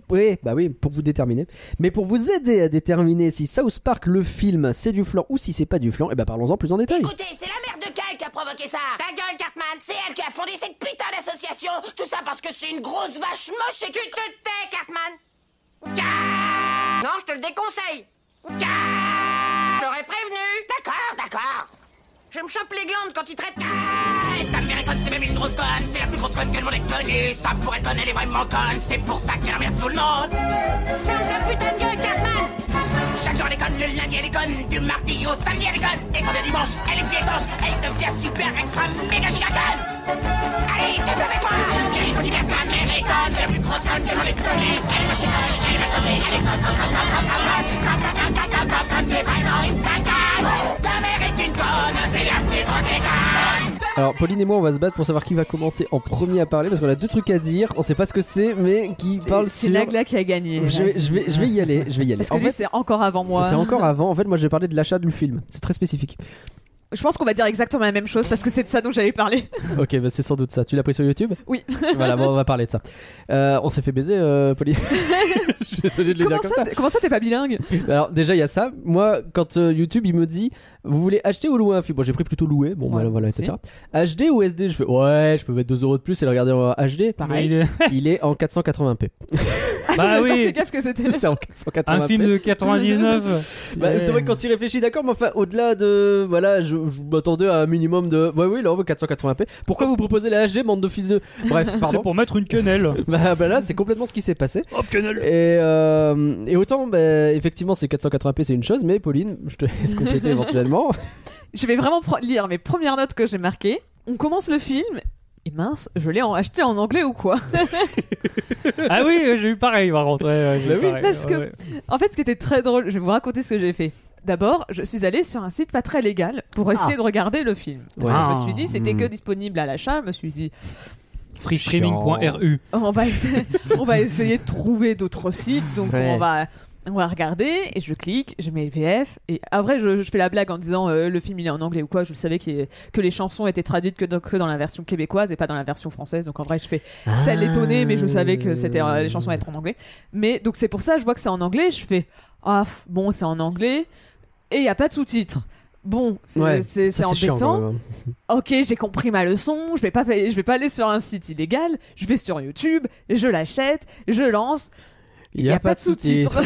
Speaker 6: oui, bah oui, pour vous déterminer. Mais pour vous aider à déterminer si South Park le film c'est du flan ou si c'est pas du flan, et ben parlons-en plus en détail.
Speaker 2: Écoutez, c'est la mère de Kyle qui a provoqué ça Ta gueule, Cartman C'est elle qui a fondé cette putain d'association Tout ça parce que c'est une grosse vache moche et... Tu te tais, Cartman Non, je te le déconseille. J'aurais prévenu. D'accord, d'accord. Je me chope les glandes quand il traite... Ta mère est conne, c'est même une grosse conne. C'est la plus grosse conne que le monde ait connue. Ça pourrait donner, elle est vraiment conne C'est pour ça qu'elle emmerde tout le monde. Ferme ta putain de gueule, Cartman chaque jour elle est conne, le lundi elle est conne, du mardi au samedi elle est conne, et quand le dimanche elle est plus étanche, elle devient super extra méga giga conne. Allez, tous avec moi c'est la plus grosse conne que. Elle elle tombée, elle c'est. Ta mère est une conne, c'est la plus grosse des.
Speaker 6: Alors Pauline et moi on va se battre pour savoir qui va commencer en premier à parler parce qu'on a deux trucs à dire, on sait pas ce que c'est mais qui parle
Speaker 7: C'est
Speaker 6: sur...
Speaker 7: Nagla qui a gagné.
Speaker 6: Je vais, je, vais, je vais y aller, je vais y aller.
Speaker 7: Parce que
Speaker 6: En
Speaker 7: lui,
Speaker 6: fait,
Speaker 7: c'est encore avant moi.
Speaker 6: c'est encore avant, en fait moi j'ai parlé de l'achat du film, c'est très spécifique.
Speaker 7: Je pense qu'on va dire exactement la même chose parce que c'est de ça dont j'allais parler.
Speaker 6: ok, bah, c'est sans doute ça. Tu l'as pris sur YouTube?
Speaker 7: Oui.
Speaker 6: voilà, bon on va parler de ça. Euh, on s'est fait baiser euh, Pauline. je suis désolé de le dire comme
Speaker 7: ça,
Speaker 6: ça.
Speaker 7: comment ça, t'es pas bilingue?
Speaker 6: Alors déjà il y a ça. Moi quand euh, YouTube il me dit vous voulez acheter ou louer un film Bon j'ai pris plutôt louer. Bon
Speaker 7: Ouais,
Speaker 6: voilà, etc. HD ou SD Je fais ouais je peux mettre 2 euros de plus et le regarder en HD. Pareil.
Speaker 8: Mais il est-
Speaker 6: Il est en 480p.
Speaker 8: bah oui,
Speaker 7: gaffe que c'était.
Speaker 6: c'est en 480p.
Speaker 8: un film de 99.
Speaker 6: Bah, c'est vrai que quand il réfléchit, d'accord, mais enfin, au-delà de. Voilà, je, je m'attendais à un minimum de. Ouais, oui, là, 480p. Pourquoi vous proposez la HD, bande de fils de. Bref,
Speaker 8: C'est
Speaker 6: pardon.
Speaker 8: pour mettre une quenelle.
Speaker 6: Bah, bah là, c'est complètement ce qui s'est passé.
Speaker 8: Hop, quenelle.
Speaker 6: Et, euh, et autant, bah, effectivement, c'est 480p, c'est une chose, mais Pauline, je te laisse compléter éventuellement.
Speaker 7: Je vais vraiment lire mes premières notes que j'ai marquées. On commence le film. Et mince, je l'ai en- acheté en anglais ou quoi
Speaker 8: Ah oui, j'ai eu pareil par contre. ouais,
Speaker 6: Bah oui,
Speaker 8: pareil,
Speaker 7: parce que-
Speaker 8: ouais.
Speaker 7: En fait, ce qui était très drôle, je vais vous raconter ce que j'ai fait. D'abord, je suis allée sur un site pas très légal pour essayer de regarder le film.
Speaker 6: Ouais.
Speaker 7: Je me suis dit, c'était
Speaker 6: Hmm.
Speaker 7: que disponible à l'achat. Je me suis dit,
Speaker 8: Freestreaming.ru.
Speaker 7: on va, essayer, on va essayer de trouver d'autres sites. Donc,
Speaker 6: Ouais.
Speaker 7: on va. On va regarder et je clique, je mets VF et après je, je fais la blague en disant euh, le film il est en anglais ou quoi. Je savais que les chansons étaient traduites que dans, que dans la version québécoise et pas dans la version française. Donc en vrai je fais ça l'étonnait mais je savais que c'était euh, les chansons allaient être en anglais. Mais donc c'est pour ça je vois que c'est en anglais. Je fais ah bon c'est en anglais et il y a pas de sous-titres. Bon c'est
Speaker 6: Ouais,
Speaker 7: embêtant.
Speaker 6: même.
Speaker 7: Ok, j'ai compris ma leçon. Je vais pas, je vais pas aller sur un site illégal. Je vais sur YouTube, je l'achète, je lance.
Speaker 6: Il y a, pas de sous-titres.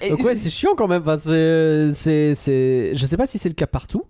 Speaker 6: Donc, ouais, c'est chiant quand même. Enfin, c'est, c'est. Je sais pas si c'est le cas partout,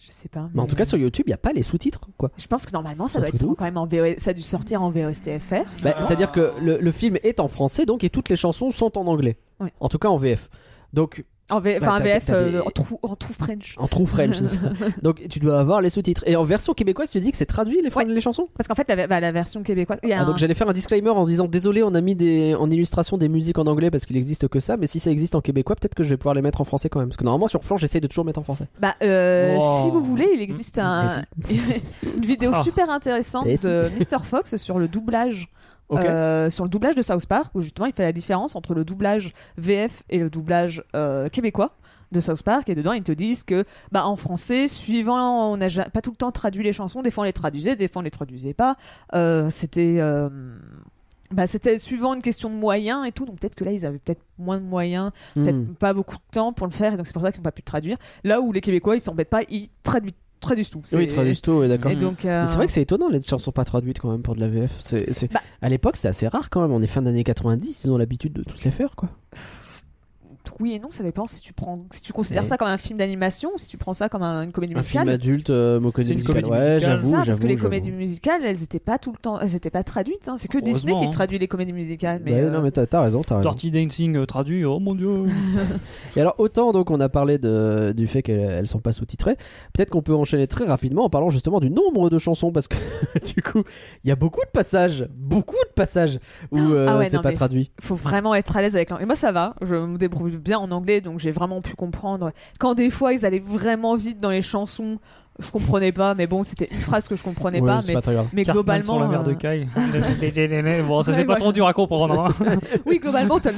Speaker 7: je sais pas.
Speaker 6: mais en tout cas, sur YouTube, il y a pas les sous-titres, quoi.
Speaker 7: je pense que normalement ça doit être quand même en VO... ça a dû sortir en VOSTFR.
Speaker 6: Bah, C'est-à-dire que le, le film est en français, donc, et toutes les chansons sont en anglais.
Speaker 7: Ouais.
Speaker 6: En tout cas, en VF. Donc,
Speaker 7: En, V-
Speaker 6: Bah,
Speaker 7: enfin, VF euh,
Speaker 6: des-
Speaker 7: en, true, en true French.
Speaker 6: en true French. c'est ça. donc, tu dois avoir les sous-titres. Et en version québécoise, tu dis que c'est traduit les, fran-
Speaker 7: Ouais.
Speaker 6: les chansons?
Speaker 7: Parce qu'en fait la, bah, la version québécoise. il y a
Speaker 6: Ah,
Speaker 7: un-
Speaker 6: donc j'allais faire un disclaimer en disant désolé on a mis des, en illustration des musiques en anglais parce qu'il existe que ça mais si ça existe en québécois peut-être que je vais pouvoir les mettre en français quand même parce que normalement sur Flanc j'essaye de toujours mettre en français
Speaker 7: Bah, euh,
Speaker 8: Oh.
Speaker 7: si vous voulez, il existe un... une vidéo
Speaker 8: Ah.
Speaker 7: super intéressante de Mr. Fox sur le doublage. Euh, sur le doublage de South Park, où justement il fait la différence entre le doublage VF et le doublage euh, québécois de South Park, et dedans ils te disent que bah, en français, suivant, on n'a ja- pas tout le temps traduit les chansons, des fois on les traduisait, des fois on les traduisait pas. Euh, c'était. euh, bah, c'était suivant une question de moyens et tout, donc peut-être que là ils avaient peut-être moins de moyens, peut-être
Speaker 6: Hmm.
Speaker 7: pas beaucoup de temps pour le faire, et donc c'est pour ça qu'ils n'ont pas pu traduire. Là où les Québécois ils s'embêtent pas, ils traduisent, traduisent tout.
Speaker 6: oui
Speaker 7: C'est-
Speaker 6: traduisent tout ouais, d'accord.
Speaker 7: Et donc, euh,
Speaker 6: c'est vrai que c'est étonnant les chansons pas traduites quand même pour de la VF c'est, c'est-
Speaker 7: Bah-
Speaker 6: à l'époque c'est assez rare quand même. On est fin d'année 90 ils ont l'habitude de tous les faire quoi
Speaker 7: oui et non, ça dépend si tu prends, si tu considères
Speaker 6: Ouais.
Speaker 7: ça comme un film d'animation ou si tu prends ça comme un- une comédie
Speaker 6: un
Speaker 7: musicale.
Speaker 6: film adulte euh, comédie musicale
Speaker 8: comédie
Speaker 6: ouais j'avoue
Speaker 7: ça, parce que les comédies musicales, elles étaient pas tout le temps, elles étaient pas traduites. hein. C'est que Disney qui
Speaker 8: hein.
Speaker 7: traduit les comédies musicales. Mais,
Speaker 6: Bah,
Speaker 7: euh,
Speaker 6: non mais t'as, t'as raison t'as raison
Speaker 8: Dirty Dancing euh, traduit, oh mon dieu.
Speaker 6: Et alors autant donc on a parlé de, du fait qu'elles elles sont pas sous-titrées, peut-être qu'on peut enchaîner très rapidement en parlant justement du nombre de chansons parce que du coup il y a beaucoup de passages, beaucoup de passages où
Speaker 7: Ah
Speaker 6: euh,
Speaker 7: ouais,
Speaker 6: c'est
Speaker 7: non,
Speaker 6: pas traduit.
Speaker 7: faut vraiment être à l'aise avec. Et moi, ça va. Je me débrouille bien en anglais, donc j'ai vraiment pu comprendre. Quand des fois, ils allaient vraiment vite dans les chansons, je comprenais pas, mais bon, c'était une phrase que je comprenais
Speaker 6: Ouais,
Speaker 7: pas, mais,
Speaker 6: pas très grave.
Speaker 7: mais
Speaker 8: Cartman
Speaker 7: globalement.
Speaker 8: sur la mer de
Speaker 7: euh,
Speaker 8: Kai. bon, ça
Speaker 7: Ouais,
Speaker 8: c'est pas trop dur à comprendre. hein.
Speaker 7: Oui, globalement, t'as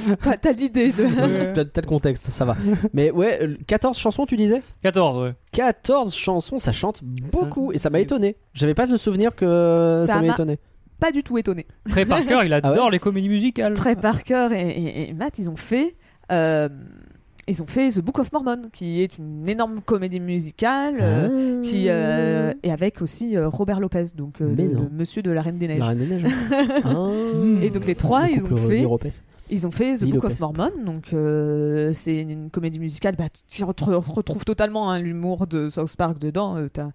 Speaker 7: l'idée de.
Speaker 6: T'as t'as le contexte, ça va. Mais ouais, euh, 14 chansons, tu disais?
Speaker 8: 14, ouais.
Speaker 6: 14 chansons, ça chante beaucoup. Et ça m'a étonné. J'avais pas le souvenir que ça,
Speaker 7: Ça
Speaker 6: m'a
Speaker 7: m'a-
Speaker 6: étonné.
Speaker 7: Pas du tout étonné.
Speaker 8: Trey Parker, il adore
Speaker 6: Ah ouais
Speaker 8: les comédies musicales.
Speaker 7: Trey Parker et, et- et Matt, ils ont fait. Euh, ils ont fait The Book of Mormon, qui est une énorme comédie musicale, euh, qui euh, et avec aussi euh, Robert Lopez, donc le, le monsieur de la Reine des Neiges.
Speaker 6: La Reine des Neiges. Ah.
Speaker 7: Et donc les trois, ils ont fait. Ils ont fait The Book
Speaker 6: Lopez.
Speaker 7: of Mormon, donc euh, c'est une comédie musicale bah, qui retrouve totalement hein, l'humour de South Park dedans. Euh, t'as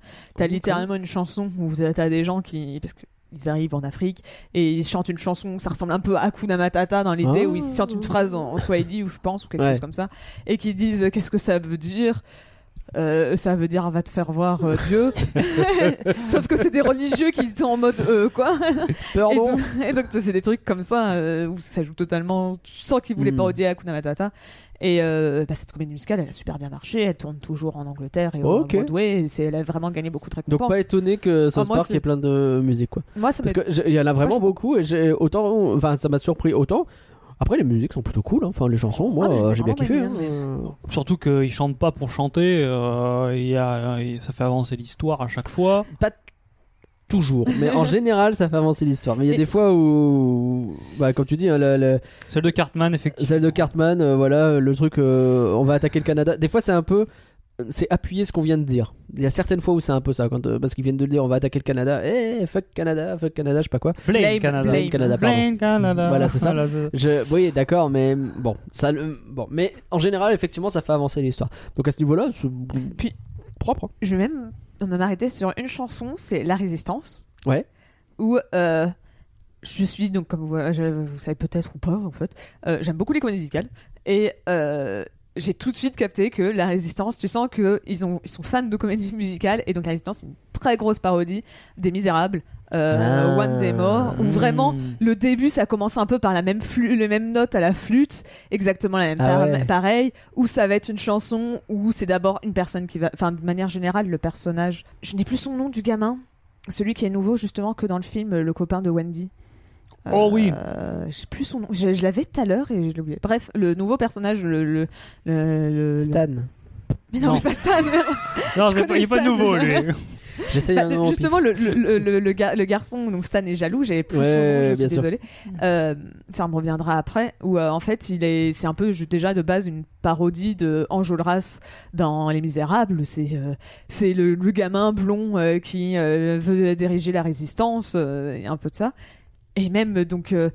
Speaker 6: Ok.
Speaker 7: littéralement une chanson où t'as des gens qui parce que ils arrivent en Afrique et ils chantent une chanson, ça ressemble un peu à Hakuna Matata dans l'idée
Speaker 6: Ah.
Speaker 7: où ils chantent une phrase en, en Swahili ou je pense ou quelque
Speaker 6: Ouais.
Speaker 7: chose comme ça et qui disent qu'est-ce que ça veut dire? Euh, ça veut dire va te faire voir euh, Dieu. Sauf que c'est des religieux qui sont en mode euh, quoi
Speaker 6: Pardon.
Speaker 7: donc, et donc, c'est des trucs comme ça euh, où ça joue totalement. Tu sens qu'ils voulaient
Speaker 6: Hmm.
Speaker 7: parodier Hakuna Matata. Et bah, cette comédie musicale, elle a super bien marché. Elle tourne toujours en Angleterre et au Broadway. Et elle a vraiment gagné beaucoup de
Speaker 6: Donc
Speaker 7: récompenses.
Speaker 6: pas étonné que South
Speaker 7: Ah,
Speaker 6: Park ait plein de musique quoi.
Speaker 7: Moi, ça
Speaker 6: Parce
Speaker 7: m'a-
Speaker 6: que j'ai- il y en a vraiment beaucoup et autant enfin ça m'a surpris autant. Après les musiques sont plutôt cool hein. enfin les chansons moi
Speaker 7: Ah,
Speaker 6: euh, j'ai bien kiffé. hein.
Speaker 8: Surtout qu'ils chantent pas pour chanter, euh, y a- ça fait avancer l'histoire à chaque fois.
Speaker 6: Pas toujours mais en général ça fait avancer l'histoire. Mais il y a des fois où bah comme tu dis hein, le- le-
Speaker 8: Celle de Cartman, effectivement.
Speaker 6: celle de Cartman euh, voilà le truc euh, on va attaquer le Canada. Des fois c'est un peu c'est appuyer ce qu'on vient de dire. Il y a certaines fois où c'est un peu ça quand euh, parce qu'ils viennent de le dire on va attaquer le Canada. Eh fuck Canada, fuck Canada, je sais pas quoi.
Speaker 8: Blame,
Speaker 7: Blame,
Speaker 8: Canada.
Speaker 7: Blame.
Speaker 6: Canada, pardon.
Speaker 8: Blame Canada.
Speaker 6: Voilà, c'est ça. Je, oui, d'accord, mais bon, ça, bon, mais en général, effectivement, ça fait avancer l'histoire. Donc à ce niveau-là, c'est
Speaker 7: Puis-
Speaker 6: propre. hein.
Speaker 7: Je vais même m'arrêter sur une chanson, c'est La Résistance.
Speaker 6: Ouais.
Speaker 7: Où euh, je suis, donc comme vous, je- vous savez peut-être ou pas en fait, euh, j'aime beaucoup les comédies musicales. Et euh, j'ai tout de suite capté que La Résistance, tu sens qu'ils ils sont fans de comédies musicales. Et donc La Résistance, c'est une très grosse parodie des Misérables, euh,
Speaker 6: Ah.
Speaker 7: One Day More, où vraiment
Speaker 8: Mm.
Speaker 7: le début, ça commence un peu par la même flûte, les mêmes notes à la flûte, exactement la même
Speaker 6: Ah ouais.
Speaker 7: pareil, où ça va être une chanson où c'est d'abord une personne qui va, enfin de manière générale, le personnage, je n'ai plus son nom du gamin, celui qui est nouveau justement que dans le film, le copain de Wendy.
Speaker 8: Oh oui.
Speaker 7: Euh, je sais plus son nom. Je, je l'avais tout à l'heure et je l'ai oublié. Bref, le nouveau personnage, le, le, le- le-
Speaker 6: Stan.
Speaker 7: Mais non,
Speaker 8: Non.
Speaker 7: mais pas Stan.
Speaker 8: Non, pas- il est pas nouveau,
Speaker 7: Stan.
Speaker 8: lui.
Speaker 6: J'essaye
Speaker 7: Bah, justement, le, le, le, le- le gar- le garçon, donc Stan est jaloux, j'avais plus
Speaker 6: Ouais,
Speaker 7: son nom, je
Speaker 6: bien
Speaker 7: suis
Speaker 6: sûr.
Speaker 7: désolée. Euh, ça me reviendra après, où euh, en fait, il est, c'est un peu déjà de base une parodie de Enjolras dans Les Misérables. C'est, euh, c'est le, le gamin blond euh, qui euh, veut diriger la résistance, euh, et un peu de ça. Et même, donc, euh,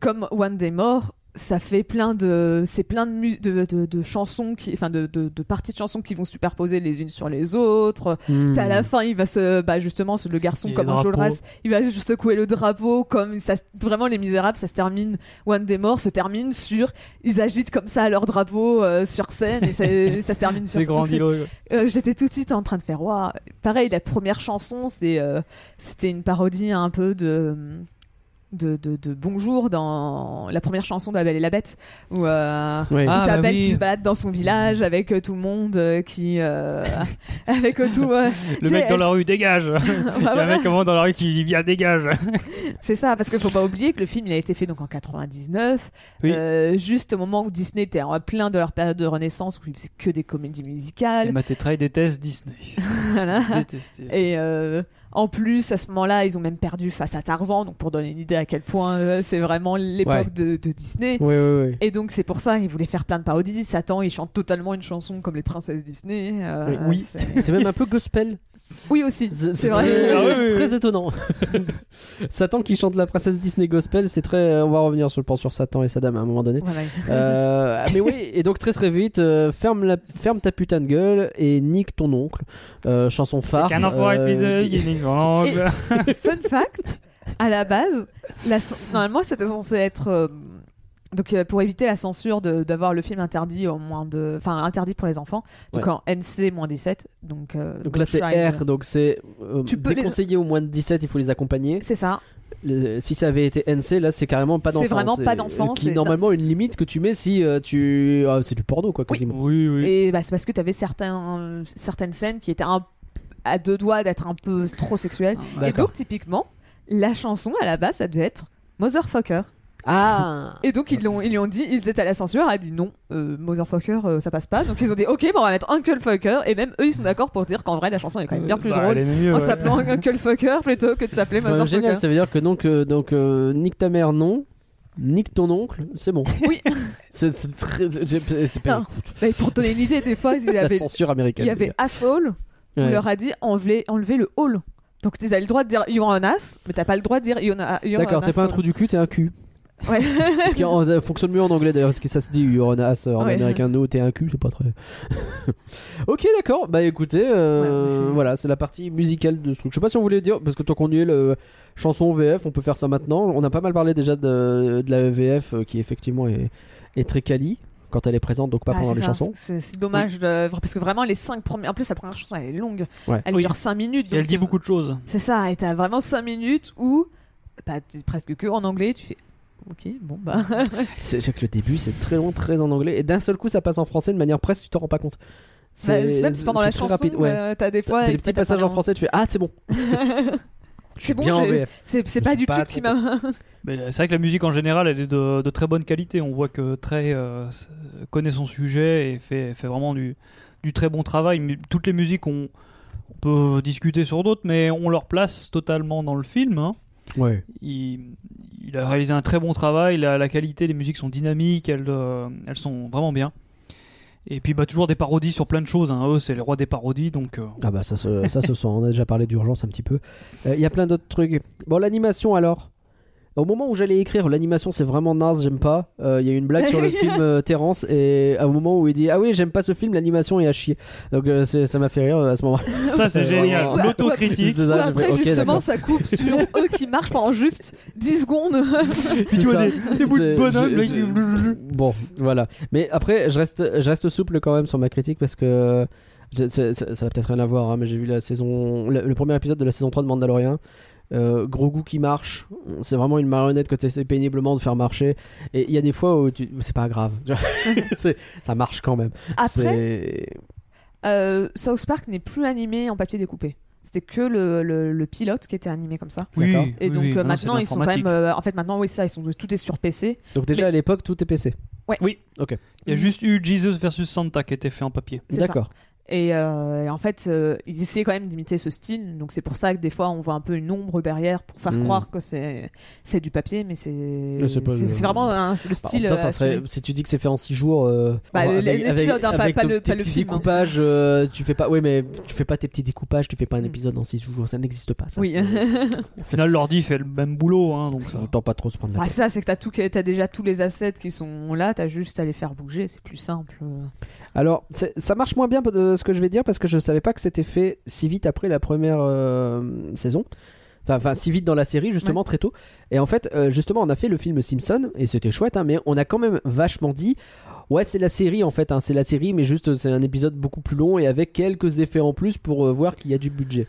Speaker 7: comme One Day More, ça fait plein de c'est plein de, mu- de, de, de chansons qui enfin de, de, de parties de chansons qui vont superposer les unes sur les autres
Speaker 6: Hmm.
Speaker 7: à la fin, il va se, bah justement, le garçon
Speaker 8: Et
Speaker 7: comme Enjolras,
Speaker 8: drapeau.
Speaker 7: il va secouer le drapeau comme ça. Vraiment, les Misérables, ça se termine. One Day More se termine sur, ils agitent comme ça leur drapeau euh, sur scène et ça, ça se termine sur
Speaker 8: C'est grandiloquent.
Speaker 7: euh, J'étais tout de suite en train de faire, waouh. Pareil, la première chanson, c'est, euh, c'était une parodie un peu de. De, de, de Bonjour dans la première chanson de La Belle et la Bête où, euh, où
Speaker 8: Ah,
Speaker 7: t'as
Speaker 8: bah
Speaker 7: Belle
Speaker 8: oui.
Speaker 7: qui se balade dans son village avec euh, tout le monde euh, qui euh, avec tout euh,
Speaker 8: Le mec dans
Speaker 7: elle-
Speaker 8: la rue dégage. Il y a un
Speaker 7: voilà.
Speaker 8: mec comment dans la rue qui dit bien dégage.
Speaker 7: C'est ça, parce qu'il faut pas oublier que le film il a été fait donc en 99,
Speaker 8: Oui.
Speaker 7: euh, juste au moment où Disney était en plein de leur période de renaissance où ils faisaient que des comédies
Speaker 8: Et
Speaker 7: musicales.
Speaker 8: Matétrail déteste Disney.
Speaker 7: Voilà.
Speaker 8: Détesté.
Speaker 7: Et euh, en plus, à ce moment-là, ils ont même perdu face à Tarzan, donc pour donner une idée à quel point euh, c'est vraiment l'époque
Speaker 6: Ouais.
Speaker 7: de, de Disney.
Speaker 6: Oui, oui, oui.
Speaker 7: Et donc c'est pour ça ils voulaient faire plein de parodies. Satan, il chante totalement une chanson comme les princesses Disney. euh,
Speaker 6: Oui.
Speaker 7: C'est
Speaker 6: même un peu gospel.
Speaker 7: Oui aussi,
Speaker 6: C'est
Speaker 7: vrai.
Speaker 6: très,
Speaker 8: Ah oui, oui, oui.
Speaker 6: très étonnant. Satan qui chante la princesse Disney gospel, c'est très. On va revenir sur le plan sur Satan et sa dame à un moment donné.
Speaker 7: Voilà.
Speaker 6: Euh, mais oui, et donc très très vite, euh, ferme, la, ferme ta putain de gueule et nique ton oncle. Euh, chanson phare.
Speaker 8: Qu'un enfant
Speaker 6: euh,
Speaker 8: oncle.
Speaker 7: Fun fact, à la base, la, normalement c'était censé être euh, donc euh, pour éviter la censure de- d'avoir le film interdit au moins de, enfin interdit pour les enfants, donc
Speaker 6: Ouais.
Speaker 7: en NC 17, donc. euh,
Speaker 6: Donc là c'est. R, donc c'est euh,
Speaker 7: Tu peux les-
Speaker 6: déconseillé au moins de 17, il faut les accompagner.
Speaker 7: C'est ça.
Speaker 6: Le- si ça avait été NC, là c'est carrément pas
Speaker 7: C'est
Speaker 6: d'enfant.
Speaker 7: vraiment pas d'enfant, c'est-
Speaker 6: est normalement une limite que tu mets si euh, tu. ah, c'est du porno quoi quasiment.
Speaker 8: Oui, oui.
Speaker 7: Et bah, c'est parce que tu avais certains, certaines scènes qui étaient un à deux doigts d'être un peu trop sexuel. Et
Speaker 6: D'accord.
Speaker 7: donc, typiquement, la chanson à la base, ça devait être Motherfucker.
Speaker 6: Ah
Speaker 7: Et donc, ils, l'ont- ils lui ont dit, ils étaient à la censure, a dit non, euh, Motherfucker, euh, ça passe pas. Donc, ils ont dit, ok, bon, on va mettre Uncle Fucker. Et même eux, ils sont d'accord pour dire qu'en vrai, la chanson est quand même bien plus
Speaker 8: Bah,
Speaker 7: drôle
Speaker 8: elle est mieux,
Speaker 7: en
Speaker 8: ouais.
Speaker 7: s'appelant Uncle Fucker plutôt que de s'appeler
Speaker 6: C'est
Speaker 7: Motherfucker.
Speaker 6: génial, ça veut dire que donc, euh, donc euh, nique ta mère, non. Nique ton oncle, c'est bon.
Speaker 7: Oui.
Speaker 6: c'est c'est très. C'est pas.
Speaker 7: Bah, pour te donner une idée, des fois, il y
Speaker 6: la
Speaker 7: avait,
Speaker 6: censure américaine.
Speaker 7: il y avait Asshole, on
Speaker 6: Ouais.
Speaker 7: leur a dit enlever, enlever le hall. Donc, ils avaient le droit de dire You're an ass, mais t'as pas le droit de dire You're, a- you're
Speaker 6: D'accord,
Speaker 7: an
Speaker 6: t'es pas un trou du cul, t'es un cul.
Speaker 7: Ouais.
Speaker 6: Ce qui en- euh, fonctionne mieux en anglais d'ailleurs, parce que ça se dit you're an ass en
Speaker 7: Ouais.
Speaker 6: américain, no, t'es un cul, c'est pas très. ok, d'accord, bah écoutez, euh,
Speaker 7: Ouais,
Speaker 6: voilà, c'est la partie musicale de ce truc. Je sais pas si on voulait dire, parce que tant qu'on y est, le chanson VF, on peut faire ça maintenant. On a pas mal parlé déjà de, de la VF euh, qui effectivement est, est très quali quand elle est présente, donc pas
Speaker 7: Ah,
Speaker 6: pendant les
Speaker 7: ça,
Speaker 6: chansons.
Speaker 7: C'est dommage, de- parce que vraiment, les 5 premières. En plus, la première chanson, elle est longue.
Speaker 6: Ouais.
Speaker 7: Elle
Speaker 8: Oui.
Speaker 7: dure 5 minutes.
Speaker 8: Et elle dit beaucoup de choses.
Speaker 7: C'est ça, et t'as vraiment 5 minutes où. Bah, t'es presque que en anglais, tu fais. Ok, bon bah.
Speaker 6: C'est c'est que le début c'est très long, très en anglais, et d'un seul coup ça passe en français de manière presque, tu t'en rends pas compte.
Speaker 7: Bah, même si pendant la chanson,
Speaker 6: rapide, ouais.
Speaker 7: euh, t'as des fois.
Speaker 6: Des petits passages en français, tu fais Ah, c'est bon. Je suis
Speaker 7: C'est bon. C'est c'est pas du tout qui m'a.
Speaker 8: C'est vrai que la musique en général, elle est de, de très bonne qualité. On voit que Trey euh, connaît son sujet et fait, fait vraiment du, du très bon travail. Mais toutes les musiques, on, on peut discuter sur d'autres, mais on leur place totalement dans le film. hein.
Speaker 6: Ouais.
Speaker 8: Il, il a réalisé un très bon travail. La, la qualité, les musiques sont dynamiques, elles, euh, elles sont vraiment bien. Et puis bah, toujours des parodies sur plein de choses. hein. Eux, c'est les rois des parodies, donc. euh,
Speaker 6: Ah bah ça se, ça se sent, on a déjà parlé d'urgence un petit peu. Euh, Il y a plein d'autres trucs. Bon l'animation alors? Au moment où j'allais écrire l'animation c'est vraiment naze, j'aime pas. Euh, Il y a eu une blague sur le film euh, Terrence et au moment où il dit ah oui j'aime pas ce film l'animation est à chier. Donc euh, ça m'a fait rire euh, à ce moment.
Speaker 8: Ça, c'est génial.
Speaker 6: vraiment.
Speaker 8: L'autocritique.
Speaker 7: Ou
Speaker 6: ça,
Speaker 7: après,
Speaker 6: ok,
Speaker 7: justement, ça coupe sur eux qui marchent pendant juste 10 secondes.
Speaker 6: C'est ça.
Speaker 8: des bouts de bonhomme, là,
Speaker 6: Bon, voilà. Mais après, je reste, je reste souple quand même sur ma critique parce que ça n'a peut-être rien à voir, hein, mais j'ai vu la saison, le, le premier épisode de la saison 3 de Mandalorian. Euh, gros goût qui marche, c'est vraiment une marionnette que tu essaies péniblement de faire marcher. Et il y a des fois où tu... c'est pas grave, C'est- ça marche quand même.
Speaker 7: Après,
Speaker 6: C'est-
Speaker 7: euh, South Park n'est plus animé en papier découpé. C'était que le, le- le pilote qui était animé comme ça.
Speaker 8: Oui.
Speaker 7: Et
Speaker 8: oui,
Speaker 7: donc
Speaker 8: oui.
Speaker 7: euh, maintenant ils sont quand même. euh, en fait maintenant oui ça ils sont tout est sur PC.
Speaker 6: Donc déjà
Speaker 7: Mais-
Speaker 6: à l'époque, tout est PC.
Speaker 8: Oui.
Speaker 6: Ok.
Speaker 8: Il y a juste eu Jesus versus Santa qui était fait en papier.
Speaker 6: D'accord.
Speaker 7: Et, euh, et en fait euh, ils essayaient quand même d'imiter ce style. Donc c'est pour ça que des fois on voit un peu une ombre derrière pour faire
Speaker 6: Mm.
Speaker 7: croire que c'est c'est du papier, mais c'est
Speaker 6: le-
Speaker 7: vraiment un- le
Speaker 6: Bah,
Speaker 7: style.
Speaker 6: même temps, ça
Speaker 7: euh,
Speaker 6: serait, si tu dis que c'est fait en 6 jours, euh,
Speaker 7: Bah, l'épisode, hein, pas- le-
Speaker 6: tes
Speaker 7: pas le
Speaker 6: petits
Speaker 7: film, hein.
Speaker 6: découpages, euh, tu fais pas, ouais, mais tu fais pas tes petits découpages, tu fais pas un épisode en 6 jours, ça n'existe pas. Ça,
Speaker 7: Oui.
Speaker 6: c'est-
Speaker 8: Au final, l'ordi fait le même boulot, hein, donc ça.
Speaker 6: Autant pas trop se prendre la
Speaker 7: Bah,
Speaker 6: tête.
Speaker 7: c'est ça, c'est que t'as tout, t'as déjà tous les assets qui sont là, t'as juste à les faire bouger, c'est plus simple.
Speaker 6: Alors, ça marche moins bien de ce que je vais dire parce que je savais pas que c'était fait si vite après la première euh, saison. Enfin, enfin, si vite dans la série, justement, très tôt. Et en fait, euh, justement, on a fait le film Simpson et c'était chouette, hein, mais on a quand même vachement dit. Ouais, c'est la série en fait, hein, c'est la série, mais juste c'est un épisode beaucoup plus long et avec quelques effets en plus pour euh, voir qu'il y a du budget.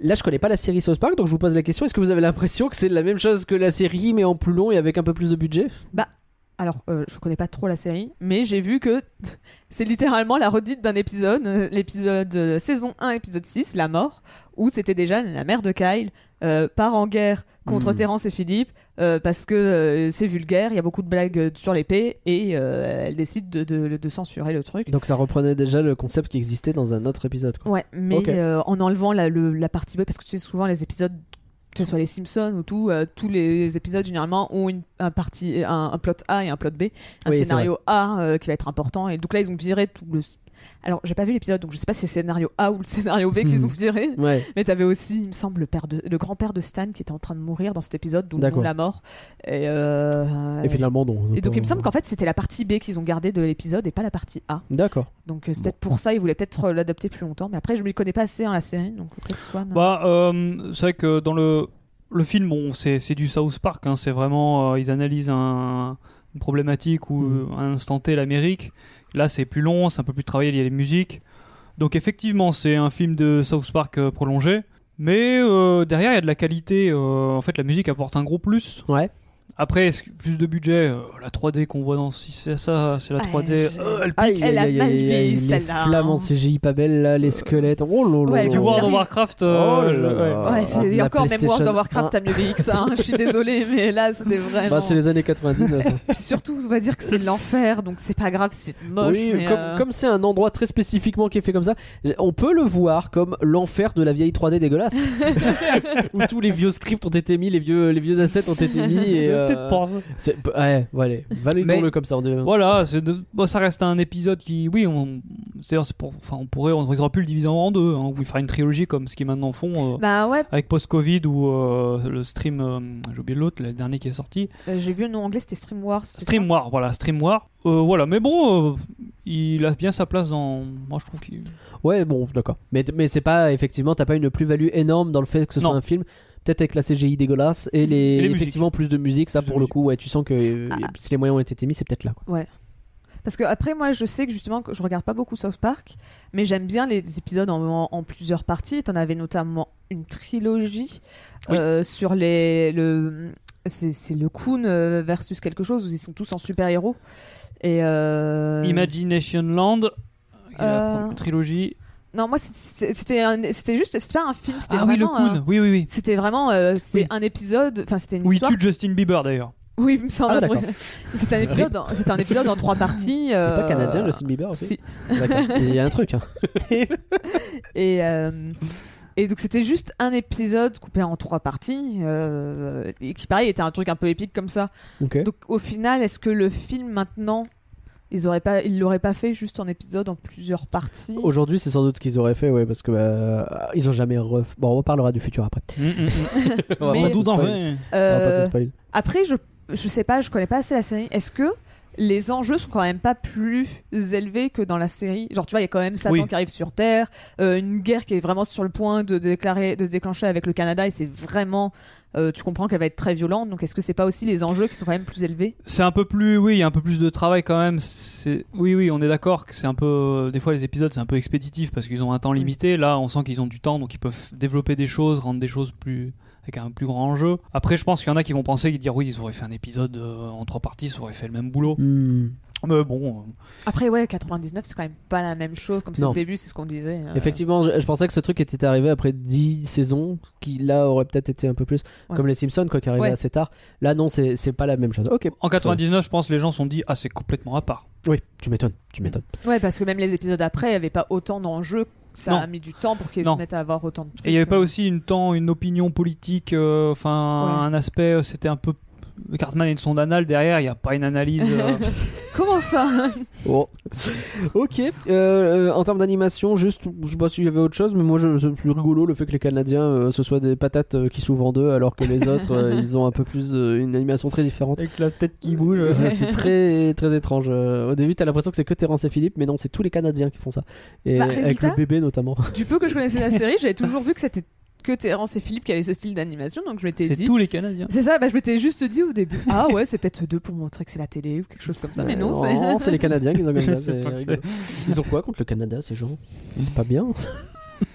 Speaker 6: Là, je connais pas la série South Park, donc je vous pose la question est-ce que vous avez l'impression que c'est la même chose que la série, mais en plus long et avec un peu plus de budget?
Speaker 7: Alors, euh, je connais pas trop la série, mais j'ai vu que c'est littéralement la redite d'un épisode, euh, l'épisode euh, saison 1, épisode 6, La mort, où c'était déjà la mère de Kyle euh, part en guerre contre
Speaker 6: Hmm.
Speaker 7: Terence et Philippe parce que c'est vulgaire, il y a beaucoup de blagues sur l'épée et elle décide de, de- de censurer le truc.
Speaker 6: Donc ça reprenait déjà le concept qui existait dans un autre épisode. Quoi.
Speaker 7: Ouais, mais en enlevant la, le- la partie B, parce que tu sais, souvent les épisodes, que ce soit les Simpsons ou tout, euh, tous les épisodes généralement ont une, un, parti, un, un plot A et un plot B, un
Speaker 6: Oui,
Speaker 7: scénario A euh, qui va être important. Et donc là, ils ont viré tout le. Alors, j'ai pas vu l'épisode, donc je sais pas si c'est le scénario A ou le scénario B qu'ils ont viré.
Speaker 6: Ouais.
Speaker 7: Mais t'avais aussi, il me semble, le, père de, le grand-père de Stan qui était en train de mourir dans cet épisode, d'où la mort. Et, euh,
Speaker 6: Et finalement, non.
Speaker 7: et donc, il me semble qu'en fait, c'était la partie B qu'ils ont gardée de l'épisode et pas la partie A.
Speaker 6: D'accord.
Speaker 7: Donc, euh, c'est peut-être pour ça, ils voulaient peut-être l'adapter plus longtemps. Mais après, je me connais pas assez en la série, donc peut-être Swan.
Speaker 8: Bah, euh, c'est vrai que dans le, le film, bon, c'est c'est du South Park. hein, c'est vraiment, euh, ils analysent un- une problématique ou euh, un instant T l'Amérique. Là, c'est plus long, c'est un peu plus travaillé, il y a les musiques. Donc effectivement, c'est un film de South Park euh, prolongé. Mais euh, derrière, il y a de la qualité. euh, en fait, la musique apporte un gros plus.
Speaker 6: Ouais.
Speaker 8: Après, est-ce que plus de budget, euh, la 3D qu'on voit dans si c'est ça, c'est la
Speaker 7: Ouais,
Speaker 8: 3D.
Speaker 7: je-
Speaker 8: euh, elle
Speaker 6: Aïe,
Speaker 7: Elle a
Speaker 6: aïe, aïe,
Speaker 7: mal
Speaker 6: aïe,
Speaker 7: vieilli,
Speaker 6: aïe, les
Speaker 7: celle-là,
Speaker 6: flammes en. CGI pas belles là, les squelettes. Oh là là
Speaker 7: Ouais.
Speaker 8: World of
Speaker 7: avez-
Speaker 8: Warcraft.
Speaker 6: Oh
Speaker 8: euh, ouais.
Speaker 6: là.
Speaker 7: Ouais,
Speaker 6: Ah,
Speaker 7: c'est
Speaker 6: la
Speaker 7: encore même World
Speaker 6: PlayStation
Speaker 7: of Warcraft, t'as mieux que ça. hein. Je suis désolée, mais là, c'était vraiment.
Speaker 6: Bah, c'est les années 99. hein.
Speaker 7: Puis surtout, on va dire que c'est l'enfer, donc c'est pas grave, c'est moche.
Speaker 6: oui,
Speaker 7: mais,
Speaker 6: comme
Speaker 7: euh,
Speaker 6: comme c'est un endroit très spécifiquement qui est fait comme ça, on peut le voir comme l'enfer de la vieille 3D dégueulasse. où tous les vieux scripts ont été mis, les vieux, les vieux assets ont été mis. Et, euh,
Speaker 8: Peut-être pas.
Speaker 6: c'est- ouais, voilà, validons-le
Speaker 8: Mais-
Speaker 6: comme ça. On.
Speaker 8: Voilà, c'est de- bon, ça reste un épisode qui, oui, on, c'est-à-dire, c'est pour, enfin, on pourrait, on aurait pu le diviser en deux, hein, ou fera une trilogie comme ce qu'ils maintenant font. euh,
Speaker 7: Bah ouais,
Speaker 8: Avec post-Covid ou euh, le stream, euh, j'ai oublié l'autre, le dernier qui est sorti.
Speaker 7: euh, j'ai vu le nom anglais, c'était Stream Wars. c'est
Speaker 8: Stream War, voilà, Stream War. Euh, voilà, mais bon, euh, il a bien sa place dans. Moi, je trouve qu'il.
Speaker 6: Ouais, bon, d'accord. Mais, mais c'est pas, effectivement, t'as pas une plus-value énorme dans le fait que ce soit
Speaker 8: Non.
Speaker 6: un film. Peut-être avec la CGI dégueulasse et, les,
Speaker 8: Et les
Speaker 6: effectivement plus de musique, ça
Speaker 8: Plus
Speaker 6: pour le
Speaker 8: musique.
Speaker 6: coup, ouais, tu sens que euh,
Speaker 7: Ah.
Speaker 6: si les moyens ont été mis, c'est peut-être là. quoi.
Speaker 7: ça Parce que après, moi, je sais que justement, que je regarde pas beaucoup South Park, mais j'aime bien les épisodes en, en plusieurs parties. T'en avais notamment une trilogie
Speaker 8: Oui.
Speaker 7: euh, sur les le c'est c'est le Coon euh, versus quelque chose où ils sont tous en super héros. Et euh,
Speaker 8: Imagination Land, qui est la trilogie.
Speaker 7: Non, moi c'est- c'était juste c'était pas un film, c'était
Speaker 8: Ah oui, le
Speaker 7: vraiment
Speaker 8: Coon,
Speaker 7: un-
Speaker 8: oui, oui, oui.
Speaker 7: C'était vraiment, euh, c'est
Speaker 8: Oui.
Speaker 7: un épisode, enfin c'était une
Speaker 8: Où il
Speaker 7: histoire.
Speaker 8: tue Justin Bieber d'ailleurs.
Speaker 7: Oui, il me semble.
Speaker 6: Ah.
Speaker 7: C'était un épisode, en- c'était un épisode en trois parties.
Speaker 6: C'est
Speaker 7: euh,
Speaker 6: pas canadien, Justin Bieber aussi
Speaker 7: si.
Speaker 6: D'accord. Il y a un truc. Hein.
Speaker 7: Et, euh, et donc c'était juste un épisode coupé en trois parties, euh, et qui pareil était un truc un peu épique comme ça. Donc au final, est-ce que le film maintenant, ils auraient pas, ils l'auraient pas fait juste en épisode en plusieurs parties
Speaker 6: Aujourd'hui, c'est sans doute ce qu'ils auraient fait, ouais, parce que bah, ils ont jamais ref... Bon, on reparlera du futur après.
Speaker 8: Mm, mm, mm.
Speaker 6: On va
Speaker 7: Mais-
Speaker 6: pas se
Speaker 8: Tout en.
Speaker 6: On va
Speaker 7: Euh. Après, je, je sais pas, je connais pas assez la série. Est-ce que les enjeux sont quand même pas plus élevés que dans la série? Genre, tu vois, il y a quand même Satan
Speaker 8: Oui.
Speaker 7: qui arrive sur Terre, euh, une guerre qui est vraiment sur le point de déclarer, de se déclencher avec le Canada, et c'est vraiment, euh, tu comprends qu'elle va être très violente. Donc, est-ce que c'est pas aussi les enjeux qui sont quand même plus élevés?
Speaker 8: C'est un peu plus, oui, il y a un peu plus de travail quand même. C'est, oui, oui, on est d'accord que c'est un peu, des fois les épisodes c'est un peu expéditif parce qu'ils ont un temps limité. Là, on sent qu'ils ont du temps, donc ils peuvent développer des choses, rendre des choses plus avec un plus grand enjeu. Après, je pense qu'il y en a qui vont penser, qui dire oui, ils auraient fait un épisode euh, en trois parties, ça aurait fait le même boulot.
Speaker 6: Hmm.
Speaker 8: Mais bon, euh,
Speaker 7: Après, ouais, 99, c'est quand même pas la même chose. Comme c'est au début, c'est ce qu'on disait. euh.
Speaker 6: Effectivement, je, je pensais que ce truc était arrivé après 10 saisons, qui là aurait peut-être été un peu plus
Speaker 7: Ouais.
Speaker 6: comme les Simpsons, quoi, qui arrivaient
Speaker 7: Ouais.
Speaker 6: assez tard. Là, non, c'est c'est pas la même chose. Ok.
Speaker 8: en 99, je pense les gens se sont dit ah c'est complètement à part.
Speaker 6: Oui, tu m'étonnes, tu m'étonnes.
Speaker 7: Ouais, parce que même les épisodes après, il y avait pas autant d'enjeux. Ça
Speaker 8: Non.
Speaker 7: a mis du temps pour qu'ils se mettent à avoir autant de trucs.
Speaker 8: Et il y avait pas
Speaker 7: euh.
Speaker 8: aussi une temps, une opinion politique, euh, enfin
Speaker 7: Ouais.
Speaker 8: un aspect, c'était un peu Cartman et une sonde anale derrière, il n'y a pas une analyse. euh,
Speaker 7: Comment ça
Speaker 6: Oh. ok. Euh, euh, en termes d'animation, juste, je sais pas s'il y avait autre chose, mais moi, je, c'est plus rigolo le fait que les Canadiens, euh, ce soient des patates euh, qui s'ouvrent en deux, alors que les autres, euh, ils ont un peu plus euh, une animation très différente.
Speaker 8: avec la tête qui bouge.
Speaker 6: Ça, C'est très très étrange. Euh, Au début, t'as l'impression que c'est que Terence et Philippe, mais non, c'est tous les Canadiens qui font ça. Et
Speaker 7: Bah,
Speaker 6: avec
Speaker 7: résultat
Speaker 6: le bébé notamment.
Speaker 7: Du peu que je connaissais la série, j'avais toujours vu que c'était que Terence et Philippe qui avaient ce style d'animation, donc je m'étais
Speaker 8: C'est
Speaker 7: dit.
Speaker 8: tous les Canadiens.
Speaker 7: C'est ça, bah, je m'étais juste dit au début. Ah ouais, c'est peut-être deux pour montrer que c'est la télé ou quelque chose comme ça, mais non, c'est.
Speaker 6: Non, c'est les Canadiens qui ont c'est rigolo. Ils ont quoi contre le Canada, ces gens? C'est pas bien.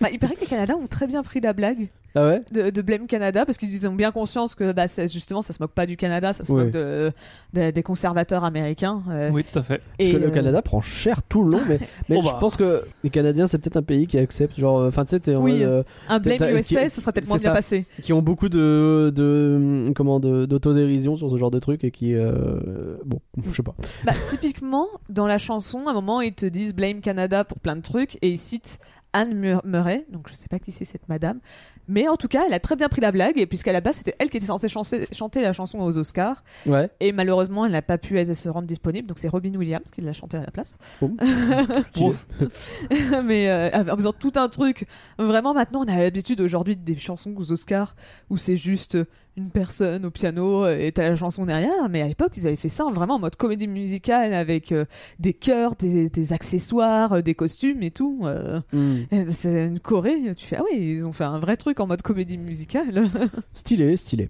Speaker 7: Bah, il paraît que les Canadiens ont très bien pris la blague
Speaker 6: Ah ouais
Speaker 7: de, de Blame Canada parce qu'ils ont bien conscience que bah, c'est- justement ça se moque pas du Canada, ça se moque de, de- des conservateurs américains. euh,
Speaker 8: Oui, tout à fait.
Speaker 6: Parce
Speaker 7: et,
Speaker 6: que le
Speaker 7: euh,
Speaker 6: Canada prend cher tout le long, mais, mais
Speaker 8: Oh
Speaker 6: je
Speaker 8: bah.
Speaker 6: pense que les Canadiens, c'est peut-être un pays qui accepte, genre, enfin, tu sais,
Speaker 7: Oui.
Speaker 6: euh,
Speaker 7: Un Blame USA,
Speaker 6: qui-
Speaker 7: ça serait peut-être moins bien
Speaker 6: ça.
Speaker 7: passé.
Speaker 6: qui ont beaucoup de, de comment, de- d'autodérision sur ce genre de truc et qui, euh, bon, je sais pas.
Speaker 7: Bah, typiquement, dans la chanson, à un moment, ils te disent Blame Canada pour plein de trucs et ils citent Anne Mur- Murray, donc je sais pas qui c'est cette madame, mais en tout cas, elle a très bien pris la blague, et puisqu'à la base, c'était elle qui était censée chanter, chanter la chanson aux Oscars,
Speaker 6: Ouais.
Speaker 7: et malheureusement, elle n'a pas pu elle, se rendre disponible, donc c'est Robin Williams qui l'a chanté à la place. Mais euh, en faisant tout un truc, vraiment maintenant, on a l'habitude aujourd'hui des chansons aux Oscars où c'est juste une personne au piano euh, et t'as la chanson derrière, mais à l'époque, ils avaient fait ça vraiment en mode comédie musicale avec euh, des chœurs, des, des accessoires, euh, des costumes et tout. euh.
Speaker 6: Hmm.
Speaker 7: C'est une Corée, tu fais ah oui, ils ont fait un vrai truc en mode comédie musicale.
Speaker 6: Stylé, stylé.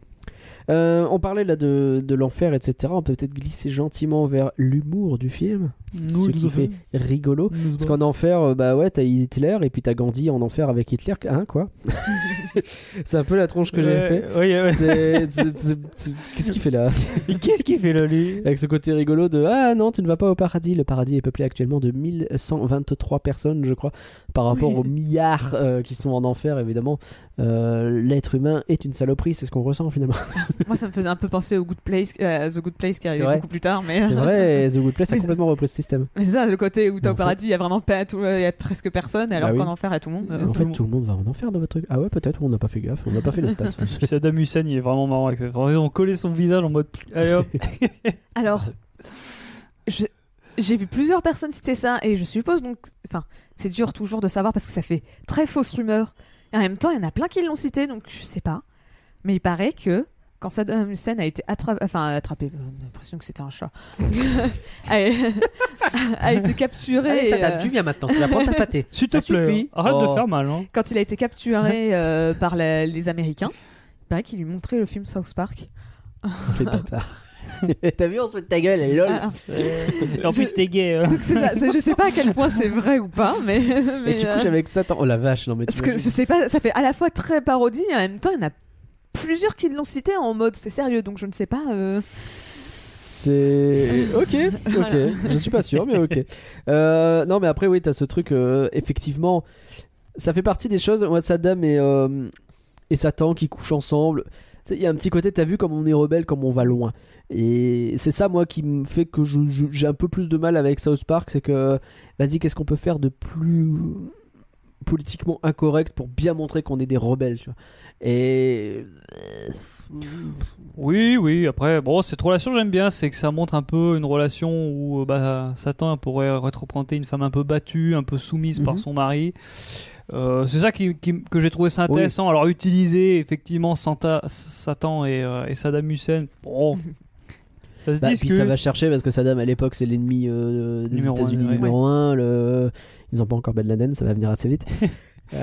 Speaker 6: Euh, on parlait là de, de l'enfer, etc. On peut peut-être glisser gentiment vers l'humour du film, ce qui fait rigolo. Parce qu'en enfer, euh, bah ouais, t'as Hitler et puis t'as Gandhi en enfer avec Hitler. Hein, quoi C'est un peu la tronche que j'ai fait. Qu'est-ce qu'il fait là?
Speaker 8: Qu'est-ce qu'il fait là, lui?
Speaker 6: Avec ce côté rigolo de Ah non, tu ne vas pas au paradis. Le paradis est peuplé actuellement de 1123 personnes, je crois, par rapport aux milliards euh, qui sont en enfer, évidemment. Euh, L'être humain est une saloperie, c'est ce qu'on ressent finalement.
Speaker 7: Moi, ça me faisait un peu penser au Good Place, euh, The Good Place qui arrive beaucoup plus tard. Mais
Speaker 6: C'est vrai, The Good Place a complètement repris ce système.
Speaker 7: Mais ça, le côté où t'es
Speaker 6: En
Speaker 7: au paradis, il y a vraiment pas tout, y a presque personne, alors
Speaker 6: Bah oui.
Speaker 7: qu'en enfer, il y a tout le monde.
Speaker 6: en fait, tout le monde va en enfer dans votre truc. Ah ouais, peut-être, on n'a pas fait gaffe, on n'a pas fait les stats.
Speaker 8: Saddam Hussein, il est vraiment marrant avec ça. Ils ont collé son visage en mode. Allez hop.
Speaker 7: Alors, je- j'ai vu plusieurs personnes citer ça, et je suppose donc. Enfin, c'est dur toujours de savoir parce que ça fait très fausse rumeur. Et en même temps, il y en a plein qui l'ont cité, donc je sais pas. Mais il paraît que. Quand Saddam Hussein a été attrapé, enfin attrapé, j'ai l'impression que c'était un chat, a, a été capturé.
Speaker 6: Allez, ça
Speaker 7: euh,
Speaker 6: date, tu viens maintenant, tu vas prendre ta pâtée.
Speaker 8: S'il te plaît,
Speaker 6: suffit.
Speaker 8: arrête de
Speaker 6: Oh.
Speaker 8: faire mal. Hein.
Speaker 7: quand il a été capturé euh, par la- les Américains, il paraît qu'il lui montrait le film South Park.
Speaker 6: Quel bâtard. T'as vu, on se fout de ta gueule, lol.
Speaker 7: Ah,
Speaker 8: Et en plus, t'es gay. hein.
Speaker 7: ça, je sais pas à quel point c'est vrai ou pas, mais. mais,
Speaker 6: Et tu couches avec Satan. Oh la vache, non mais
Speaker 7: Parce que je sais pas, ça fait à la fois très parodie et en même temps il y en a plusieurs qui l'ont cité en mode c'est sérieux, donc je ne sais pas. euh,
Speaker 6: C'est. Ok, ok.
Speaker 7: Voilà.
Speaker 6: Je suis pas sûr, mais ok. Euh, non, mais après, oui, t'as ce truc. euh, effectivement, ça fait partie des choses. Moi, Saddam et, euh, et Satan qui couchent ensemble. Il y a un petit côté, t'as vu comme on est rebelle, comme on va loin. Et c'est ça, moi, qui me fait que je- je- j'ai un peu plus de mal avec South Park. C'est que, vas-y, qu'est-ce qu'on peut faire de plus politiquement incorrect pour bien montrer qu'on est des rebelles, tu vois? Et.
Speaker 8: Oui, oui. Après, bon, cette relation, j'aime bien. C'est que ça montre un peu une relation où euh, bah, Satan pourrait représenter une femme un peu battue, un peu soumise par
Speaker 6: Mhm.
Speaker 8: son mari. Euh, c'est ça qui, qui- que j'ai trouvé ça intéressant. Alors, utiliser effectivement Santa- Satan et, euh, et Saddam Hussein, bon, ça se
Speaker 6: Bah, puis ça va chercher parce que Saddam à l'époque c'est l'ennemi euh, des États-Unis numéro 1. Le... Ils ont pas encore Ben Laden, ça va venir assez vite.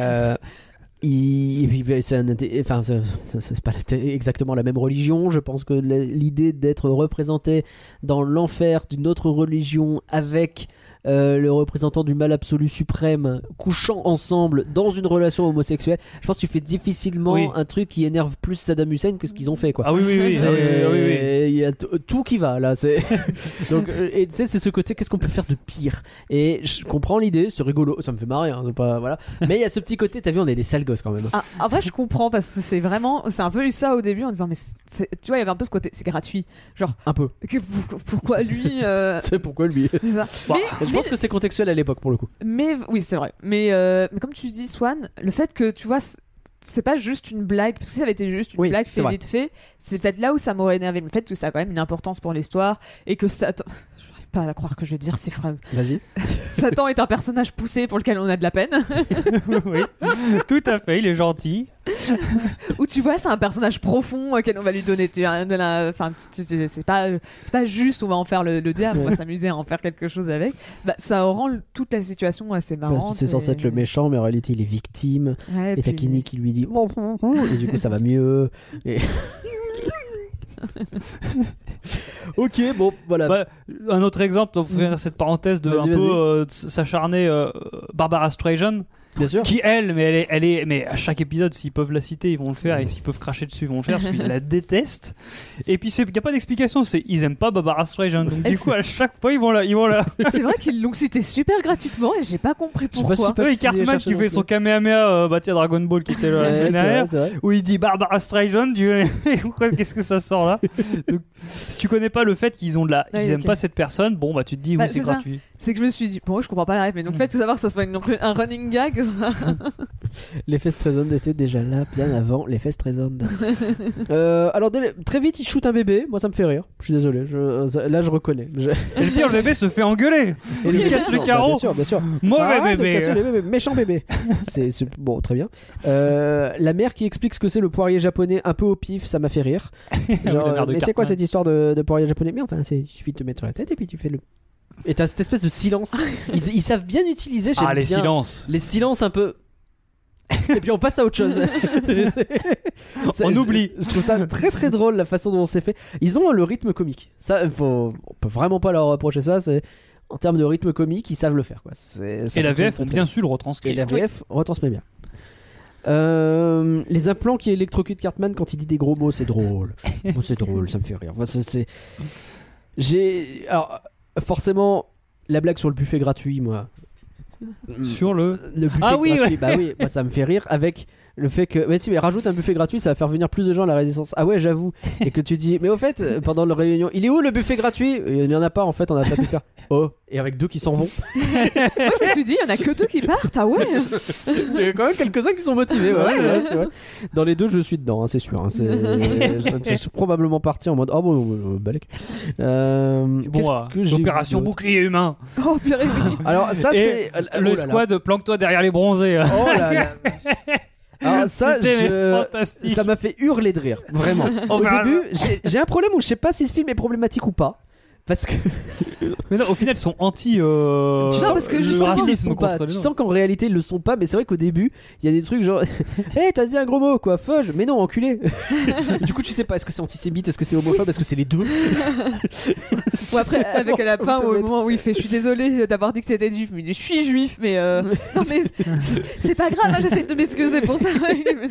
Speaker 6: Il- Et puis bah, c'est un enfin, c'est- pas exactement la même religion. Je pense que l'idée d'être représenté dans l'enfer d'une autre religion avec euh, le représentant du mal absolu suprême couchant ensemble dans une relation homosexuelle, je pense que tu fais difficilement
Speaker 8: Oui.
Speaker 6: un truc qui énerve plus Saddam Hussein que ce qu'ils ont fait quoi.
Speaker 8: Ah oui, oui, oui. Ah oui, oui, oui, oui.
Speaker 6: Il y a tout qui va là. C'est donc euh, et tu sais c'est ce côté qu'est-ce qu'on peut faire de pire? Et je comprends l'idée, c'est rigolo, ça me fait marrer, hein, pas voilà. Mais il y a ce petit côté, t'as vu, on est des sales gosses quand même.
Speaker 7: Ah, en vrai, je comprends parce que c'est vraiment, c'est un peu eu ça au début en disant mais tu vois il y avait un peu ce côté c'est gratuit, genre
Speaker 6: Un peu.
Speaker 7: que- pourquoi lui euh,
Speaker 6: C'est pourquoi lui.
Speaker 7: ça.
Speaker 8: Bah,
Speaker 7: mais,
Speaker 6: Je pense que c'est contextuel à l'époque pour le coup.
Speaker 7: mais oui c'est vrai. Mais, euh, mais comme tu dis Swan, le fait que tu vois c'est- pas juste une blague parce que si ça avait été juste une
Speaker 6: Oui,
Speaker 7: blague
Speaker 6: c'est
Speaker 7: fait vite fait, c'est peut-être là où ça m'aurait énervé. Mais le fait que ça a quand même une importance pour l'histoire et que j'arrive pas à croire que je vais dire ces phrases.
Speaker 6: Vas-y.
Speaker 7: Satan est un personnage poussé pour lequel on a de la peine.
Speaker 8: oui, tout à fait, il est gentil.
Speaker 7: Ou tu vois, c'est un personnage profond auquel on va lui donner. Tu vois, de la- enfin, c'est pas, c'est pas juste on va en faire le, le diable, on va s'amuser à en faire quelque chose avec. Bah, ça rend toute la situation assez marrante.
Speaker 6: que c'est censé
Speaker 7: et-
Speaker 6: être le méchant, mais en réalité il est victime.
Speaker 7: Ouais,
Speaker 6: Et
Speaker 7: puis-
Speaker 6: t'as Kenny qui lui dit et du coup ça va mieux. Et... ok, bon voilà.
Speaker 8: Bah, un autre exemple, pour faire cette parenthèse de un peu euh, s'acharner euh, Barbara Streisand,
Speaker 6: Bien sûr.
Speaker 8: qui elle, mais elle est, elle est, mais à chaque épisode, s'ils peuvent la citer, ils vont le faire, et s'ils peuvent cracher dessus, ils vont le faire, parce qu'ils la détestent. Et puis il n'y a pas d'explication, c'est ils aiment pas Barbara Streisand, donc du coup à chaque fois ils vont la, ils vont la.
Speaker 7: C'est vrai qu'ils l'ont cité super gratuitement et j'ai pas compris
Speaker 6: Je sais pas
Speaker 7: pourquoi.
Speaker 6: si
Speaker 8: Oui, Cartman qui fait son Kamehameha, euh, bah tiens Dragon Ball qui était là la semaine dernière. où il dit Barbara Streisand, tu pourquoi qu'est-ce que ça sort là? Donc, Si tu connais pas le fait qu'ils ont de la, ils aiment pas cette personne, bon bah tu te dis
Speaker 7: Bah,
Speaker 8: oui c'est
Speaker 7: c'est ça.
Speaker 8: gratuit.
Speaker 7: C'est que je me suis dit, bon, je comprends pas la rêve, mais donc le fait de savoir que ça soit une- un running gag, ça-
Speaker 6: Les fesses étaient déjà là bien avant les fesses euh, alors très vite il shoot un bébé, moi ça me fait rire. Je suis désolé, je- ça- là je reconnais. Je-
Speaker 8: Et le pire, le bébé se fait engueuler.
Speaker 6: Et
Speaker 8: Il casse le
Speaker 6: Non, bah,
Speaker 8: carreau.
Speaker 6: bien sûr, bien sûr.
Speaker 8: Mauvais bébé.
Speaker 6: casser les bébés, méchant bébé. c'est bon, très bien. Euh, la mère qui explique ce que c'est le poirier japonais un peu au pif, ça m'a fait rire. Genre, mais c'est quoi cette histoire de, de poirier japonais? Mais enfin, c'est il suffit de te mettre sur la tête et puis tu fais le. Et t'as cette espèce de silence. Ils, ils savent bien utiliser. j'aime
Speaker 8: Ah les
Speaker 6: bien
Speaker 8: silences.
Speaker 6: Les silences un peu. et puis on passe à autre chose. C'est- c'est-
Speaker 8: On
Speaker 6: je-
Speaker 8: oublie.
Speaker 6: Je trouve ça très très drôle la façon dont c'est fait. Ils ont le rythme comique. Ça, faut, on peut vraiment pas leur reprocher ça. C'est en termes de rythme comique, ils savent le faire. Quoi. C'est- ça
Speaker 8: Et la
Speaker 6: fonctionne
Speaker 8: VF
Speaker 6: très,
Speaker 8: ont
Speaker 6: très
Speaker 8: bien su le retranscrire.
Speaker 6: Et la VF retransmet bien. Euh, les implants qui électrocutent Cartman quand il dit des gros mots, c'est drôle. Moi, c'est drôle, ça me fait rire. Enfin, c'est- c'est- J'ai. Alors, forcément, la blague sur le buffet gratuit, moi.
Speaker 8: Sur le.
Speaker 6: Le buffet
Speaker 8: Ah oui,
Speaker 6: gratuit, bah oui, moi, ça me fait rire avec le fait que. Mais si, mais rajoute un buffet gratuit, ça va faire venir plus de gens à la résistance. Ah ouais, j'avoue. Et que tu dis, mais au fait, euh, pendant la réunion, il est où le buffet gratuit? Il n'y en a pas, en fait, on a pas pu faire. Oh, et avec deux qui s'en vont.
Speaker 7: Moi, je me suis dit, il y en a que deux qui partent. Ah ouais
Speaker 6: Il y a quand même quelques-uns qui sont motivés. ouais, vrai, vrai. Dans les deux, je suis dedans, hein, c'est sûr. hein, c'est- je, je suis probablement parti en mode oh bon, euh, balèque. Euh,
Speaker 8: Bon,
Speaker 6: j'ai d'autre?
Speaker 8: bouclier humain.
Speaker 7: Oh purée, oui.
Speaker 6: Alors ça c'est oh
Speaker 8: le
Speaker 6: là.
Speaker 8: squad, planque-toi derrière les bronzés.
Speaker 6: Oh là là. Alors ça, je... ça m'a fait hurler de rire, vraiment. Au début, j'ai- j'ai un problème où je sais pas si ce film est problématique ou pas. Parce que
Speaker 8: Mais non, au final, ils sont anti. euh,
Speaker 6: tu sens
Speaker 7: parce que
Speaker 6: le
Speaker 7: justement,
Speaker 6: racisme
Speaker 8: ils le
Speaker 6: sont pas. Tu sens qu'en réalité ils le sont pas, mais c'est vrai qu'au début il y a des trucs genre, hé t'as dit un gros mot quoi, foge, mais non enculé. du coup tu sais pas est-ce que c'est antisémite, est-ce que c'est homophobe, est-ce que c'est les deux?
Speaker 7: Ou après, avec à la fin, au moment où il fait Je suis désolé d'avoir dit que t'étais juif, mais il dit Je suis juif, mais. euh, Non, mais c'est- pas grave, hein, j'essaie de m'excuser pour ça.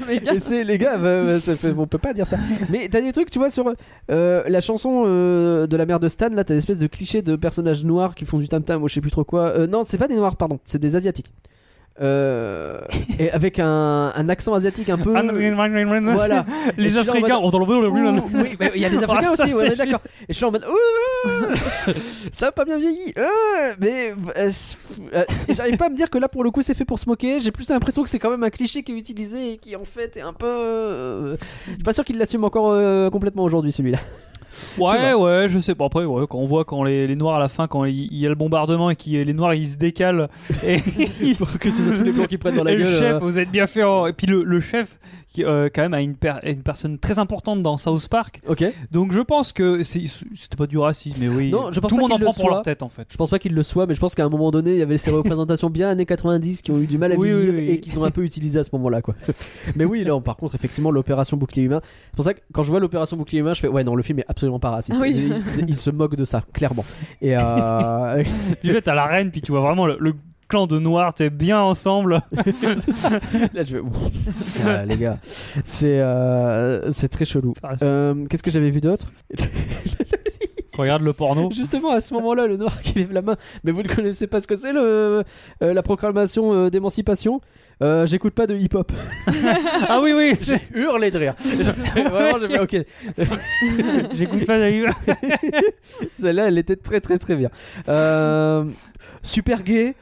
Speaker 7: Mais
Speaker 6: c'est les gars, bah, bah, ça fait- on peut pas dire ça. Mais t'as des trucs, tu vois, sur euh, la chanson euh, de la mère de Stan, là, t'as des espèces de clichés de personnages noirs qui font du tam tam ou je sais plus trop quoi. Euh, non, c'est pas des noirs, pardon, c'est des asiatiques. Euh, et avec un, un accent asiatique un peu. voilà. Et je
Speaker 8: Les Africains ont dans le
Speaker 6: oui, il y a des Africains
Speaker 8: Ah,
Speaker 6: aussi, ouais, d'accord. Et je suis en mode, ça a pas bien vieilli, euh, mais euh, j'arrive pas à me dire que là pour le coup c'est fait pour se moquer. J'ai plus l'impression que c'est quand même un cliché qui est utilisé et qui en fait est un peu. Je suis pas sûr qu'il l'assume encore complètement aujourd'hui celui-là.
Speaker 8: Ouais, ouais, je sais pas. Après, ouais, quand on voit quand les, les noirs à la fin, quand il il y a le bombardement et que les noirs ils se décalent et,
Speaker 6: que c'est tous les plans qui prennent dans la
Speaker 8: et le
Speaker 6: gueule.
Speaker 8: chef,
Speaker 6: euh,
Speaker 8: vous êtes bien fait. oh. Et puis le, le chef qui euh, quand même a une, per- une personne très importante dans South Park.
Speaker 6: Ok.
Speaker 8: Donc je pense que c'est- c'était pas du racisme, mais oui.
Speaker 6: Non, je pense
Speaker 8: tout le
Speaker 6: pas
Speaker 8: monde en
Speaker 6: qu'il
Speaker 8: prend
Speaker 6: le
Speaker 8: pour leur
Speaker 6: soit.
Speaker 8: tête en fait.
Speaker 6: Je pense pas qu'il le soit, mais je pense qu'à un moment donné, il y avait ces représentations bien années 90 qui ont eu du mal à
Speaker 8: Oui,
Speaker 6: vieillir
Speaker 8: oui, oui.
Speaker 6: et qui sont un peu utilisées à ce moment-là, quoi. mais oui, là, par contre, effectivement, l'opération bouclier humain. C'est pour ça que quand je vois l'opération bouclier humain, je fais ouais, non, le film est absolument pas raciste.
Speaker 7: Ah oui.
Speaker 6: il, il- il se moque de ça, clairement. Et euh...
Speaker 8: Puis là, t'as la reine, puis tu vois vraiment le, le clan de noirs, t'es bien ensemble.
Speaker 6: Là, je vais. Ah, les gars, c'est euh, c'est très chelou.
Speaker 8: Ah,
Speaker 6: Euh, Qu'est-ce que j'avais vu d'autre
Speaker 8: Regarde le porno.
Speaker 6: Justement, à ce moment-là, le noir qui lève la main. Mais vous ne connaissez pas ce que c'est, le, euh, la proclamation euh, d'émancipation? Euh, J'écoute pas de hip-hop.
Speaker 8: ah oui, oui.
Speaker 6: J'ai hurlé de rire. Vraiment, j'ai fait ok.
Speaker 8: J'écoute pas d'ailleurs.
Speaker 6: Celle-là, elle était très très très bien. Euh, super gay.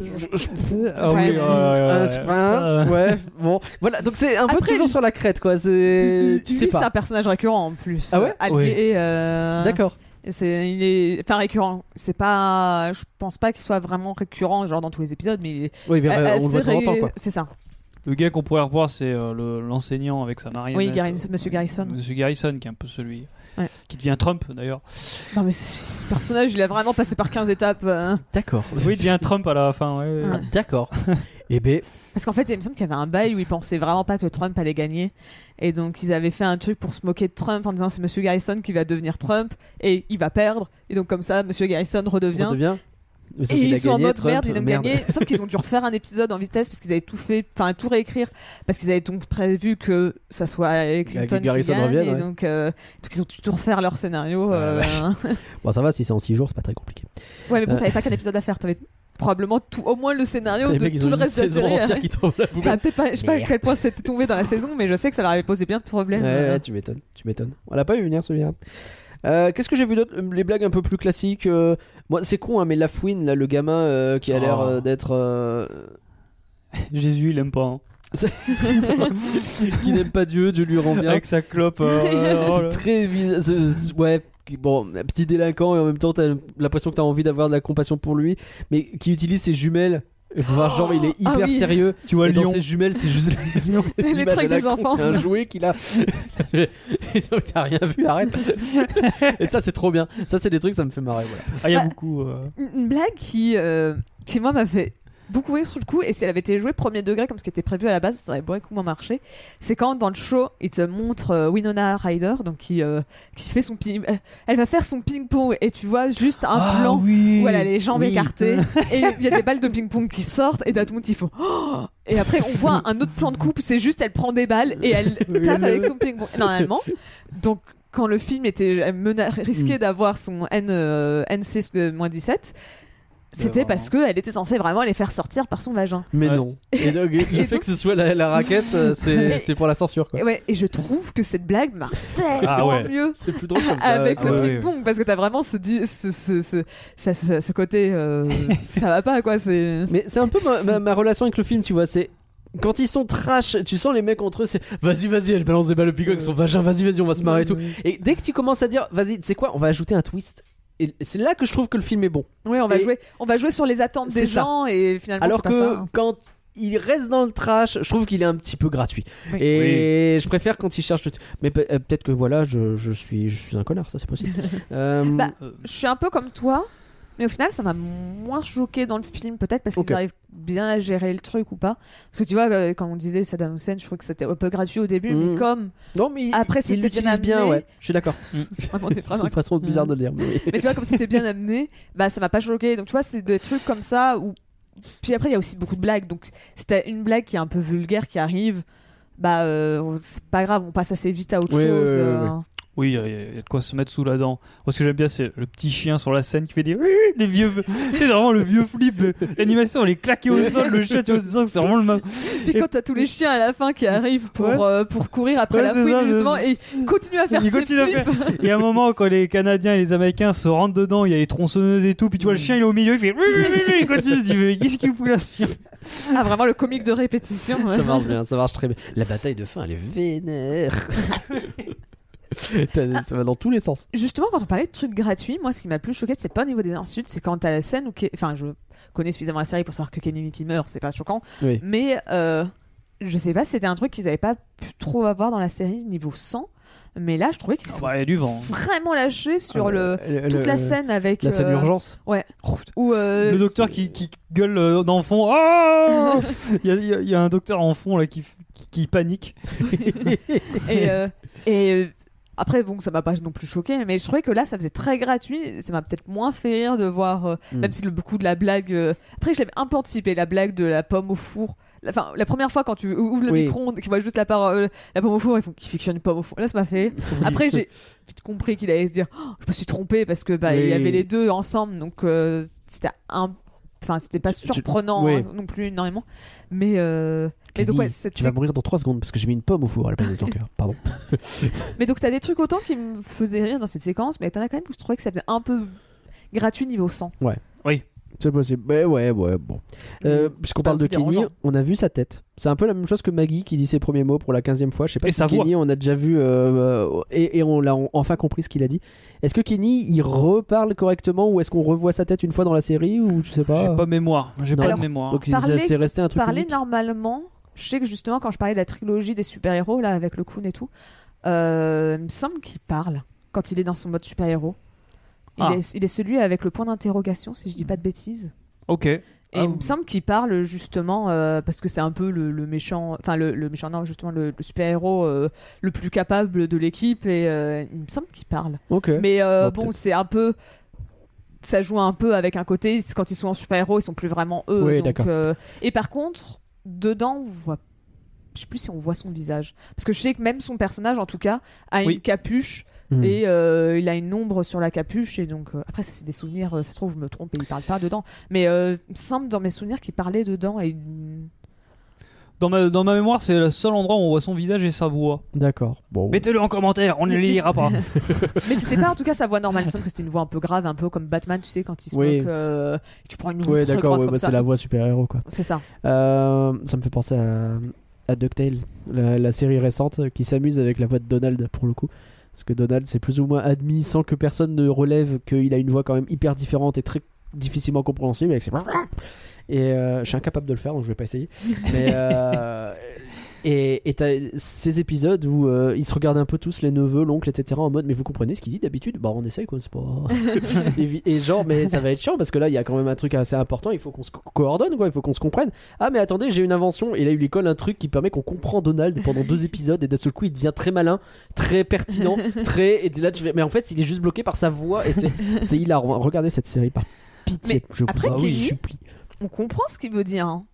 Speaker 6: Je- je-
Speaker 8: Ah
Speaker 7: Ouais.
Speaker 8: oui, ouais, ouais,
Speaker 6: Un
Speaker 8: ouais. Euh,
Speaker 6: bon, voilà, donc c'est un peu
Speaker 7: Après,
Speaker 6: toujours sur la crête, quoi. C'est, tu sais
Speaker 7: c'est un
Speaker 6: pas.
Speaker 7: personnage récurrent en plus.
Speaker 6: Ah ouais?
Speaker 7: Allié,
Speaker 8: Oui.
Speaker 7: euh,
Speaker 6: D'accord.
Speaker 7: C'est, il est, enfin récurrent. C'est pas, je pense pas qu'il soit vraiment récurrent, genre dans tous les épisodes, mais il est
Speaker 6: Oui, mais, euh, on le
Speaker 7: assez
Speaker 6: voit de temps en temps,
Speaker 7: ré-
Speaker 6: quoi.
Speaker 7: C'est ça.
Speaker 8: Le gars qu'on pourrait revoir, c'est euh, le- l'enseignant avec sa marionnette.
Speaker 7: Oui, Garrison- Monsieur Garrison.
Speaker 8: Monsieur Garrison, qui est un peu celui
Speaker 7: Ouais.
Speaker 8: qui devient Trump d'ailleurs.
Speaker 7: Non mais ce personnage, il a vraiment passé par 15 étapes. euh,
Speaker 6: D'accord.
Speaker 8: Oui, il devient Trump à la fin. ouais.
Speaker 7: Ouais.
Speaker 6: D'accord. Eh ben,
Speaker 7: Parce qu'en fait, il me semble qu'il y avait un bail où ils pensaient vraiment pas que Trump allait gagner. Et donc, ils avaient fait un truc pour se moquer de Trump en disant c'est Monsieur Garrison qui va devenir Trump et il va perdre. Et donc, comme ça, Monsieur Garrison redevient.
Speaker 6: on devient. Sauf
Speaker 7: Et ils sont en mode
Speaker 6: Trump,
Speaker 7: merde, ils ont
Speaker 6: merde.
Speaker 7: gagné. Semble qu'ils ont dû refaire un épisode en vitesse parce qu'ils avaient tout fait, enfin tout réécrire, parce qu'ils avaient donc prévu que ça soit Clinton qui gagne.
Speaker 6: revienne,
Speaker 7: et
Speaker 6: ouais.
Speaker 7: donc, euh, donc ils ont dû tout refaire leur scénario.
Speaker 6: Ah,
Speaker 7: euh,
Speaker 6: Bon, ça va, si c'est en 6 jours, c'est pas très compliqué.
Speaker 7: ouais, mais bon,
Speaker 6: Euh.
Speaker 7: t'avais pas qu'un épisode à faire, t'avais probablement tout, au moins le scénario de tout le reste de la
Speaker 6: saison
Speaker 7: série.
Speaker 6: entière qui tombent la poubelle.
Speaker 7: Enfin, peut-être pas, je sais pas à quel point c'était tombé dans la saison, mais je sais que ça leur avait posé bien de problèmes.
Speaker 6: Ouais, ouais, tu m'étonnes, tu m'étonnes. On l'a pas vu venir celui-là. Euh, Qu'est-ce que j'ai vu d'autre? Les blagues un peu plus classiques. euh, Moi, c'est con, hein, mais Lafouine, là, le gamin euh, qui a l'air
Speaker 8: Oh.
Speaker 6: euh, d'être. euh,
Speaker 8: Jésus, il aime pas. hein.
Speaker 6: qui n'aime pas Dieu, Dieu lui rend bien.
Speaker 8: Avec sa clope. euh, oh
Speaker 6: c'est très bizarre. c'est- c'est- Ouais, qui- bon, un petit délinquant et en même temps, t'as l'impression que t'as envie d'avoir de la compassion pour lui, mais qui utilise ses jumelles. Voir, genre, il est
Speaker 7: Ah
Speaker 6: hyper
Speaker 7: oui.
Speaker 6: sérieux.
Speaker 8: Tu vois
Speaker 6: et dans ses jumelles, c'est juste les,
Speaker 7: Les
Speaker 6: images
Speaker 7: trucs
Speaker 6: la
Speaker 7: des enfants.
Speaker 6: C'est un jouet qu'il a. Et donc, T'as rien vu, arrête. et ça, c'est trop bien. Ça, c'est des trucs, ça me fait marrer. Voilà.
Speaker 8: Ah, il y a
Speaker 7: Bah,
Speaker 8: beaucoup. euh,
Speaker 7: Une une blague qui, euh, qui moi m'a fait beaucoup rire sur le coup. Et si elle avait été jouée premier degré comme ce qui était prévu à la base, ça aurait beaucoup moins marché. C'est quand dans le show, il te montre euh, Winona Ryder, donc qui, euh, qui fait son ping. euh, Elle va faire son ping-pong et tu vois juste un
Speaker 8: Ah
Speaker 7: plan
Speaker 8: oui.
Speaker 7: où elle a les jambes
Speaker 6: Oui.
Speaker 7: écartées et il y a des balles de ping-pong qui sortent et d'un tout le monde Oh et après on voit un autre plan de coupe c'est juste elle prend des balles et elle tape avec son ping-pong normalement donc quand le film était risqué d'avoir son N, euh, NC-17 c'était parce qu'elle était censée vraiment les faire sortir par son vagin
Speaker 6: Mais
Speaker 8: Ouais.
Speaker 6: non. Et donc, le
Speaker 7: Et
Speaker 6: fait que ce soit la, la raquette, euh, c'est
Speaker 7: Et-
Speaker 6: pour la censure quoi.
Speaker 7: et, ouais, et je trouve que cette blague marche tellement
Speaker 8: Ah ouais.
Speaker 7: mieux
Speaker 6: C'est plus drôle comme ça.
Speaker 7: avec
Speaker 6: ouais,
Speaker 7: le ping-pong parce que t'as vraiment ce, di- ce, ce, ce, ça- ça- ce côté euh, ça va pas quoi c'est
Speaker 6: Mais c'est un peu ma, ma- ma relation avec le film, tu vois. C'est quand ils sont trash, tu sens les mecs entre eux, c'est vas-y, vas-y, elle balance des balles au pico avec son vagin, vas-y, vas-y, on va se marrer et tout. Et dès que tu commences à dire, vas-y, tu sais quoi, on va ajouter un twist. Et c'est là que je trouve que le film est bon.
Speaker 7: Ouais, on va
Speaker 6: Et-
Speaker 7: jouer, on va jouer sur les attentes des
Speaker 6: ça.
Speaker 7: gens et finalement
Speaker 6: Alors
Speaker 7: pas
Speaker 6: que
Speaker 7: ça. hein.
Speaker 6: quand il reste dans le trash, je trouve qu'il est un petit peu gratuit.
Speaker 7: Oui.
Speaker 6: Et je préfère quand il cherche le. Mais euh, peut-être que voilà, je, je suis, je suis un connard, ça c'est possible. Euh,
Speaker 7: Bah, Je suis un peu comme toi, mais au final ça m'a moins choqué dans le film, peut-être parce qu'ils
Speaker 6: Ok.
Speaker 7: arrivent bien à gérer le truc ou pas. Parce que tu vois, euh, quand on disait Saddam Hussein, je trouvais que c'était un peu gratuit au début,
Speaker 6: Mhm.
Speaker 7: mais comme
Speaker 6: non, mais il-
Speaker 7: Après, c'était bien
Speaker 6: l'utilise bien,
Speaker 7: amené.
Speaker 6: ouais. Je suis d'accord.
Speaker 7: des
Speaker 6: C'est une façon bizarre de le dire. Mais...
Speaker 7: mais tu vois comme c'était bien amené bah ça m'a pas choqué donc tu vois c'est des trucs comme ça où puis après il y a aussi beaucoup de blagues donc si t'as une blague qui est un peu vulgaire qui arrive bah euh, c'est pas grave on passe assez vite à autre
Speaker 6: Oui,
Speaker 7: chose
Speaker 6: oui, oui,
Speaker 7: euh.
Speaker 8: Oui, il y, a- il y a de quoi se mettre sous la dent. Moi, ce que j'aime bien, c'est le petit chien sur la scène qui fait des les vieux. C'est vraiment le vieux flip. L'animation, elle est claquée au sol. Le chien, tu vois, tu c'est vraiment le même.
Speaker 7: puis quand t'as tous les chiens à la fin qui arrivent pour,
Speaker 8: Ouais.
Speaker 7: euh, pour courir après
Speaker 8: Ouais,
Speaker 7: la
Speaker 8: ça, c'est
Speaker 7: justement et ils continuent à faire
Speaker 8: Il
Speaker 7: ces
Speaker 8: continue à
Speaker 7: flips.
Speaker 8: faire. Il y a un moment quand les Canadiens et les Américains se rentrent dedans, il y a les tronçonneuses et tout, puis tu vois le chien il est au milieu, il fait oui, oui, oui, oui, il continue, il dit mais qu'est-ce qu'il fout là ce chien?
Speaker 7: Ah vraiment le comique de répétition ouais.
Speaker 6: Ça marche bien, ça marche très bien. La bataille de fin, elle est vénère. Ça va dans tous les sens.
Speaker 7: Justement, quand on parlait de trucs gratuits, moi, ce qui m'a le plus choqué, c'est pas au niveau des insultes, c'est quand t'as la scène où, Ke- enfin, je connais suffisamment la série pour savoir que Kenny Mitty meurt, c'est pas choquant,
Speaker 6: Oui.
Speaker 7: mais euh, je sais pas, si c'était un truc qu'ils avaient pas pu trop avoir dans la série niveau sang, mais là, je trouvais qu'ils
Speaker 8: Ah
Speaker 7: sont
Speaker 8: bah, Il y a du vent.
Speaker 7: vraiment lâchés sur le
Speaker 6: Euh,
Speaker 7: toute
Speaker 6: le-
Speaker 7: la scène avec
Speaker 6: La scène
Speaker 7: euh,
Speaker 6: urgence.
Speaker 7: ouais, où euh,
Speaker 8: Le docteur qui, qui gueule euh, dans le fond. Oh il, y a, il y un docteur en fond là qui, qui, qui panique.
Speaker 7: et, euh, et après, bon, ça m'a pas non plus choqué, mais je trouvais que là, ça faisait très gratuit. Ça m'a peut-être moins fait rire de voir, euh,
Speaker 6: Mm.
Speaker 7: même si le beaucoup de la blague. euh, Après, je l'avais un peu anticipé, la blague de la pomme au four. La- Enfin, la première fois quand tu ouvres le
Speaker 6: Oui.
Speaker 7: micro-ondes, qu'il voit juste la, parole, la pomme au four, ils font qu'il fictionne une pomme au four. Là, ça m'a fait. Après, j'ai vite compris qu'il allait se dire, Oh, je me suis trompé parce que bah, il y avait les deux ensemble, donc euh, c'était un. Enfin, c'était pas
Speaker 6: tu-
Speaker 7: surprenant
Speaker 6: oui.
Speaker 7: hein, non plus énormément. Mais, euh, mais donc,
Speaker 6: Kenny,
Speaker 7: ouais, cette
Speaker 6: tu vas mourir dans 3 secondes parce que j'ai mis une pomme au four à la place de ton cœur. Pardon.
Speaker 7: Mais donc t'as des trucs autant qui me faisaient rire dans cette séquence, mais t'en as quand même où je trouvais que ça faisait un peu gratuit niveau sang.
Speaker 6: C'est possible. Ouais, ouais, ouais, bon. Euh, Puisqu'on parle de Kenny,
Speaker 7: dérangeant.
Speaker 6: on a vu sa tête. C'est un peu la même chose que Maggie qui dit ses premiers mots pour la 15 e fois. Je sais pas
Speaker 8: Et
Speaker 6: si
Speaker 8: sa voix.
Speaker 6: Kenny, on a déjà vu. euh, euh, et, et on l'a en- enfin compris ce qu'il a dit. Est-ce que Kenny, il reparle correctement ou est-ce qu'on revoit sa tête une fois dans la série ou je sais pas?
Speaker 8: J'ai pas mémoire. J'ai
Speaker 6: Non.
Speaker 8: pas
Speaker 7: Alors,
Speaker 8: de mémoire.
Speaker 6: Donc il-
Speaker 7: Parler-
Speaker 6: c'est resté un truc.
Speaker 7: Parler
Speaker 6: unique.
Speaker 7: normalement, je sais que justement quand je parlais de la trilogie des super-héros, là avec le Kun et tout, euh, il me semble qu'il parle quand il est dans son mode super-héros. Il,
Speaker 8: Ah.
Speaker 7: est, il est celui avec le point d'interrogation, si je dis pas de bêtises.
Speaker 8: Ok.
Speaker 7: Et
Speaker 8: Ah,
Speaker 7: il me semble qu'il parle justement euh, parce que c'est un peu le, le méchant, enfin le, le méchant, non, justement le, le super-héros euh, le plus capable de l'équipe et euh, il me semble qu'il parle.
Speaker 6: Ok.
Speaker 7: Mais euh,
Speaker 6: Bon,
Speaker 7: c'est un peu. Ça joue un peu avec un côté. Quand ils sont en super-héros, ils sont plus vraiment eux.
Speaker 6: Oui,
Speaker 7: donc,
Speaker 6: d'accord.
Speaker 7: Et par contre, dedans, on voit. Je sais plus si on voit son visage. Parce que je sais que même son personnage, en tout cas, a
Speaker 8: Oui.
Speaker 7: une capuche
Speaker 6: Hmm.
Speaker 7: et euh, il a une ombre sur la capuche. Et donc, euh, après, ça, c'est des souvenirs. euh, ça se trouve, je me trompe et il parle pas dedans. Mais euh, semble dans mes souvenirs qu'il parlait dedans. Et...
Speaker 8: Dans ma, dans ma mémoire, c'est le seul endroit où on voit son visage et sa voix.
Speaker 6: D'accord. Bon.
Speaker 8: Mettez-le en commentaire, on ne les lira pas.
Speaker 7: Mais c'était pas en tout cas sa voix normale. Il me semble que c'était une voix un peu grave, un peu comme Batman, tu sais, quand il se
Speaker 6: Oui.
Speaker 7: moque. euh, tu prends une voix
Speaker 6: Ouais,
Speaker 7: très
Speaker 6: d'accord.
Speaker 7: grave
Speaker 6: ouais,
Speaker 7: comme
Speaker 6: bah,
Speaker 7: ça.
Speaker 6: c'est la voix super-héros quoi.
Speaker 7: C'est ça.
Speaker 6: Euh, ça me fait penser à, à DuckTales, la, la série récente qui s'amuse avec la voix de Donald pour le coup. Parce que Donald, c'est plus ou moins admis sans que personne ne relève qu'il a une voix quand même hyper différente et très difficilement compréhensible avec ses... Et euh, je suis incapable de le faire donc je vais pas essayer. Mais euh, Et et t'as ces épisodes où euh, ils se regardent un peu tous, les neveux, l'oncle, etc. en mode, mais vous comprenez ce qu'il dit d'habitude? Bah, on essaye quoi, c'est pas. et, genre, mais ça va être chiant parce que là, il y a quand même un truc assez important, il faut qu'on se co- coordonne quoi, il faut qu'on se comprenne. Ah, mais attendez, j'ai une invention. Et là, il lui colle un truc qui permet qu'on comprend Donald pendant deux épisodes et d'un seul coup, il devient très malin, très pertinent, très. Et là, tu fais, mais en fait, il est juste bloqué par sa voix et c'est hilarant. Regardez cette série par pitié,
Speaker 7: Mais
Speaker 6: je vous
Speaker 7: après, Kenny-
Speaker 6: supplie.
Speaker 7: On comprend ce qu'il veut dire. hein.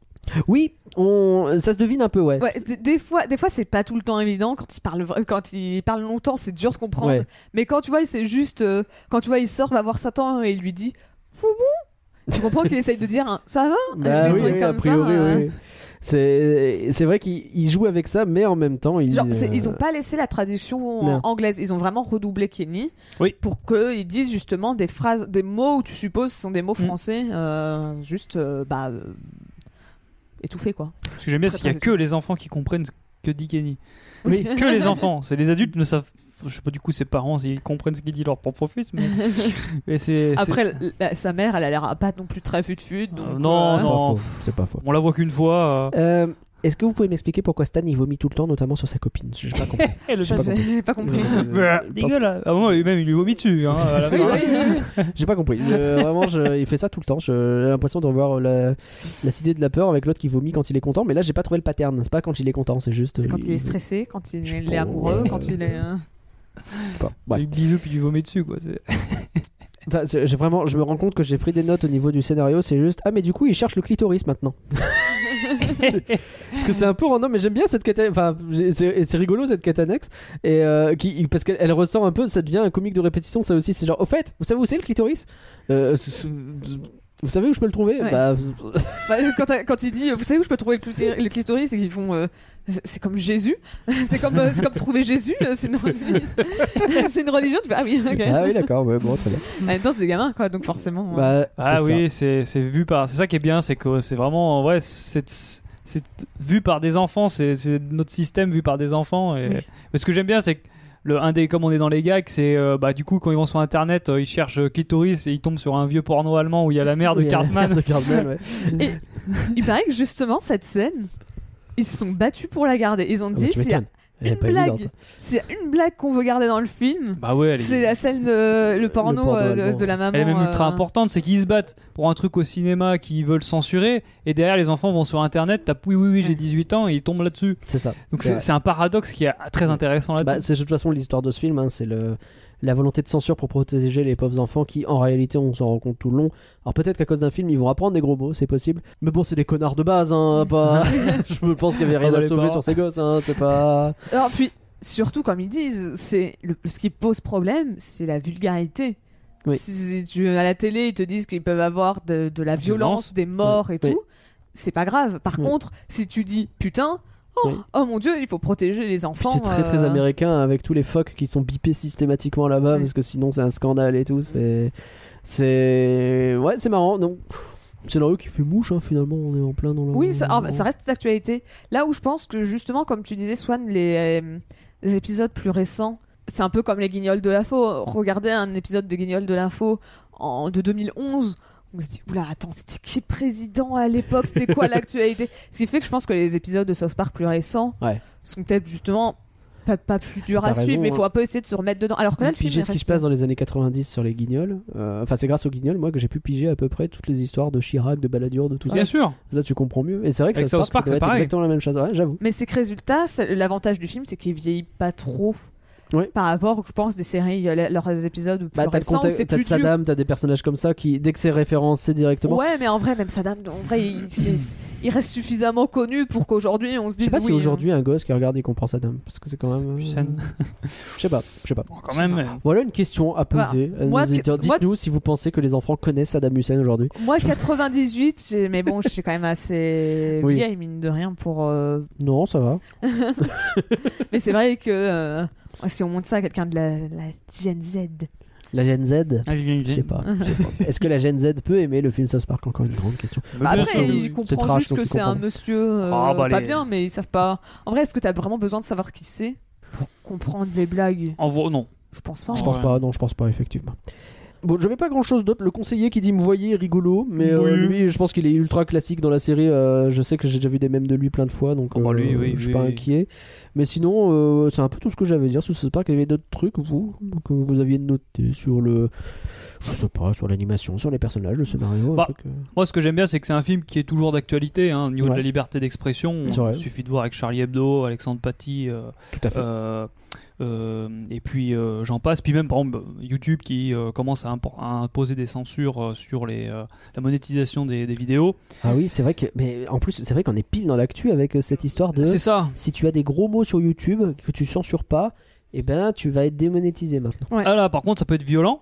Speaker 6: Oui, on... ça se devine un peu, ouais.
Speaker 7: Des fois, des fois c'est pas tout le temps évident. Quand il parle, quand il parle longtemps, c'est dur de comprendre.
Speaker 6: Ouais.
Speaker 7: Mais quand tu vois, c'est juste. euh, quand tu vois, il sort, va voir Satan et il lui dit Foubou Tu comprends qu'il essaye de dire Ça va?
Speaker 6: Bah
Speaker 7: Des
Speaker 6: oui,
Speaker 7: trucs
Speaker 6: oui,
Speaker 7: comme
Speaker 6: a priori,
Speaker 7: ça,
Speaker 6: oui,
Speaker 7: euh.
Speaker 6: C'est c'est vrai qu'ils ils jouent avec ça, mais en même temps, ils.
Speaker 7: Genre, c'est-
Speaker 6: euh,
Speaker 7: ils ont pas laissé la traduction
Speaker 6: Non.
Speaker 7: anglaise, ils ont vraiment redoublé Kenny
Speaker 8: Oui.
Speaker 7: pour qu'ils disent justement des phrases, des mots où tu supposes ce sont des mots
Speaker 8: Mm.
Speaker 7: français, euh, juste euh, bah, euh, étouffés quoi.
Speaker 8: Ce que j'aime bien, c'est qu'il y a que les enfants qui comprennent ce que dit Kenny.
Speaker 7: Oui.
Speaker 8: Que les enfants. C'est les adultes ne savent. Je sais pas du coup ses parents s'ils comprennent ce qu'il dit leur propre fils, mais. mais c'est. c'est-
Speaker 7: Après, la- sa mère, elle a l'air pas non plus très fut-fut. donc,
Speaker 8: Euh, non,
Speaker 7: euh,
Speaker 8: non.
Speaker 6: C'est pas faux.
Speaker 8: On la voit qu'une fois. euh.
Speaker 6: Euh, Est-ce que vous pouvez m'expliquer pourquoi Stan il vomit tout le temps, notamment sur sa copine? J'ai pas compris.
Speaker 8: Eh, le
Speaker 6: J'ai pas
Speaker 7: j'ai pas compris.
Speaker 8: Bah, dégueulasse. À un moment, même il lui vomit dessus. Hein,
Speaker 6: Oui, oui, oui. J'ai pas compris. Je- vraiment, je- il fait ça tout le temps. J'ai l'impression de revoir la, la cité de la peur avec l'autre qui vomit quand il est content. Mais là, j'ai pas trouvé le pattern. C'est pas quand il est content, c'est juste.
Speaker 7: C'est quand il est stressé, quand il est amoureux, quand il est.
Speaker 6: je. Bref.
Speaker 8: Du bisou puis du vomit dessus quoi.
Speaker 6: j'ai vraiment, je me rends compte que j'ai pris des notes au niveau du scénario. C'est juste, ah mais du coup, il cherche le clitoris maintenant. parce que c'est un peu random, mais j'aime bien cette quête. Enfin, j'ai- c'est et c'est rigolo cette quête annexe et euh, qui, parce qu'elle elle ressort un peu. Ça devient un comique de répétition. Ça aussi, c'est genre, au fait, vous savez où c'est le clitoris? Euh, Vous savez où je peux le trouver
Speaker 7: Ouais.
Speaker 6: Bah,
Speaker 7: bah, quand, quand il dit, vous savez où je peux trouver le clitoris, c'est qu'ils font. euh, c'est comme Jésus, c'est comme, euh, c'est comme trouver Jésus, euh, c'est une, religion. c'est une religion. Tu fais, ah oui,
Speaker 6: ah oui, d'accord. Ouais, bon, très bien.
Speaker 7: En même temps, c'est des gamins, quoi, donc forcément.
Speaker 6: Bah,
Speaker 8: Ah oui, c'est vu par. C'est ça qui est bien, c'est que c'est vraiment. Ouais, c'est c'est vu par des enfants. C'est c'est notre système vu par des enfants. Et...
Speaker 7: Oui.
Speaker 8: Mais ce que j'aime bien, c'est que. Le, un des, comme on est dans les gags, c'est euh, bah, du coup quand ils vont sur internet, euh, ils cherchent euh, clitoris et ils tombent sur un vieux porno allemand où il y a la mère de
Speaker 6: Oui,
Speaker 8: Cartman.
Speaker 6: de Cartman, ouais.
Speaker 7: Il paraît que justement, cette scène, ils se sont battus pour la garder. Ils ont
Speaker 6: Ah,
Speaker 7: dit,
Speaker 6: bah, tu
Speaker 7: a
Speaker 6: m'étonnes.
Speaker 7: Une
Speaker 6: pas
Speaker 7: blague, a une blague qu'on veut garder dans le film,
Speaker 8: bah ouais, elle est,
Speaker 7: c'est la scène de le porno,
Speaker 6: porno
Speaker 7: euh, de, la maman.
Speaker 8: elle est même ultra
Speaker 7: euh,
Speaker 8: importante, c'est qu'ils se battent pour un truc au cinéma qu'ils veulent censurer et derrière les enfants vont sur internet, tapent oui oui oui j'ai
Speaker 7: Ouais.
Speaker 8: 18 ans et ils tombent là-dessus.
Speaker 6: C'est ça.
Speaker 8: Donc
Speaker 6: C'est
Speaker 8: c'est c'est un paradoxe qui est très intéressant
Speaker 6: Bah,
Speaker 8: là-dessus.
Speaker 6: c'est de toute façon l'histoire de ce film, hein, c'est le la volonté de censure pour protéger les pauvres enfants qui, en réalité, on s'en rend compte tout le long. Alors peut-être qu'à cause d'un film, ils vont apprendre des gros mots, c'est possible. Mais bon, c'est des connards de base, hein, pas. Je me pense qu'il y avait rien à sauver sur ces gosses, hein, c'est pas.
Speaker 7: Alors puis surtout comme ils disent, c'est le, ce qui pose problème, c'est la vulgarité.
Speaker 6: Oui.
Speaker 7: Si tu à la télé ils te disent qu'ils peuvent avoir de, de la violence,
Speaker 8: Violence.
Speaker 7: des morts et
Speaker 6: Oui.
Speaker 7: tout, c'est pas grave. Par
Speaker 6: Oui.
Speaker 7: contre, si tu dis putain, oh,
Speaker 6: Oui.
Speaker 7: oh mon dieu, il faut protéger les enfants.
Speaker 6: c'est très très
Speaker 7: euh,
Speaker 6: américain avec tous les phoques qui sont bipés systématiquement là-bas parce que sinon c'est un scandale et tout. C'est. C'est. Ouais, c'est marrant. Donc. Scénario qui fait mouche, hein, finalement, on est en plein dans le.
Speaker 7: Oui, ça, ah, bah, ça reste d'actualité. Là où je pense que justement, comme tu disais, Swan, les, euh, les épisodes plus récents, c'est un peu comme les Guignols de l'info. Regardez un épisode de Guignols de l'info en, de 2011. On se dit, oula, attends, c'était qui président à l'époque? C'était quoi l'actualité? Ce qui fait que je pense que les épisodes de South Park plus récents
Speaker 6: Ouais.
Speaker 7: sont peut-être justement pas, pas plus durs
Speaker 6: T'as
Speaker 7: à suivre, mais il faut
Speaker 6: hein.
Speaker 7: un peu essayer de se remettre dedans. Alors que là, le film
Speaker 6: piger ce qui se passe dans les années 90 sur les guignols. Euh, Enfin, c'est grâce aux guignols, moi, que j'ai pu piger à peu près toutes les histoires de Chirac, de Balladur, de tout
Speaker 8: Bien
Speaker 6: ça.
Speaker 8: sûr.
Speaker 6: Là, tu comprends mieux. Et c'est vrai que
Speaker 8: Avec
Speaker 6: ça
Speaker 8: South Park,
Speaker 6: ça doit
Speaker 8: c'est
Speaker 6: être
Speaker 8: pareil.
Speaker 6: exactement la même chose. Ouais, j'avoue.
Speaker 7: Mais c'est que résultat, l'avantage du film, c'est qu'il vieillit pas trop.
Speaker 6: Oui.
Speaker 7: Par rapport, je pense, des séries, euh, leurs épisodes plus
Speaker 6: Bah, t'as le
Speaker 7: récents,
Speaker 6: contexte,
Speaker 7: c'est
Speaker 6: t'as
Speaker 7: plus dur.
Speaker 6: Saddam, t'as des personnages comme ça qui, dès que c'est référencé directement.
Speaker 7: Ouais, mais en vrai, même Saddam, en vrai, il, c'est- il reste suffisamment connu pour qu'aujourd'hui on se
Speaker 6: Je sais
Speaker 7: dise
Speaker 6: pas
Speaker 7: oui.
Speaker 6: si aujourd'hui un gosse qui regarde il comprend Saddam parce que c'est quand même. euh,
Speaker 8: Hussein.
Speaker 6: Je sais pas, je sais pas.
Speaker 8: Bon, quand même. euh,
Speaker 6: Voilà une question à poser. à nos
Speaker 7: Moi,
Speaker 6: auditeurs.
Speaker 7: moi-
Speaker 6: Dites-nous si vous pensez que les enfants connaissent Saddam Hussein aujourd'hui.
Speaker 7: euh, Moi, 98, j'ai- mais bon, je suis quand même assez
Speaker 6: Oui.
Speaker 7: vieille, mine de rien, pour. euh,
Speaker 6: Non, ça va.
Speaker 7: Mais c'est vrai que euh, si on monte ça à quelqu'un de la, la Gen Z.
Speaker 6: La Gen Z?
Speaker 8: ah,
Speaker 6: Je sais pas. je sais pas. Est-ce que la Gen Z peut aimer le film South Park? Encore une grande question.
Speaker 7: Bah après,
Speaker 8: sûr.
Speaker 7: il
Speaker 6: C'est
Speaker 7: comprend
Speaker 6: trash,
Speaker 7: juste que c'est un monsieur euh,
Speaker 8: Ah, bah,
Speaker 7: pas
Speaker 8: les-
Speaker 7: bien, mais ils savent pas. En vrai, est-ce que t'as vraiment besoin de savoir qui c'est pour comprendre les blagues?
Speaker 8: En vrai, non.
Speaker 7: Je pense pas.
Speaker 6: Je pense
Speaker 8: Ouais.
Speaker 6: pas, non, je pense pas, effectivement. Bon, j'avais pas grand chose d'autre. Le conseiller qui dit me voyez rigolo, mais euh, lui, je pense qu'il est ultra classique dans la série. euh, je sais que j'ai déjà vu des mèmes de lui plein de fois, donc
Speaker 8: Oh, bah, lui,
Speaker 6: euh,
Speaker 8: oui,
Speaker 6: je suis pas inquiet. Mais sinon, euh, c'est un peu tout ce que j'avais à dire. Je sais pas qu'il y avait d'autres trucs, vous, que vous aviez noté sur le. Je sais pas, sur l'animation, sur les personnages, le scénario.
Speaker 8: Bah,
Speaker 6: truc, euh.
Speaker 8: Moi, ce que j'aime bien, c'est que c'est un film qui est toujours d'actualité. Hein, au niveau
Speaker 6: Ouais.
Speaker 8: de la liberté d'expression, il suffit de voir avec Charlie Hebdo, Alexandre Paty, euh,
Speaker 6: Tout à fait.
Speaker 8: euh, et puis euh, j'en passe. Puis même, par exemple, YouTube qui euh, commence à, impor- à imposer des censures euh, sur les, euh, la monétisation des, des vidéos.
Speaker 6: Ah oui, c'est vrai que. Mais en plus, c'est vrai qu'on est pile dans l'actu avec euh, cette histoire de.
Speaker 8: C'est ça.
Speaker 6: Si tu as des gros mots sur YouTube que tu censures pas, et ben tu vas être démonétisé maintenant.
Speaker 7: Ouais.
Speaker 8: Ah là, par contre, ça peut être violent.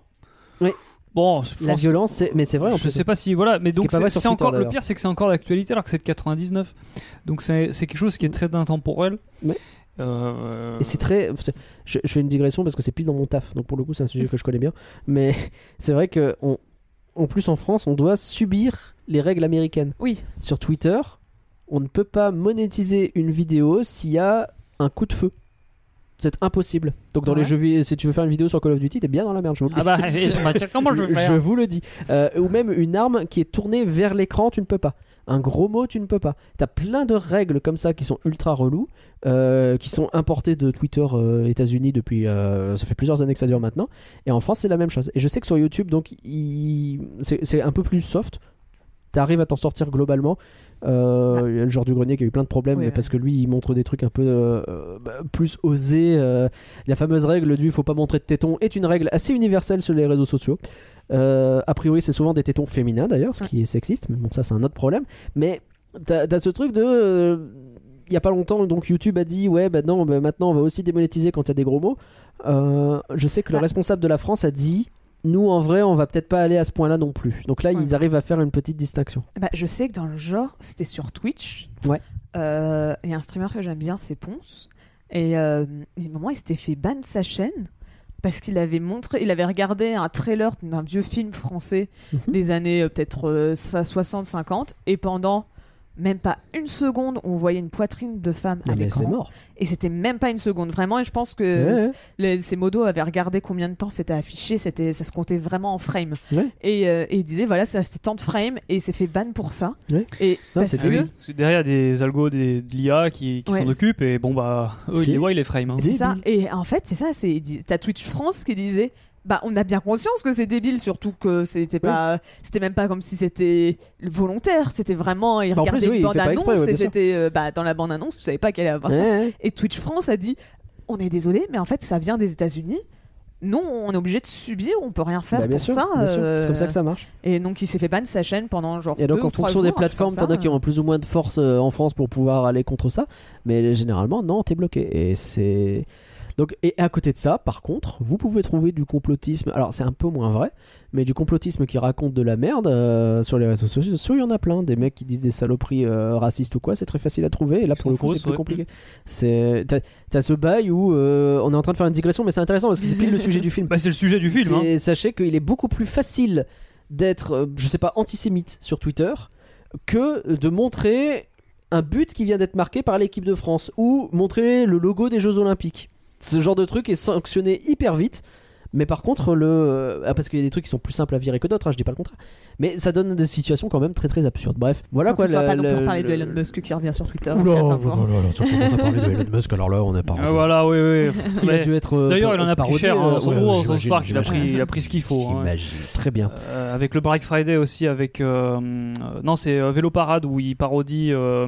Speaker 6: Oui.
Speaker 8: Bon,
Speaker 6: La
Speaker 8: pense-
Speaker 6: violence, c'est- mais c'est vrai en
Speaker 8: je
Speaker 6: plus.
Speaker 8: sais pas si voilà, mais
Speaker 6: Ce
Speaker 8: donc c'est
Speaker 6: sur
Speaker 8: c'est
Speaker 6: Twitter,
Speaker 8: encore le pire, c'est que c'est encore d'actualité alors que c'est de 99. Donc c'est c'est quelque chose qui est très intemporel.
Speaker 6: Ouais.
Speaker 8: Euh,
Speaker 6: Et c'est très. Je, je fais une digression parce que c'est pile dans mon taf, donc pour le coup, c'est un sujet que je connais bien. Mais c'est vrai que, on, en plus, en France, on doit subir les règles américaines.
Speaker 7: Oui.
Speaker 6: Sur Twitter, on ne peut pas monétiser une vidéo s'il y a un coup de feu. C'est impossible. Donc, dans
Speaker 7: Ouais.
Speaker 6: les jeux, vi- si tu veux faire une vidéo sur Call of Duty, t'es bien dans la merde. Je vous le dis.
Speaker 8: Ah bah, bah, comment je vais faire
Speaker 6: Je vous le dis. Euh, ou même une arme qui est tournée vers l'écran, tu ne peux pas. Un gros mot, tu ne peux pas. T'as plein de règles comme ça qui sont ultra reloues, euh, qui sont importées de Twitter euh, États-Unis depuis. euh, ça fait plusieurs années que ça dure maintenant. Et en France, c'est la même chose. Et je sais que sur YouTube, donc, il- c'est un peu plus soft. T'arrives à t'en sortir globalement. Euh, il y a Le genre du grenier qui a eu plein de problèmes,
Speaker 7: Oui,
Speaker 6: mais
Speaker 7: ouais.
Speaker 6: parce que lui, il montre des trucs un peu euh, bah, plus osés. euh, la fameuse règle du il faut pas montrer de tétons est une règle assez universelle sur les réseaux sociaux. Euh, a priori, c'est souvent des tétons féminins d'ailleurs, ce qui est sexiste, mais bon, ça c'est un autre problème. Mais t'as as ce truc de. euh, Il y a pas longtemps, donc YouTube a dit ouais, bah non, bah maintenant on va aussi démonétiser quand il y a des gros mots. Euh, je sais que le
Speaker 7: Ah.
Speaker 6: responsable de la France a dit nous en vrai, on va peut-être pas aller à ce point-là non plus. Donc là,
Speaker 7: Ouais.
Speaker 6: ils arrivent à faire une petite distinction.
Speaker 7: Bah, je sais que dans le genre, c'était sur Twitch.
Speaker 6: Ouais.
Speaker 7: Euh, Il y a un streamer que j'aime bien, c'est Ponce. Et euh, à un moment, il s'était fait ban de sa chaîne parce qu'il avait montré, il avait regardé un trailer d'un vieux film français
Speaker 6: Mhm.
Speaker 7: des années euh, peut-être euh, 60-50 et pendant même pas une seconde, on voyait une poitrine de femme à l'écran.
Speaker 6: c'est mort.
Speaker 7: Et c'était même pas une seconde, vraiment. Et je pense que
Speaker 6: Ouais, ouais.
Speaker 7: les- ces modos avaient regardé combien de temps c'était affiché, c'était, ça se comptait vraiment en frame.
Speaker 6: Ouais.
Speaker 7: Et, euh, et il disait, voilà, resté tant de frames et il s'est fait ban pour ça.
Speaker 6: Ouais.
Speaker 7: Et
Speaker 6: Non,
Speaker 7: parce
Speaker 6: c'est
Speaker 8: Ah oui,
Speaker 7: que,
Speaker 8: parce que derrière, il y a des algos des, de l'IA qui, qui
Speaker 7: Ouais,
Speaker 8: s'en occupent et bon, bah, eux, ils les voient, ils les frame. hein.
Speaker 7: c'est ça. Et en fait, c'est ça, c'est, t'as Twitch France qui disait, bah, on a bien conscience que c'est débile, surtout que c'était pas, c'était même pas comme si c'était volontaire, c'était vraiment, il
Speaker 6: Bah, oui,
Speaker 7: une
Speaker 6: il fait pas
Speaker 7: bande
Speaker 6: exprès,
Speaker 7: annonce
Speaker 6: ouais,
Speaker 7: et c'était, euh, bah, dans la bande annonce, tu savais pas qu'elle allait avoir
Speaker 6: Ouais,
Speaker 7: ça.
Speaker 6: ouais.
Speaker 7: Et Twitch France a dit on est désolé, mais en fait, ça vient des États-Unis. Non, on est obligé de subir, on peut rien faire
Speaker 6: Bah, bien
Speaker 7: pour
Speaker 6: sûr,
Speaker 7: ça. euh,
Speaker 6: c'est comme ça que ça marche.
Speaker 7: Et donc, il s'est fait ban de sa chaîne pendant genre.
Speaker 6: Et donc
Speaker 7: deux
Speaker 6: en
Speaker 7: ou
Speaker 6: fonction des
Speaker 7: jours,
Speaker 6: plateformes, t'en as
Speaker 7: ça.
Speaker 6: qui ont plus ou moins de force euh, en France pour pouvoir aller contre ça, mais généralement non, t'es bloqué. Et c'est donc et à côté de ça, par contre, vous pouvez trouver du complotisme. Alors c'est un peu moins vrai, mais du complotisme qui raconte de la merde euh, sur les réseaux sociaux, il y en a plein. Des mecs qui disent des saloperies euh, racistes ou quoi, c'est très facile à trouver. Et là pour le coup, c'est plus
Speaker 8: ouais.
Speaker 6: compliqué. C'est t'as, ce bail où euh, on est en train de faire une digression, mais c'est intéressant parce que c'est pile le sujet du film.
Speaker 8: Bah, c'est le sujet du film. hein.
Speaker 6: Sachez qu'il est beaucoup plus facile d'être, je sais pas, antisémite sur Twitter que de montrer un but qui vient d'être marqué par l'équipe de France ou montrer le logo des Jeux Olympiques. Ce genre de truc est sanctionné hyper vite. Mais par contre, le. ah, parce qu'il y a des trucs qui sont plus simples à virer que d'autres, hein, je dis pas le contraire. Mais ça donne des situations quand même très très absurdes. Bref, voilà quoi.
Speaker 7: on va
Speaker 6: le-
Speaker 7: pas non plus
Speaker 6: le-
Speaker 7: parler de Elon Musk qui revient sur Twitter.
Speaker 6: Oula, oh
Speaker 7: voir.
Speaker 6: là là, si on commence à parler de Elon Musk, alors là, on est pas.
Speaker 8: Ah, voilà, oui, oui.
Speaker 6: Il a dû être. euh,
Speaker 8: D'ailleurs, il en a pris
Speaker 6: parodié,
Speaker 8: cher
Speaker 6: euh,
Speaker 8: en gros, South Park. Il a pris, il a pris ce qu'il faut. hein.
Speaker 6: Très bien.
Speaker 8: Euh, avec le Black Friday aussi, avec. euh, euh, non, c'est euh, Vélo Parade où il parodie euh,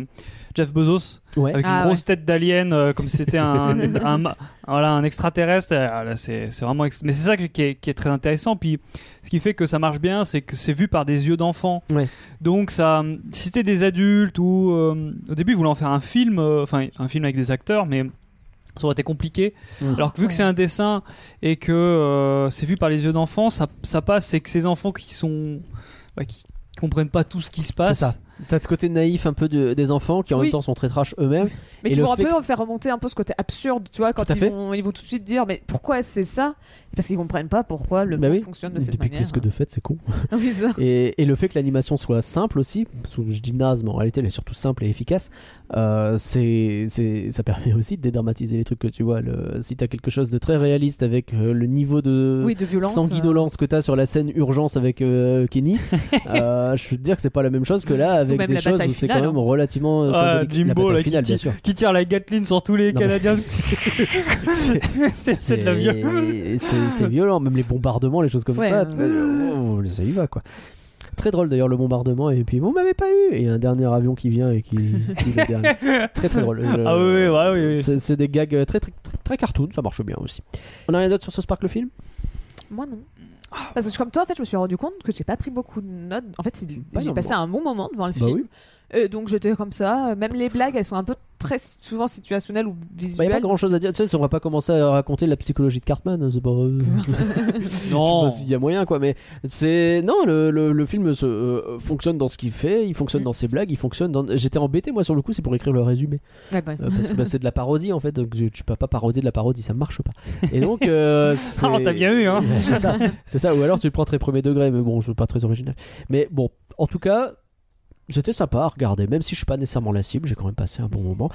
Speaker 8: Jeff Bezos
Speaker 6: Ouais.
Speaker 8: avec
Speaker 7: Ah,
Speaker 8: une grosse tête d'alien euh, comme si c'était un, un, un- voilà, un extraterrestre. Ah, là, c'est c'est vraiment. ex- Mais c'est ça qui est, qui est très intéressant. Puis ce qui fait que ça marche bien, c'est que c'est vu par des yeux d'enfants.
Speaker 6: Ouais.
Speaker 8: Donc ça, si c'était des adultes ou euh, au début ils voulaient en faire un film, euh, enfin un film avec des acteurs, mais ça aurait été compliqué. Alors que vu que c'est un dessin et que euh, c'est vu par les yeux d'enfants, ça, ça passe. C'est que ces enfants qui sont, bah, qui comprennent pas tout ce qui se passe.
Speaker 6: C'est ça. T'as ce côté naïf un peu de- des enfants qui en
Speaker 7: Oui.
Speaker 6: même temps sont très trash eux-mêmes.
Speaker 7: Mais
Speaker 6: Et
Speaker 7: qui vont un peu faire remonter un peu ce côté absurde, tu vois, quand ils vont, ils vont tout de suite dire, mais pourquoi c'est ça? Parce qu'ils comprennent pas pourquoi le
Speaker 6: Bah
Speaker 7: monde
Speaker 6: oui.
Speaker 7: fonctionne de cette
Speaker 6: Depuis
Speaker 7: manière.
Speaker 6: qu'est-ce que de fait, c'est con.
Speaker 7: Oui, ça.
Speaker 6: Et, et le fait que l'animation soit simple aussi, je dis naze, mais en réalité elle est surtout simple et efficace, euh, c'est, ça permet aussi de dédramatiser les trucs que tu vois. Le, si t'as quelque chose de très réaliste avec euh, le niveau de
Speaker 7: Oui, de violence. euh.
Speaker 6: sanguinolence que t'as sur la scène urgence avec euh, Kenny, je veux te dire que c'est pas la même chose que là avec
Speaker 7: même
Speaker 6: des
Speaker 7: la
Speaker 6: choses où c'est
Speaker 7: finale,
Speaker 6: quand même
Speaker 7: hein.
Speaker 6: relativement euh,
Speaker 8: Ah. Jimbo,
Speaker 6: la bataille
Speaker 8: là, qui
Speaker 6: finale, bien
Speaker 8: tire-
Speaker 6: sûr.
Speaker 8: qui tire la Gatling sur tous les
Speaker 6: Non,
Speaker 8: Canadiens. c'est de la violence.
Speaker 6: C'est violent, même les bombardements, les choses comme
Speaker 7: Ouais,
Speaker 6: ça.
Speaker 7: ouais.
Speaker 6: oh, ça y va quoi. Très drôle d'ailleurs le bombardement et puis vous m'avez pas eu et un dernier avion qui vient et qui, qui le dernier. Très très drôle. Je-
Speaker 8: Ah oui, oui, voilà, oui, oui.
Speaker 6: C'est c'est des gags très, très très très cartoon, ça marche bien aussi. On a rien d'autre sur ce Spark le film?
Speaker 7: Moi non. Parce que comme toi, en fait, je me suis rendu compte que j'ai pas pris beaucoup de notes. En fait, j'ai passé un bon moment devant le
Speaker 6: Bah
Speaker 7: film. Euh, donc j'étais comme ça. Même les blagues, elles sont un peu très souvent situationnelles ou
Speaker 6: Bah,
Speaker 7: visuelles.
Speaker 6: y a pas grand chose à dire. Tu sais, on va pas commencer à raconter la psychologie de Cartman. C'est pas.
Speaker 8: Non.
Speaker 6: Je s'il y a moyen quoi, mais c'est non le, le, le film se, euh, fonctionne dans ce qu'il fait, il fonctionne
Speaker 7: Mm.
Speaker 6: dans ses blagues, il fonctionne dans. J'étais embêté moi sur le coup, c'est pour écrire le résumé
Speaker 7: Ouais, bah,
Speaker 6: Euh, parce que bah, c'est de la parodie en fait, donc tu tu peux pas parodier de la parodie, ça marche pas. Et donc euh,
Speaker 8: Ah, t'as bien eu, hein.
Speaker 6: c'est ça. Ou alors tu le prends très premier degré, mais bon, c'est pas très original. Mais bon, en tout cas, c'était sympa à regarder, même si je suis pas nécessairement la cible, j'ai quand même passé un bon moment.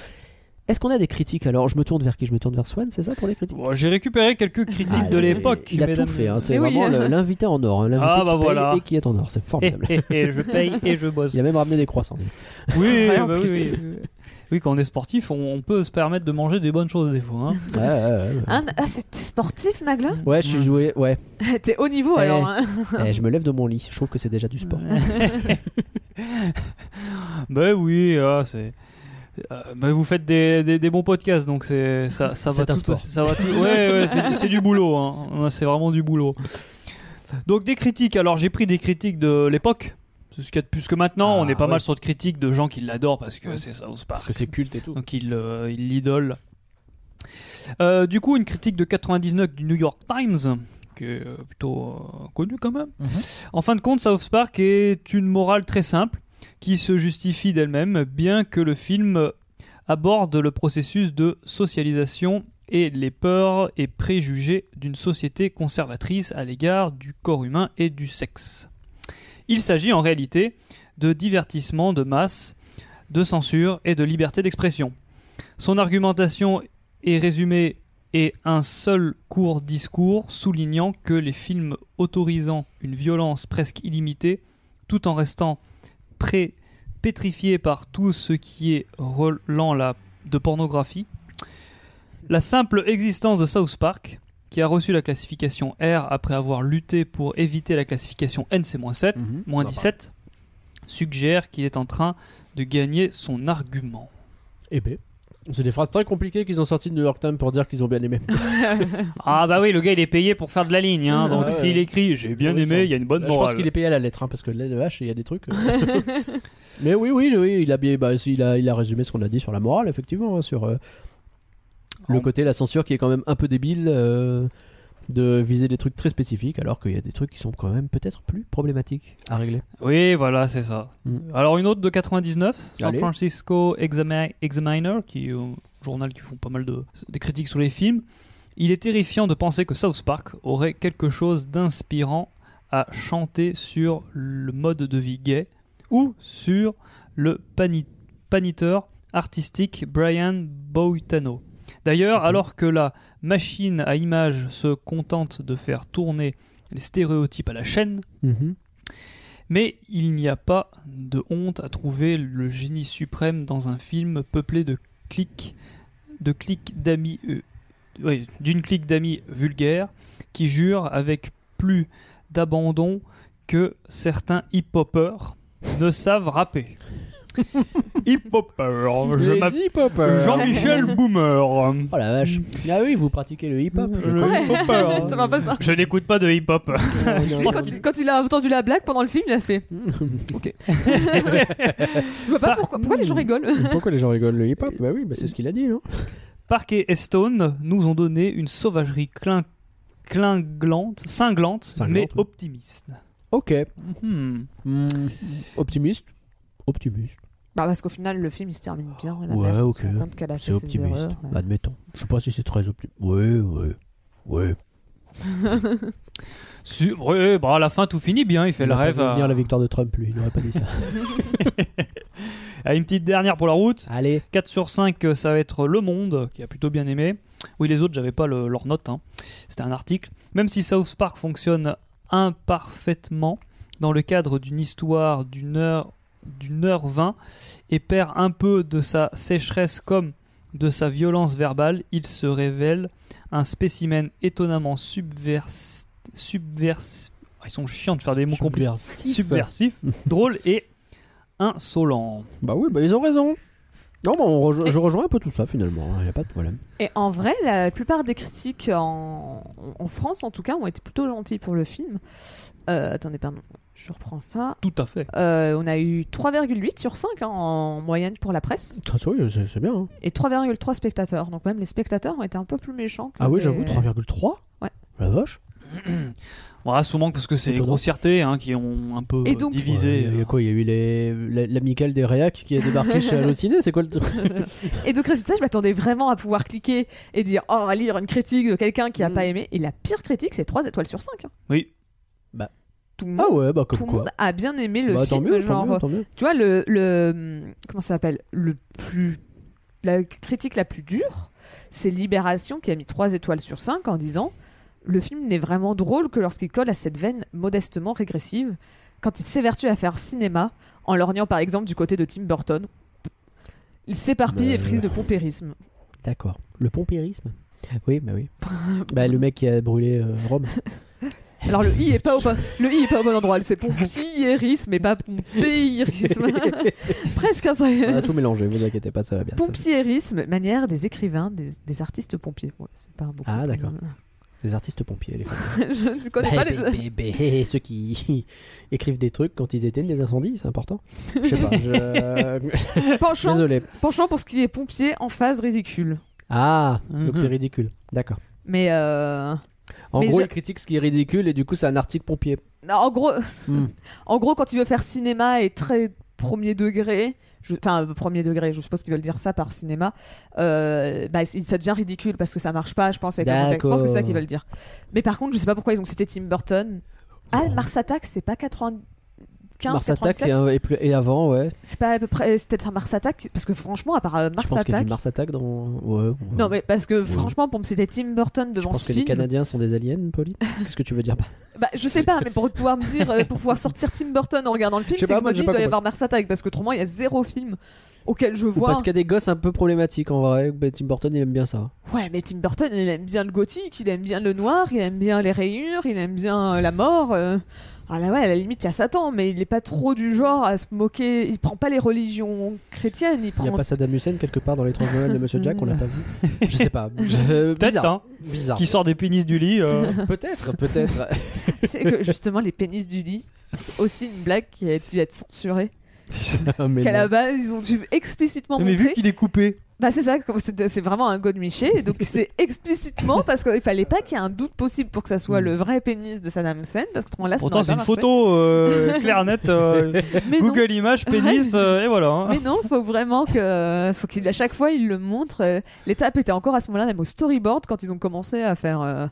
Speaker 6: Est-ce qu'on a des critiques alors? Je me tourne vers qui? Je me tourne vers Swan, c'est ça pour les critiques?
Speaker 8: Bon, J'ai récupéré quelques critiques
Speaker 6: Ah,
Speaker 8: de l'époque.
Speaker 6: Il a
Speaker 8: mesdames.
Speaker 6: tout fait, hein, c'est
Speaker 7: oui.
Speaker 6: vraiment l'invité en or, hein, l'invité
Speaker 8: Ah,
Speaker 6: qui
Speaker 8: bah
Speaker 6: paye
Speaker 8: voilà.
Speaker 6: et qui est en or, c'est formidable.
Speaker 8: et- et je paye et je bosse.
Speaker 6: Il a même ramené des croissants.
Speaker 8: Oui, bah oui, oui. Oui, quand on est sportif, on, on peut se permettre de manger des bonnes choses des fois. hein.
Speaker 6: Ouais, ouais, ouais.
Speaker 7: Ah, c'est- t'es sportif, Nagla
Speaker 6: Ouais, je suis joué, ouais.
Speaker 7: T'es haut niveau
Speaker 6: Eh.
Speaker 7: alors. hein.
Speaker 6: Eh, je me lève de mon lit, je trouve que c'est déjà du sport.
Speaker 8: bah oui, ah, c'est. euh, bah, vous faites des, des, des bons podcasts, donc c'est ça, ça va tout,
Speaker 6: sport.
Speaker 8: ça va tout. Ouais, ouais, c'est, du boulot. Hein. C'est vraiment du boulot. Donc des critiques. Alors j'ai pris des critiques de l'époque. C'est ce qu'il y a de plus que maintenant.
Speaker 6: Ah,
Speaker 8: on est pas
Speaker 6: ouais.
Speaker 8: mal sur de critiques de gens qui l'adorent parce que c'est South Park.
Speaker 6: Parce que c'est culte et tout.
Speaker 8: Donc il euh, il l'idole. Euh, du coup, une critique de 99 du New York Times, qui est euh, plutôt euh, connue quand même. En fin de compte, South Park est une morale très simple, qui se justifie d'elle-même, bien que le film aborde le processus de socialisation et les peurs et préjugés d'une société conservatrice à l'égard du corps humain et du sexe. Il s'agit en réalité de divertissement de masse, de censure et de liberté d'expression. Son argumentation est résumée et un seul court discours soulignant que les films autorisant une violence presque illimitée, tout en restant pré pétrifiés par tout ce qui est relant la, de pornographie, la simple existence de South Park, qui a reçu la classification R après avoir lutté pour éviter la classification NC-7,
Speaker 6: Mhm.
Speaker 8: moins 17, suggère qu'il est en train de gagner son argument.
Speaker 6: Eh ben. C'est des phrases très compliquées qu'ils ont sorties de New York Times pour dire qu'ils ont bien aimé.
Speaker 8: Ah bah oui, le gars il est payé pour faire de la ligne, hein,
Speaker 6: Ah
Speaker 8: donc
Speaker 6: ouais,
Speaker 8: s'il
Speaker 6: ouais.
Speaker 8: écrit j'ai bien
Speaker 6: Oui,
Speaker 8: aimé, il y a une bonne
Speaker 6: Là, je
Speaker 8: morale.
Speaker 6: pense qu'il est payé à la lettre, hein, parce que de vache, il y a des trucs. euh. Mais oui, oui, oui, il a bien, bah, il a, il a résumé ce qu'on a dit sur la morale, effectivement, hein, sur euh, le
Speaker 8: En-
Speaker 6: côté la censure qui est quand même un peu débile euh, de viser des trucs très spécifiques, alors qu'il y a des trucs qui sont quand même peut-être plus problématiques à régler.
Speaker 8: Oui, voilà, c'est ça.
Speaker 6: Mm.
Speaker 8: Alors une autre de 99, San
Speaker 6: Allez.
Speaker 8: Francisco Exami- Examiner, qui est un journal qui font pas mal de des critiques sur les films. Il est terrifiant de penser que South Park aurait quelque chose d'inspirant à chanter sur le mode de vie gay ou sur le pani- paniteur artistique Brian Boitano. D'ailleurs,
Speaker 6: Mhm.
Speaker 8: alors que la machine à images se contente de faire tourner les stéréotypes à la chaîne,
Speaker 6: Mhm.
Speaker 8: mais il n'y a pas de honte à trouver le génie suprême dans un film peuplé de clics, de clics d'amis, euh, oui, d'une clique d'amis vulgaires qui jurent avec plus d'abandon que certains hip-hoppers ne savent rapper. hip-hopper, je m'appelle
Speaker 6: hip-hoppers.
Speaker 8: Jean-Michel Boomer.
Speaker 6: Oh la vache. Ah oui, vous pratiquez le hip-hop. je
Speaker 8: Le
Speaker 6: connais.
Speaker 8: hip-hopper.
Speaker 7: Ça va pas ça.
Speaker 8: Je n'écoute pas de hip-hop.
Speaker 7: Et quand, il, quand il a entendu la blague pendant le film, il a fait. Ok. Je vois pas pourquoi, pourquoi les gens rigolent.
Speaker 6: Pourquoi les gens rigolent le hip-hop Bah oui, bah c'est ce qu'il a dit, non
Speaker 8: Parker et Stone nous ont donné une sauvagerie clin- clinglante, cinglante,
Speaker 6: Cinglante,
Speaker 8: mais
Speaker 6: ouais.
Speaker 8: optimiste.
Speaker 6: Ok.
Speaker 8: Hmm.
Speaker 6: Hmm, optimiste. Optimiste.
Speaker 7: Bah, parce qu'au final, le film il se termine bien. La
Speaker 6: Ouais,
Speaker 7: mère
Speaker 6: ok.
Speaker 7: se rend compte qu'elle a
Speaker 6: C'est
Speaker 7: fait ses
Speaker 6: optimiste.
Speaker 7: erreurs. ouais.
Speaker 6: Admettons. Je sais pas si c'est très optimiste. Ouais, ouais. Ouais.
Speaker 8: Su- ouais, bah à la fin tout finit bien, il fait
Speaker 6: Il
Speaker 8: le rêve.
Speaker 6: venir
Speaker 8: à...
Speaker 6: la victoire de Trump, lui. Il n'aurait pas dit ça.
Speaker 8: à une petite dernière pour la route.
Speaker 6: Allez.
Speaker 8: 4 sur 5, euh, ça va être Le Monde, qui a plutôt bien aimé. Oui, les autres, j'avais pas le- leur note. hein. C'était un article. Même si South Park fonctionne imparfaitement dans le cadre d'une histoire d'une heure, d'une heure 20 et perd un peu de sa sécheresse comme de sa violence verbale, il se révèle un spécimen étonnamment subvers... subvers... Ah, Ils sont chiants de faire des mots compliqués.
Speaker 6: Subversif.
Speaker 8: Subversif, drôle et insolent.
Speaker 6: Bah oui, bah ils ont raison. Non, bah, on rejo- je rejoins un peu tout ça finalement. Il n'y a pas de problème.
Speaker 7: Et en vrai, la plupart des critiques en, en France, en tout cas, ont été plutôt gentils pour le film. Euh, attendez, pardon, je reprends ça.
Speaker 8: Tout à fait.
Speaker 7: Euh, on a eu 3,8 sur 5 hein, en moyenne pour la presse
Speaker 6: Ah, oui, c'est c'est bien. hein.
Speaker 7: et 3,3 spectateurs. Donc même les spectateurs ont été un peu plus méchants. que
Speaker 6: Ah oui,
Speaker 7: les-
Speaker 6: j'avoue, 3,3
Speaker 7: Ouais.
Speaker 6: La vache.
Speaker 8: Voilà, souvent parce que c'est les grossièretés hein, qui ont un peu
Speaker 7: Et donc-
Speaker 8: divisé.
Speaker 6: Ouais, Il y a
Speaker 8: euh,
Speaker 6: quoi Il y a eu les... la- l'amical des réacs qui a débarqué chez Allociné C'est quoi le truc?
Speaker 7: Et donc résultat, je m'attendais vraiment à pouvoir cliquer et dire oh, on va lire une critique de quelqu'un qui a
Speaker 6: Mm.
Speaker 7: pas aimé. Et la pire critique, c'est 3 étoiles sur 5. hein.
Speaker 8: Oui.
Speaker 6: Bah.
Speaker 7: Tout le monde,
Speaker 6: Ah ouais, bah
Speaker 7: tout
Speaker 6: comme
Speaker 7: le
Speaker 6: quoi.
Speaker 7: monde a bien aimé le
Speaker 6: Bah, tant
Speaker 7: film.
Speaker 6: mieux,
Speaker 7: genre,
Speaker 6: tant mieux, tant mieux.
Speaker 7: Tu vois, le, le. Comment ça s'appelle? Le plus. La critique la plus dure, c'est Libération qui a mis 3 étoiles sur 5 en disant Le film n'est vraiment drôle que lorsqu'il colle à cette veine modestement régressive, quand il s'évertue à faire cinéma, en lorgnant par exemple du côté de Tim Burton. Il s'éparpille
Speaker 6: Bah,
Speaker 7: et frise de pompérisme.
Speaker 6: D'accord. Le pompérisme? Oui, bah oui. bah le mec qui a brûlé euh, Rome.
Speaker 7: Alors le i est pas au bon, le i est pas au bon endroit, c'est pompierisme mais pas pompéirisme. Presque un
Speaker 6: On a tout mélangé, vous inquiétez pas, ça va bien.
Speaker 7: Pompierisme, manière des écrivains, des, des artistes pompiers. Ouais, c'est pas beaucoup.
Speaker 6: Ah, d'accord. Les artistes pompiers, les
Speaker 7: je ne connais
Speaker 6: Bah,
Speaker 7: pas les.
Speaker 6: bah, bah, bah, ceux qui écrivent des trucs quand ils éteignent des incendies, c'est important. Je sais pas. je-
Speaker 7: Penchant,
Speaker 6: Désolé.
Speaker 7: penchant pour ce qui est pompier en phase ridicule.
Speaker 6: Ah, donc
Speaker 8: Mhm.
Speaker 6: c'est ridicule. D'accord.
Speaker 7: Mais euh,
Speaker 6: En
Speaker 7: Mais
Speaker 6: gros,
Speaker 7: je-
Speaker 6: il critique ce qui est ridicule et du coup, c'est un article pompier.
Speaker 7: non, en gros,
Speaker 6: Hmm.
Speaker 7: en gros, quand il veut faire cinéma et très premier degré, je- enfin premier degré, je suppose qu'ils veulent dire ça par cinéma, euh, bah, ça devient ridicule parce que ça marche pas, je pense, avec le contexte. Je pense que c'est ça qu'ils veulent dire. Mais par contre, je sais pas pourquoi ils ont cité Tim Burton. Ah. Mars Attack, c'est pas 95,
Speaker 6: Mars Attack
Speaker 7: 87
Speaker 6: et, avant, ouais.
Speaker 7: C'est pas à peu près, peut-être un Mars Attack parce que franchement, à part euh,
Speaker 6: Je
Speaker 7: Mars
Speaker 6: pense qu'il y a
Speaker 7: Attack.
Speaker 6: du Mars Attack dans. Ouais. ouais.
Speaker 7: Non, mais parce que franchement, pour me c'était Tim Burton
Speaker 6: Je
Speaker 7: devant
Speaker 6: pense
Speaker 7: ce
Speaker 6: que les. Canadiens sont des aliens, Pauline. Qu'est-ce que tu veux dire bah,
Speaker 7: Bah, je sais pas, mais pour pouvoir me dire, euh, pour pouvoir sortir Tim Burton en regardant le film,
Speaker 6: Je
Speaker 7: c'est que
Speaker 6: pas,
Speaker 7: je
Speaker 6: moi,
Speaker 7: me doit y avoir Mars Attack parce qu'autrement il y a zéro film auquel je
Speaker 6: Ou
Speaker 7: vois.
Speaker 6: parce qu'il y a des gosses un peu problématiques en vrai. Tim Burton, il aime bien ça.
Speaker 7: Ouais, mais Tim Burton, il aime bien le gothique, il aime bien le noir, il aime bien les rayures, il aime bien euh, la mort. euh. Ah là ouais, à la limite, il y a Satan, mais il est pas trop du genre à se moquer. Il prend pas les religions chrétiennes, il prend.
Speaker 6: n'y a pas Saddam Hussein quelque part dans l'étrange Noël de Monsieur Jack, on l'a pas vu. Je sais pas. Je-
Speaker 8: Peut-être,
Speaker 6: bizarre.
Speaker 8: hein.
Speaker 6: Bizarre.
Speaker 8: Qui sort des pénis du lit. euh.
Speaker 6: Peut-être, peut-être.
Speaker 7: C'est que justement, les pénis du lit, c'est aussi une blague qui a dû être censurée.
Speaker 6: Mais
Speaker 7: Qu'à la base, ils ont dû explicitement
Speaker 8: mais
Speaker 7: montrer.
Speaker 8: vu qu'il est coupé.
Speaker 7: Bah c'est ça, c'est vraiment un godemiché, donc c'est explicitement parce qu'il fallait pas qu'il y ait un doute possible pour que ça soit
Speaker 6: Mm.
Speaker 7: le vrai pénis de Saddam Hussein, parce que là,
Speaker 8: Pourtant, c'est une photo euh, claire, nette. euh,
Speaker 7: Mais non,
Speaker 8: Google Images, pénis, euh, et voilà. hein.
Speaker 7: mais non, faut vraiment que, faut qu'il à chaque fois il le montre. euh, L'étape était encore à ce moment-là même au storyboard quand ils ont commencé à faire. euh,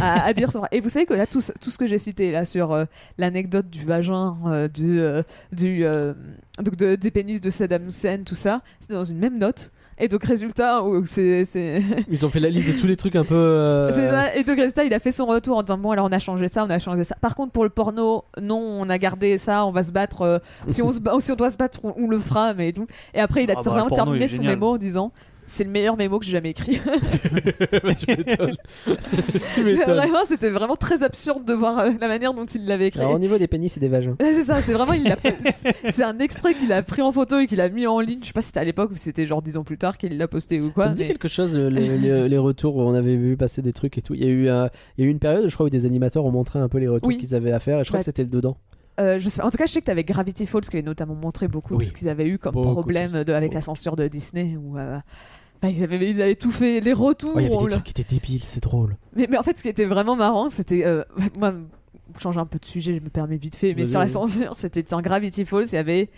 Speaker 7: à, à dire son- et vous savez que là tout, ce- tout ce que j'ai cité là sur euh, l'anecdote du vagin euh, du euh, du euh, donc de- des pénis de Saddam Hussein tout ça c'est dans une même note et donc résultat c'est c'est
Speaker 6: Ils ont fait la liste de tous les trucs un peu. euh,
Speaker 7: C'est ça. Et donc, résultat, il a fait son retour en disant Bon, alors on a changé ça, on a changé ça. Par contre, pour le porno, non, on a gardé ça, on va se battre. euh, si, on se bat- si on doit se battre, on, on le fera, mais tout. Et après, il a
Speaker 8: Ah bah,
Speaker 7: vraiment
Speaker 8: il
Speaker 7: terminé son
Speaker 8: génial.
Speaker 7: mémo en disant C'est le meilleur mémo que j'ai jamais écrit.
Speaker 6: tu m'étonnes. tu m'étonnes.
Speaker 7: vraiment, c'était vraiment très absurde de voir euh, la manière dont il l'avait écrit.
Speaker 6: Alors au niveau des pénis et des vagins.
Speaker 7: c'est ça, c'est vraiment, il c'est un extrait qu'il a pris en photo et qu'il a mis en ligne. Je sais pas si c'était à l'époque ou si c'était genre 10 ans plus tard qu'il l'a posté ou quoi.
Speaker 6: ça me dit
Speaker 7: mais-
Speaker 6: quelque chose, euh, les, les- les retours où on avait vu passer des trucs et tout. Il y a eu, un- il y a eu une période, je crois, où des animateurs ont montré un peu les retours
Speaker 7: Oui.
Speaker 6: qu'ils avaient à faire et je crois
Speaker 7: Bah,
Speaker 6: que c'était dedans.
Speaker 7: Euh, je sais pas. En tout cas, je sais que tu avais Gravity Falls qui avait notamment montré beaucoup
Speaker 6: Oui.
Speaker 7: de ce qu'ils avaient eu comme
Speaker 6: Beaucoup
Speaker 7: problème de- avec la censure de Disney. Où, euh, bah, ils, avaient, ils avaient tout fait, les retours.
Speaker 6: Oh, il y avait des
Speaker 7: l'a-
Speaker 6: trucs qui étaient débiles, c'est drôle.
Speaker 7: mais, mais en fait, ce qui était vraiment marrant, c'était. euh, moi, changer un peu de sujet, je me permets vite fait, mais sur la censure, c'était dans Gravity Falls, il y avait.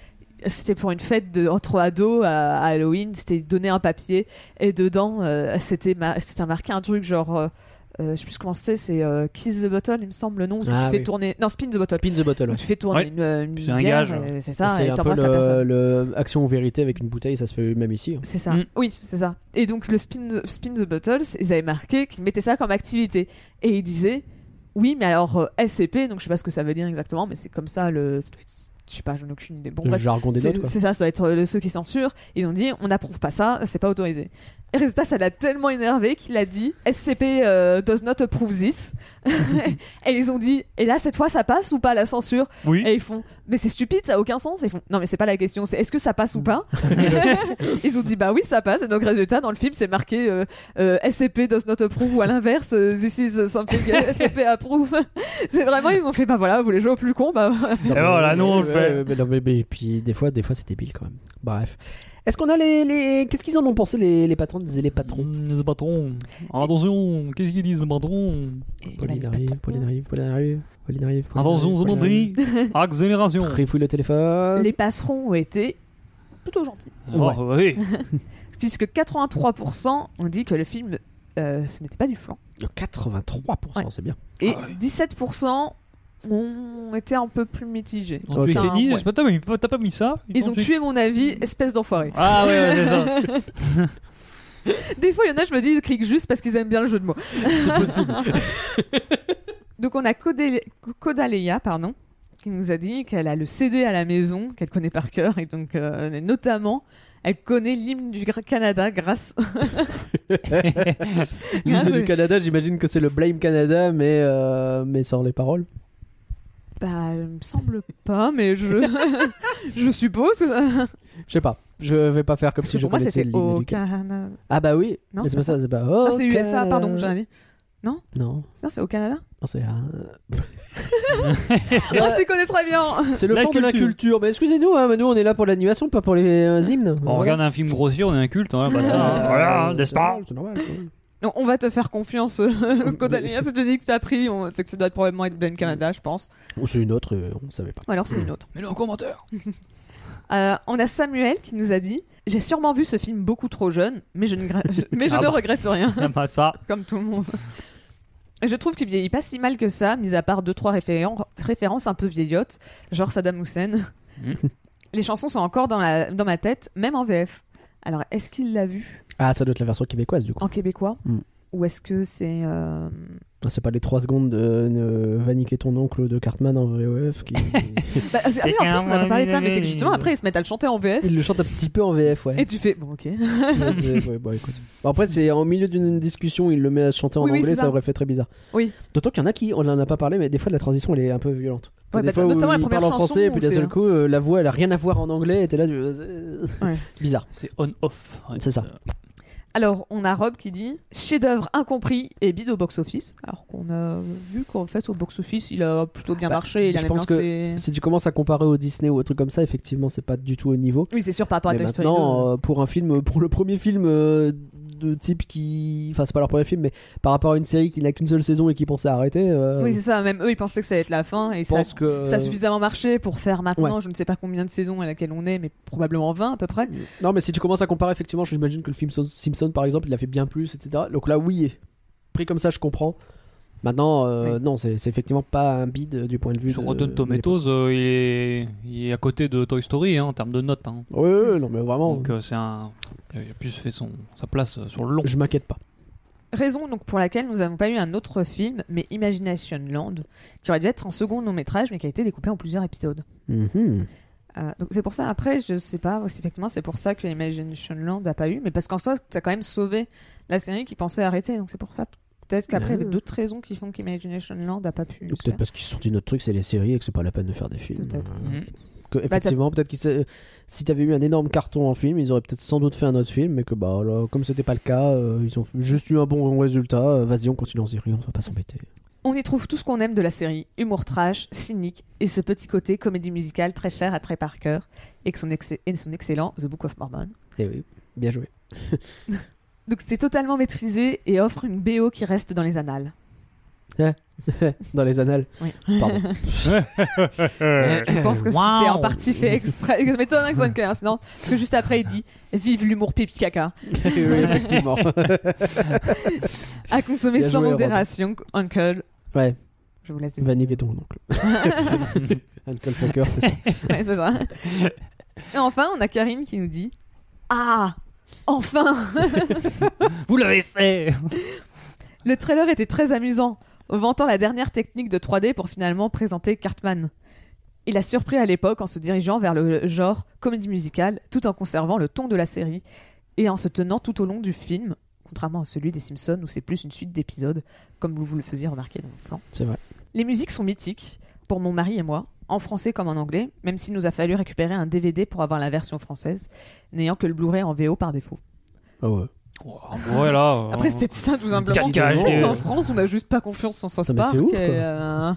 Speaker 7: c'était pour une fête de, entre ados à, à Halloween. C'était donner un papier et dedans, euh, c'était ma- c'était marqué un truc genre. Euh, euh, je sais plus comment c'était, c'est euh, Kiss the Bottle, il me semble, non Où si
Speaker 6: Ah,
Speaker 7: tu fais tourner. Non, Spin the Bottle.
Speaker 6: Spin the bottle.
Speaker 7: Où
Speaker 6: ouais.
Speaker 7: tu fais tourner
Speaker 8: Ouais.
Speaker 7: une, euh, une
Speaker 8: C'est un gage.
Speaker 7: et C'est ça,
Speaker 6: c'est
Speaker 7: et
Speaker 6: un peu le, le action ou vérité avec une bouteille, ça se fait même ici. hein.
Speaker 7: C'est ça.
Speaker 8: Mm.
Speaker 7: Oui, c'est ça. Et donc le spin the, spin the bottle, c'est- ils avaient marqué qu'ils mettaient ça comme activité. Et ils disaient, oui, mais alors euh, SCP, donc je sais pas ce que ça veut dire exactement, mais c'est comme ça le. Je sais pas, j'en ai aucune idée. Bon,
Speaker 6: le
Speaker 7: bref,
Speaker 6: jargon des
Speaker 7: c'est
Speaker 6: notes. quoi.
Speaker 7: c'est ça, ça doit être euh, ceux qui censurent. Ils ont dit, on n'approuve pas ça, c'est pas autorisé. Et résultat, ça l'a tellement énervé qu'il a dit, SCP euh, does not approve this. et ils ont dit, et là, cette fois, ça passe ou pas la censure?
Speaker 8: Oui.
Speaker 7: et ils font, mais c'est stupide, ça a aucun sens. Et ils font, non, mais c'est pas la question, c'est est-ce que ça passe ou pas? Ils ont dit, bah oui, ça passe. Et donc, résultat, dans le film, c'est marqué euh, euh, SCP does not approve ou à l'inverse, this is something SCP approve. c'est vraiment, ils ont fait, bah voilà, vous voulez jouer au plus con, bah.
Speaker 8: Et voilà, nous, on le fait.
Speaker 6: mais non, mais- mais- puis des fois, des fois c'est débile quand même. Bref. Est-ce qu'on a les, les... qu'est-ce qu'ils en ont pensé les, les patrons et les patrons
Speaker 8: Mmh, Les patrons. Attention, qu'est-ce qu'ils disent, les patrons
Speaker 6: Pauline arrive, Pauline arrive, Pauline arrive, Pauline arrive.
Speaker 8: Attention, Zamandri. Accélération.
Speaker 6: arrive. Trifouille le téléphone.
Speaker 7: Les passerons ont été plutôt gentils.
Speaker 8: Oh, oui.
Speaker 7: Puisque 83% ont dit que le film, euh, ce n'était pas du flan.
Speaker 6: 83%,
Speaker 7: Ouais.
Speaker 6: c'est bien.
Speaker 7: Et
Speaker 8: Ah ouais.
Speaker 7: 17% ont été un peu plus mitigés.
Speaker 8: On tué
Speaker 7: C'est un-
Speaker 8: Kenny,
Speaker 7: ouais.
Speaker 8: t'as pas mis ça
Speaker 7: Ils ont tué mon avis, espèce d'enfoiré.
Speaker 8: Ah ouais, ouais, c'est ça.
Speaker 7: Des fois, il y en a, je me dis, ils cliquent juste parce qu'ils aiment bien le jeu de mots.
Speaker 6: C'est possible.
Speaker 7: Donc, on a Codalea, pardon, qui nous a dit qu'elle a le CD à la maison, qu'elle connaît par cœur, et donc, euh, notamment, elle connaît l'hymne du Canada grâce.
Speaker 6: L'hymne du Canada, j'imagine que c'est le Blame Canada, mais, euh, mais sans les paroles.
Speaker 7: Bah, il me semble pas, mais je, je suppose. que ça-
Speaker 6: Je sais pas. Je vais pas faire comme
Speaker 7: Parce
Speaker 6: si
Speaker 7: que
Speaker 6: je
Speaker 7: pour moi,
Speaker 6: connaissais
Speaker 7: c'était.
Speaker 6: Ah bah oui.
Speaker 7: Non,
Speaker 6: mais
Speaker 7: c'est
Speaker 6: pas ça, c'est pas. Oh,
Speaker 7: Ah, c'est USA, pardon, j'ai dit.
Speaker 6: Non.
Speaker 7: Non, c'est au Canada.
Speaker 6: Non, c'est ah,
Speaker 7: Ah, c'est connaît très bien.
Speaker 6: c'est le
Speaker 8: La
Speaker 6: fond de la
Speaker 8: culture.
Speaker 6: culture. Mais excusez-nous, hein, mais nous on est là pour l'animation, pas pour les euh, hymnes.
Speaker 8: On regarde un film grossier, on est un culte, hein, bah ça,
Speaker 6: Euh,
Speaker 8: voilà, hein, n'est-ce pas
Speaker 6: normal, C'est normal. c'est normal.
Speaker 7: On va te faire confiance, euh, Codalea. Si tu dis que t'as pris, on- c'est que ça doit être probablement être Ben Canada, je pense.
Speaker 6: Ou c'est une autre, euh, on savait pas.
Speaker 7: Ou alors c'est une autre.
Speaker 8: Mets-le en commentaire.
Speaker 7: Euh, on a Samuel qui nous a dit J'ai sûrement vu ce film beaucoup trop jeune, mais je ne, gra- mais je
Speaker 8: Ah
Speaker 7: ne
Speaker 8: bah.
Speaker 7: regrette rien,
Speaker 8: Ah bah ça.
Speaker 7: comme tout le monde. Je trouve qu'il vieillit pas si mal que ça, mis à part deux trois référen- références un peu vieillottes, genre Saddam Hussein.
Speaker 8: Mm.
Speaker 7: Les chansons sont encore dans, la, dans ma tête, même en VF. Alors, est-ce qu'il l'a vu?
Speaker 6: Ah, ça doit être la version québécoise du coup.
Speaker 7: en québécois
Speaker 6: Mm.
Speaker 7: Ou est-ce que c'est. euh,
Speaker 6: Ah, C'est pas les 3 secondes de euh, Va niquer ton oncle de Cartman en VOF qui.
Speaker 7: Bah, ah oui, en plus, on n'a pas parlé de ça, mais c'est que justement après ils se mettent à le chanter en VF.
Speaker 6: Il le chante un petit peu en VF, ouais.
Speaker 7: Et tu fais, bon, ok.
Speaker 6: Ouais, bon, écoute. Bon, après, c'est en milieu d'une discussion, il le met à chanter en
Speaker 7: Oui,
Speaker 6: anglais, ça.
Speaker 7: ça.
Speaker 6: aurait fait très bizarre.
Speaker 7: Oui.
Speaker 6: D'autant qu'il y en a qui, on en a pas parlé, mais des fois la transition elle est un peu violente.
Speaker 7: Ouais,
Speaker 6: des
Speaker 7: bah,
Speaker 6: fois où
Speaker 7: notamment la
Speaker 6: il
Speaker 7: première
Speaker 6: parle en français, et
Speaker 7: où
Speaker 6: puis d'un seul coup, euh, la voix elle a rien à voir en anglais, et t'es là, tu- euh,
Speaker 7: Ouais.
Speaker 6: bizarre.
Speaker 8: C'est on-off.
Speaker 6: C'est ça.
Speaker 7: Alors, on a Rob qui dit chef-d'œuvre incompris et bide au box-office. Alors qu'on a vu qu'en fait, au box-office, il a plutôt bien
Speaker 6: Bah,
Speaker 7: marché. Il a
Speaker 6: je
Speaker 7: même
Speaker 6: pense que Si tu commences à comparer au Disney ou un truc comme ça, effectivement, c'est pas du tout au niveau.
Speaker 7: Oui, c'est sûr, par rapport à Toy Story 2.
Speaker 6: maintenant, euh, pour un film, pour le premier film euh, de type qui. Enfin, c'est pas leur premier film, mais par rapport à une série qui n'a qu'une seule saison et qui pensait arrêter, euh,
Speaker 7: Oui, c'est ça. Même eux, ils pensaient que ça allait être la fin. Et ça,
Speaker 6: que.
Speaker 7: ça a suffisamment marché pour faire maintenant,
Speaker 6: Ouais.
Speaker 7: je ne sais pas combien de saisons à laquelle on est, mais probablement 20 à peu près.
Speaker 6: Non, mais si tu commences à comparer, effectivement, j'imagine que le film So- Simpson, par exemple, il a fait bien plus, etc. Donc là, oui, pris comme ça, je comprends. Maintenant, euh, non, c'est effectivement pas un bid euh, du point de vue
Speaker 8: Sur
Speaker 6: de.
Speaker 8: Rotten Tomatoes, euh, il, est... il est à côté de Toy Story hein, en termes de notes. hein.
Speaker 6: Ouais, ouais, non, mais vraiment,
Speaker 8: Donc euh, c'est un. Il a plus fait son... sa place euh, sur le long.
Speaker 6: je m'inquiète pas.
Speaker 7: Raison donc pour laquelle nous n'avons pas eu un autre film, mais Imagination Land, qui aurait dû être un second long métrage, mais qui a été découpé en plusieurs épisodes.
Speaker 6: Mhm.
Speaker 7: Euh, donc c'est pour ça, après, je sais pas si effectivement c'est pour ça que Imagination Land n'a pas eu, mais parce qu'en soi, ça a quand même sauvé la série qui pensait arrêter, donc c'est pour ça. Peut-être qu'après, il y avait
Speaker 6: Ah.
Speaker 7: d'autres raisons qui font qu'Imagination Land n'a pas pu.
Speaker 6: Ou peut-être parce qu'ils se sont dit notre truc, c'est les séries et que c'est pas la peine de faire des films.
Speaker 7: Peut-être.
Speaker 6: Euh,
Speaker 8: Mhm.
Speaker 6: que, effectivement, peut-être qu'ils se- si t'avais eu un énorme carton en film, ils auraient peut-être sans doute fait un autre film, mais que bah là, comme c'était pas le cas, euh, ils ont juste eu un bon résultat. euh, Vas-y, on continue en série, on va pas s'embêter.
Speaker 7: On y trouve tout ce qu'on aime de la série humour trash, cynique et ce petit côté comédie musicale très cher à Trey Parker et, que son, ex- et son excellent The Book of Mormon.
Speaker 6: Et oui, bien joué.
Speaker 7: Donc c'est totalement maîtrisé et offre une BO qui reste dans les annales.
Speaker 6: Dans les annales.
Speaker 7: Oui.
Speaker 6: Pardon.
Speaker 7: Je pense que
Speaker 8: Waouh.
Speaker 7: c'était en partie fait exprès. Ça m'étonne que ce soit une coïncidence. Parce que juste après, il dit Vive l'humour pipi caca.
Speaker 6: oui, effectivement.
Speaker 7: À consommer
Speaker 6: Bien
Speaker 7: sans
Speaker 6: joué,
Speaker 7: modération, Uncle.
Speaker 6: ouais,
Speaker 7: Je vous laisse
Speaker 6: va niquer ton oncle. Uncle Fucker, c'est ça.
Speaker 7: Ouais, c'est ça. Et enfin, on a Karine qui nous dit Ah Enfin
Speaker 8: Vous l'avez fait
Speaker 7: Le trailer était très amusant, vantant la dernière technique de 3D pour finalement présenter Cartman. Il a surpris à l'époque en se dirigeant vers le genre comédie musicale tout en conservant le ton de la série et en se tenant tout au long du film, contrairement à celui des Simpsons où c'est plus une suite d'épisodes, comme vous le faisiez remarquer dans le flanc.
Speaker 6: C'est vrai.
Speaker 7: Les musiques sont mythiques, pour mon mari et moi, en français comme en anglais, même s'il nous a fallu récupérer un DVD pour avoir la version française, n'ayant que le Blu-ray en VO par défaut.
Speaker 6: Ah ouais.
Speaker 8: Ouais, là. euh,
Speaker 7: Après, c'était ça tout simplement. Peut-être qu'en France, on n'a juste pas confiance en South
Speaker 6: Ça, mais
Speaker 7: Park.
Speaker 6: c'est ouf,
Speaker 7: et,
Speaker 6: quoi.
Speaker 7: euh,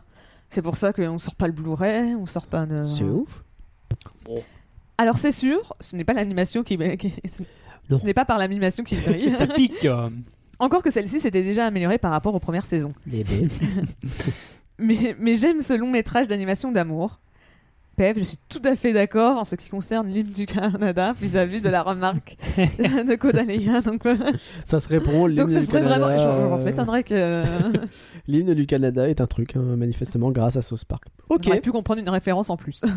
Speaker 7: c'est pour ça qu'on sort pas le Blu-ray, on sort pas de...
Speaker 6: C'est ouf.
Speaker 7: Alors c'est sûr, ce n'est pas l'animation qui... qui-
Speaker 6: Non.
Speaker 7: Ce n'est pas par l'animation qui brille.
Speaker 8: Ça pique. euh.
Speaker 7: Encore que celle-ci s'était déjà améliorée par rapport aux premières saisons.
Speaker 6: Les bébés.
Speaker 7: Mais, mais j'aime ce long métrage d'animation d'amour. Pev, je suis tout à fait d'accord en ce qui concerne l'hymne du Canada vis-à-vis de la remarque de Kodaleya. Donc, euh,
Speaker 6: Ça se répond.
Speaker 7: donc
Speaker 6: l'hymne
Speaker 7: ça
Speaker 6: du
Speaker 7: serait
Speaker 6: Canada,
Speaker 7: vraiment... Je, je
Speaker 6: euh,
Speaker 7: m'étonnerait que...
Speaker 6: L'hymne du Canada est un truc, hein, manifestement, grâce à South Park.
Speaker 7: On
Speaker 6: Ok.
Speaker 7: aurait pu comprendre une référence en plus.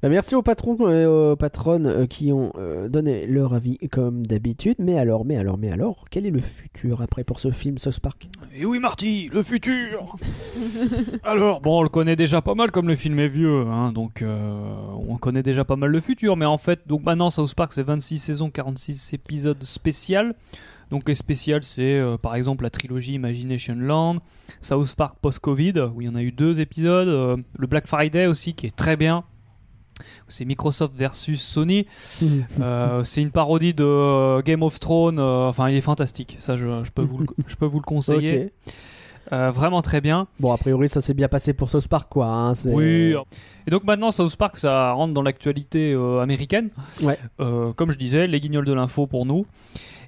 Speaker 6: Bah, merci aux patrons et aux patronnes euh, qui ont euh, donné leur avis comme d'habitude. Mais alors, mais alors, mais alors, quel est le futur après pour ce film South Park?
Speaker 8: Et oui, Marty, le futur Alors, bon, on le connaît déjà pas mal comme le film est vieux, hein, donc euh, on connaît déjà pas mal le futur, mais en fait, donc maintenant, South Park, c'est 26 saisons, 46 épisodes spécial. Donc les spéciales, c'est euh, par exemple la trilogie Imagination Land, South Park post-Covid, où il y en a eu deux épisodes, euh, le Black Friday aussi, qui est très bien. C'est Microsoft versus Sony. Euh, c'est une parodie de euh, Game of Thrones. euh, enfin, il est fantastique. Ça, je, je peux, vous le, je peux vous le conseiller. Euh, vraiment très bien.
Speaker 6: Bon, a priori, ça s'est bien passé pour South Park, quoi. hein,
Speaker 8: Oui. Et donc maintenant, South Park, ça rentre dans l'actualité euh, américaine.
Speaker 6: Ouais.
Speaker 8: Euh, comme je disais, les guignols de l'info pour nous.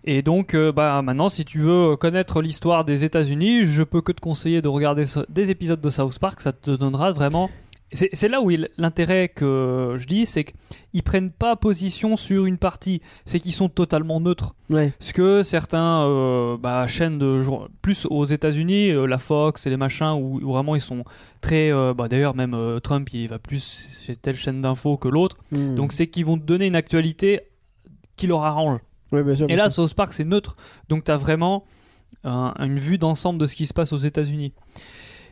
Speaker 8: Et donc, bah, maintenant, si tu veux connaître l'histoire des États-Unis, je peux que te conseiller de regarder des épisodes de South Park. Ça te donnera vraiment. C'est là où l'intérêt que je dis, c'est qu'ils prennent pas position sur une partie. C'est qu'ils sont totalement neutres.
Speaker 6: Ouais.
Speaker 8: Parce que certains euh, bah, chaînes de jour plus aux États-Unis, euh, la Fox et les machins, où, où vraiment ils sont très. euh, bah, D'ailleurs, même Trump, il va plus chez telle chaîne d'infos que l'autre.
Speaker 6: Hmm.
Speaker 8: Donc c'est qu'ils vont te donner une actualité qui leur arrange.
Speaker 6: Ouais, bien sûr,
Speaker 8: Et là,
Speaker 6: sûr.
Speaker 8: South Park, c'est neutre. Donc tu as vraiment un- une vue d'ensemble de ce qui se passe aux États-Unis.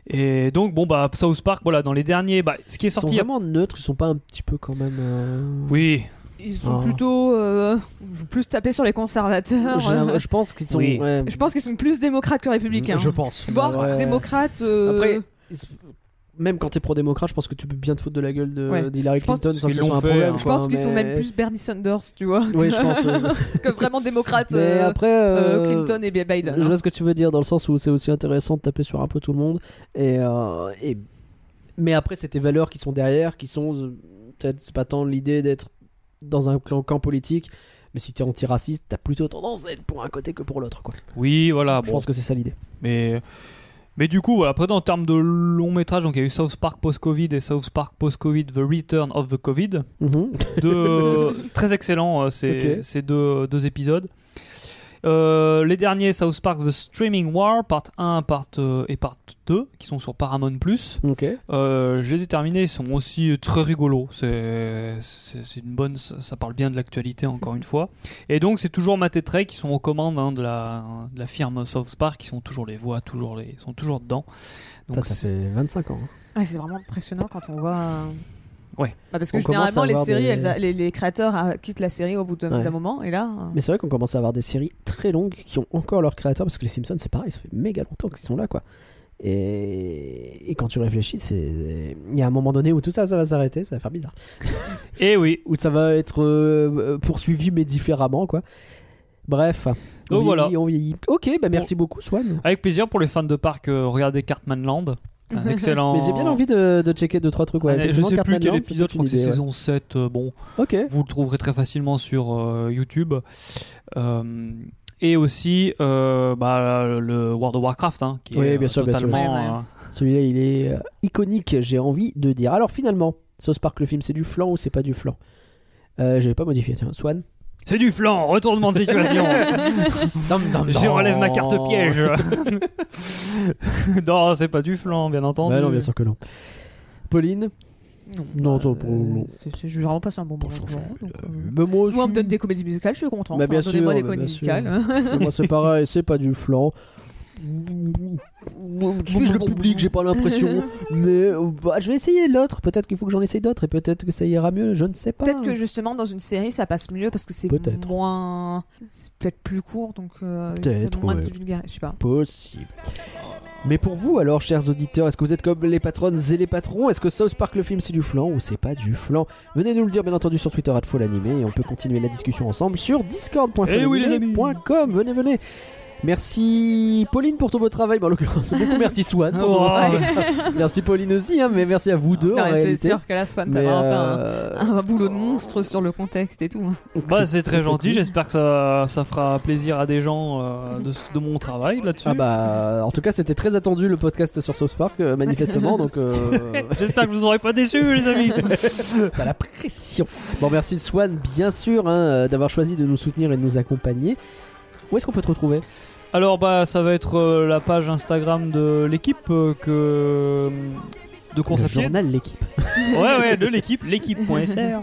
Speaker 8: Et donc, bon, bah, South Park, voilà, dans les derniers. Bah, ce qui est
Speaker 6: ils sont
Speaker 8: sorti. il y a-
Speaker 6: vraiment neutres, ils sont pas un petit peu quand même. euh,
Speaker 8: Oui,
Speaker 7: Ils sont
Speaker 6: Ah.
Speaker 7: plutôt euh, plus tapés sur les conservateurs.
Speaker 6: Je pense qu'ils sont.
Speaker 8: Oui.
Speaker 6: ouais.
Speaker 7: Je pense qu'ils sont plus démocrates que républicains.
Speaker 8: je pense.
Speaker 7: Voire
Speaker 6: Ouais.
Speaker 7: démocrates. euh,
Speaker 6: Après, ils même quand t'es pro-démocrate, je pense que tu peux bien te foutre de la gueule de-
Speaker 7: Ouais.
Speaker 6: d'Hillary Clinton sans que ce soit un
Speaker 8: fait,
Speaker 6: problème.
Speaker 8: hein.
Speaker 7: je
Speaker 6: quoi,
Speaker 7: pense qu'ils sont même plus Bernie Sanders, tu vois,
Speaker 6: Oui, je pense. ouais.
Speaker 7: que vraiment démocrates.
Speaker 6: Mais
Speaker 7: euh,
Speaker 6: après,
Speaker 7: euh,
Speaker 6: euh,
Speaker 7: Clinton et Biden.
Speaker 6: Je
Speaker 7: hein.
Speaker 6: vois ce que tu veux dire dans le sens où c'est aussi intéressant de taper sur un peu tout le monde. Et, euh, et... Mais après, c'est tes valeurs qui sont derrière, qui sont. Peut-être c'est pas tant l'idée d'être dans un clan- camp politique, mais si t'es antiraciste, t'as plutôt tendance à être pour un côté que pour l'autre. quoi.
Speaker 8: Oui, voilà.
Speaker 6: Je
Speaker 8: bon.
Speaker 6: pense que c'est ça l'idée.
Speaker 8: Mais, mais du coup, voilà, après, en termes de long métrage, donc il y a eu South Park post-Covid et South Park post-Covid, The Return of the Covid.
Speaker 6: Mhm.
Speaker 8: Deux, très excellents, euh, ces, ces deux, deux épisodes. Euh, les derniers, South Park The Streaming War, part 1 part, euh, et part 2, qui sont sur Paramount+.
Speaker 6: Ok.
Speaker 8: Euh, je les ai terminés, ils sont aussi très rigolos. C'est c'est- c'est une bonne, ça, ça parle bien de l'actualité encore une fois. Et donc c'est toujours Matt et Trey qui sont aux commandes hein, de, la, de la firme South Park, qui sont toujours les voix, toujours les, ils sont toujours dedans.
Speaker 6: Ça,
Speaker 8: Donc
Speaker 6: ça
Speaker 8: c'est-
Speaker 6: fait 25 ans. hein.
Speaker 7: Ouais, c'est vraiment impressionnant quand on voit.
Speaker 8: Ouais.
Speaker 7: Bah, parce que
Speaker 6: On
Speaker 7: généralement, les séries,
Speaker 6: des-
Speaker 7: elles a- les, les créateurs euh, quittent la série au bout d'un
Speaker 6: Ouais.
Speaker 7: moment, et là. euh,
Speaker 6: Mais c'est vrai qu'on commence à avoir des séries très longues qui ont encore leurs créateurs, parce que les Simpsons, c'est pareil, ça fait méga longtemps qu'ils sont là, quoi. Et, et quand tu réfléchis, c'est il y a un moment donné où tout ça, ça va s'arrêter, ça va faire bizarre.
Speaker 8: Et oui.
Speaker 6: Où ça va être euh, poursuivi, mais différemment, quoi. Bref. On
Speaker 8: Donc voilà.
Speaker 6: vieillit, on vieillit. Ok, bah merci beaucoup, Swan.
Speaker 8: Avec plaisir pour les fans de parc, euh, regardez Cartman Land. Un excellent.
Speaker 6: Mais j'ai bien envie de, de checker 2-3 trucs. Ouais,
Speaker 8: Ah, je sais plus quel épisode, je crois que c'est saison 7. euh, bon,
Speaker 6: ouais. Ok.
Speaker 8: vous le trouverez très facilement sur euh, YouTube. Euh, et aussi euh, bah, le World of Warcraft, hein, qui
Speaker 6: Oui,
Speaker 8: est
Speaker 6: bien sûr, bien sûr.
Speaker 8: totalement.
Speaker 7: Ouais,
Speaker 8: euh,
Speaker 6: Celui-là, il est euh, iconique, j'ai envie de dire. Alors finalement, South Park le film, c'est du flan ou c'est pas du flan? Euh, J'avais pas modifié, tiens, Swan?
Speaker 8: C'est du flan, retournement de situation. Je relève ma carte piège. non, c'est pas du flan, bien entendu.
Speaker 6: Bah non, bien sûr que non. Pauline Non,
Speaker 7: euh, c'est- c'est- je vais vraiment passer un bon moment. donc, euh,
Speaker 6: Bah, Moi aussi.
Speaker 7: Moi, on me donne des comédies musicales, je suis content.
Speaker 6: Bah, bien sûr,
Speaker 7: Donnez-moi des
Speaker 6: bah,
Speaker 7: comédies
Speaker 6: bien sûr.
Speaker 7: musicales.
Speaker 6: moi, c'est pareil, c'est pas du flan. Suis-je le public? J'ai pas l'impression. Mais euh, bah, je vais essayer l'autre. Peut-être qu'il faut que j'en essaye d'autres et peut-être que ça ira mieux. Je ne sais pas.
Speaker 7: Peut-être que justement dans une série ça passe mieux parce que c'est
Speaker 6: Peut-être.
Speaker 7: moins. C'est peut-être plus court donc euh, c'est
Speaker 6: Peut-être,
Speaker 7: moins
Speaker 6: ouais.
Speaker 7: vulgaire. Je sais pas.
Speaker 6: Possible. Mais pour vous alors, chers auditeurs, est-ce que vous êtes comme les patronnes et les patrons? Est-ce que South Park le film c'est du flan ou c'est pas du flan? Venez nous le dire bien entendu sur Twitter à et on peut continuer la discussion ensemble sur
Speaker 8: Eh oui, les amis.
Speaker 6: discord.com. venez, venez. Merci Pauline pour ton beau travail, en l'occurrence beaucoup merci Swan. pour ton
Speaker 8: Oh,
Speaker 6: beau travail. merci Pauline aussi, hein, mais merci à vous deux
Speaker 7: Non,
Speaker 6: en réalité.
Speaker 7: c'est sûr que la Swan t'as fait un-
Speaker 6: euh,
Speaker 7: un, boulot de monstre sur le contexte et tout. hein.
Speaker 8: Bah, c'est très gentil, j'espère que ça, ça fera plaisir à des gens euh, de, de mon travail là-dessus.
Speaker 6: Ah bah, en tout cas, c'était très attendu le podcast sur South Park, euh, manifestement, donc euh,
Speaker 8: J'espère que vous aurez pas déçu, les amis.
Speaker 6: t'as la pression. Bon, merci Swan, bien sûr, hein, d'avoir choisi de nous soutenir et de nous accompagner. Où est-ce qu'on peut te retrouver?
Speaker 8: Alors, bah, ça va être euh, la page Instagram de l'équipe euh, que. De
Speaker 6: Le
Speaker 8: course à pied.
Speaker 6: journal l'équipe.
Speaker 8: Ouais, ouais, de l'équipe, l'équipe.fr.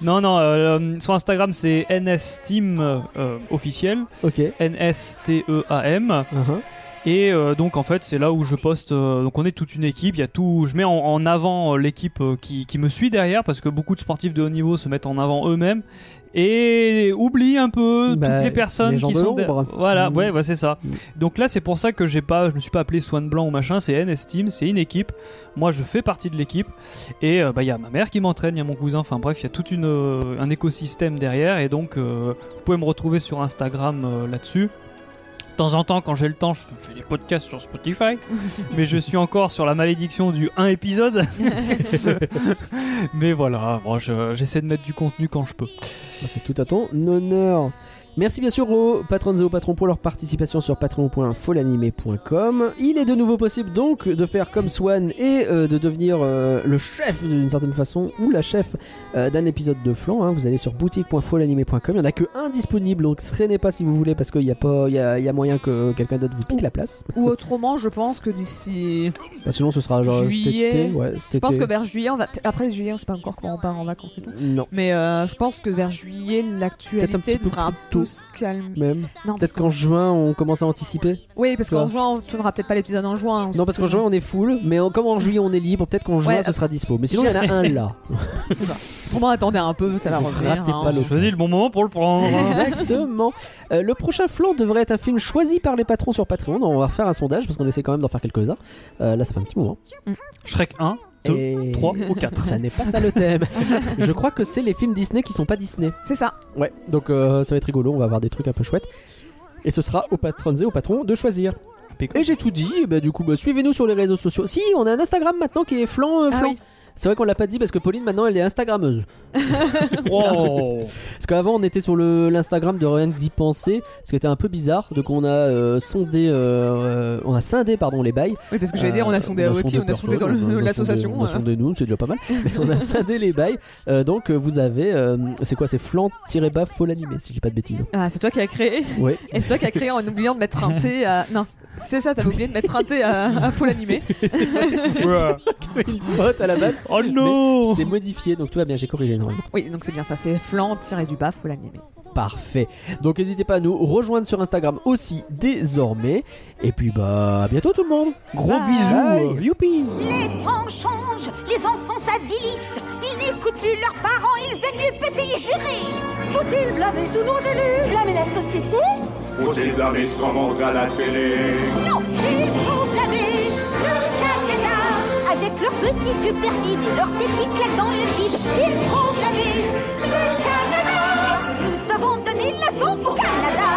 Speaker 8: non, non, euh, sur Instagram, c'est NSTeam euh, officiel.
Speaker 6: Ok.
Speaker 8: N-S-T-E-A-M.
Speaker 6: Uh-huh.
Speaker 8: Et euh, donc en fait c'est là où je poste. euh, donc on est toute une équipe. Il y a tout. Je mets en, en avant euh, l'équipe euh, qui, qui me suit derrière parce que beaucoup de sportifs de haut niveau se mettent en avant eux-mêmes et oublient un peu
Speaker 6: Bah,
Speaker 8: toutes les personnes
Speaker 6: les gens
Speaker 8: qui
Speaker 6: de
Speaker 8: sont.
Speaker 6: l'ombre.
Speaker 8: Voilà,
Speaker 6: Mm.
Speaker 8: ouais, c'est ça.
Speaker 6: Mm.
Speaker 8: Donc là c'est pour ça que j'ai pas, je me suis pas appelé Swan Blanc ou machin. C'est NS Team, c'est une équipe. Moi je fais partie de l'équipe et euh, bah il y a ma mère qui m'entraîne, il y a mon cousin. Enfin bref, il y a tout euh, un écosystème derrière et donc euh, vous pouvez me retrouver sur Instagram euh, là-dessus. De temps en temps, quand j'ai le temps, je fais des podcasts sur Spotify. mais je suis encore sur la malédiction du 1 épisode. mais voilà, bon, je- j'essaie de mettre du contenu quand je peux.
Speaker 6: C'est tout à ton honneur. Merci bien sûr aux patrons et aux patrons pour leur participation sur patreon.folanimé.com. Il est de nouveau possible donc de faire comme Swan et euh, de devenir euh, le chef d'une certaine façon ou la chef euh, d'un épisode de flanc. hein. Vous allez sur boutique.folanimé.com. Il n'y en a que un disponible donc traînez pas si vous voulez parce qu'il y a, pas, y a, il y a moyen que quelqu'un d'autre vous pique la place.
Speaker 7: Ou autrement, je pense que d'ici.
Speaker 6: Bah, sinon ce sera genre cet
Speaker 7: Juillet.
Speaker 6: été. Ouais, cet
Speaker 7: Je pense
Speaker 6: été.
Speaker 7: que vers juillet, on va. Après juillet, on sait pas encore quand on part en vacances et tout.
Speaker 6: Non,
Speaker 7: Mais euh, je pense que vers juillet,
Speaker 6: Peut-être un
Speaker 7: l'actualité
Speaker 6: petit peu
Speaker 7: un peu se calmer.
Speaker 6: même.
Speaker 7: Non,
Speaker 6: Peut-être qu'en juin on commence à anticiper.
Speaker 7: Oui, parce qu'en juin, on tournera peut-être pas l'épisode en juin.
Speaker 6: Non, parce qu'en juin on est full, mais en- comme en juillet on est libre, peut-être qu'en juin
Speaker 7: Ouais,
Speaker 6: ce sera dispo. Mais sinon il y en a un là.
Speaker 7: Autrement, attendez un peu, ça va revenir.
Speaker 6: Ratez
Speaker 7: hein.
Speaker 6: pas le
Speaker 8: J'ai choisi le bon moment pour le prendre.
Speaker 6: Exactement. Euh, le prochain flanc devrait être un film choisi par les patrons sur Patreon. On va faire un sondage parce qu'on essaie quand même d'en faire quelques-uns. Euh, là, ça fait un petit moment.
Speaker 8: Shrek 1, 2,
Speaker 6: Et
Speaker 8: 3 ou 4.
Speaker 6: Ça n'est pas ça le thème. Je crois que c'est les films Disney qui sont pas Disney.
Speaker 7: C'est ça.
Speaker 6: Ouais, donc euh, ça va être rigolo. On va avoir des trucs un peu chouettes. Et ce sera aux patrons et aux patrons de choisir. Et j'ai tout dit. Bah, du coup, bah, suivez-nous sur les réseaux sociaux. Si, on a un Instagram maintenant qui est flan. euh,
Speaker 7: Ah oui.
Speaker 6: C'est vrai qu'on l'a pas dit parce que Pauline maintenant elle est Instagrammeuse.
Speaker 8: Oh.
Speaker 6: Parce qu'avant on était sur le- l'Instagram de rien que d'y penser, ce qui était un peu bizarre. Donc on a euh, sondé, euh, on a scindé pardon les bails.
Speaker 7: Oui, parce que j'allais dire, on a sondé
Speaker 6: Euh,
Speaker 7: à Waki, on a sondé dans le-
Speaker 6: on a
Speaker 7: l'association.
Speaker 6: sondé- On a sondé nous, c'est déjà pas mal. Mais on a scindé les bails. Donc vous avez, c'est quoi, c'est flan-bas faux l'animé si je dis pas de bêtises.
Speaker 7: Ah, c'est toi qui as créé.
Speaker 6: Ouais.
Speaker 7: Et c'est toi qui as créé en oubliant de mettre un T à. Non, c'est ça, t'avais oublié de mettre un T à, à Full Animé.
Speaker 6: Une faute à la base.
Speaker 8: Oh non
Speaker 6: C'est modifié, donc tout va bien, j'ai corrigé normalement.
Speaker 7: Oui, donc c'est bien ça, c'est flan tiré du bas Full Animé.
Speaker 6: Parfait. Donc n'hésitez pas à nous rejoindre sur Instagram aussi désormais. Et puis bah à bientôt tout le monde.
Speaker 8: Gros
Speaker 7: Bye.
Speaker 8: bisous.
Speaker 6: Bye. Youpi.
Speaker 3: Les temps changent, les enfants s'avilissent. Ils n'écoutent plus leurs parents, ils aiment péter et jurer. Faut-il blâmer tous nos élus Blâmer la société?
Speaker 5: Faut-il blâmer son monde à la télé?
Speaker 3: Non, il faut blâmer le avec leurs petits superfides et leurs têtes qui claquent dans le vide. Ils le Canada Nous devons donner la leçon au Canada.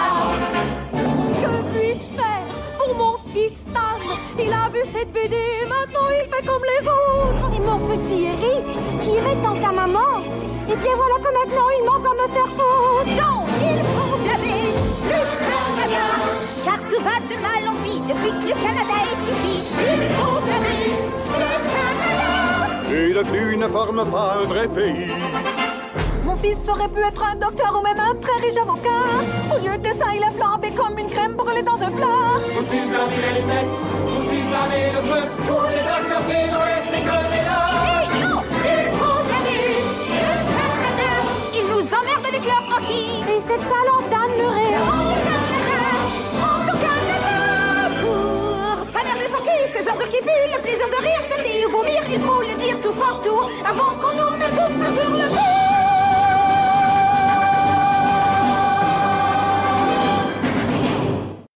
Speaker 3: Que puis-je faire pour mon fils Stan? Il a vu cette BD et maintenant il fait comme les autres. Et mon petit Eric, qui rêve dans sa maman? Et bien voilà que maintenant il manque à me faire foutre. Non, il proclamait le Canada Car tout va de mal en pis depuis que le Canada est ici.
Speaker 5: Il ne forment pas un vrai pays.
Speaker 3: Mon fils aurait pu être un docteur ou même un très riche avocat. Au lieu de ça, il a flambé comme une crème brûlée dans un plat.
Speaker 9: Faut-il blâmer les lunettes Faut-il blâmer le feu? Tous les docteurs qui nous laissent crever là
Speaker 3: Hey, non, il faut blâmer le Canada. Ils nous emmerdent avec leur hockey. Et cette salope d'Anne Murray. Heures de qui puent, le plaisir de rire, péter vomir, il faut le dire tout fort, tout, avant qu'on nous mette tous sur le dos.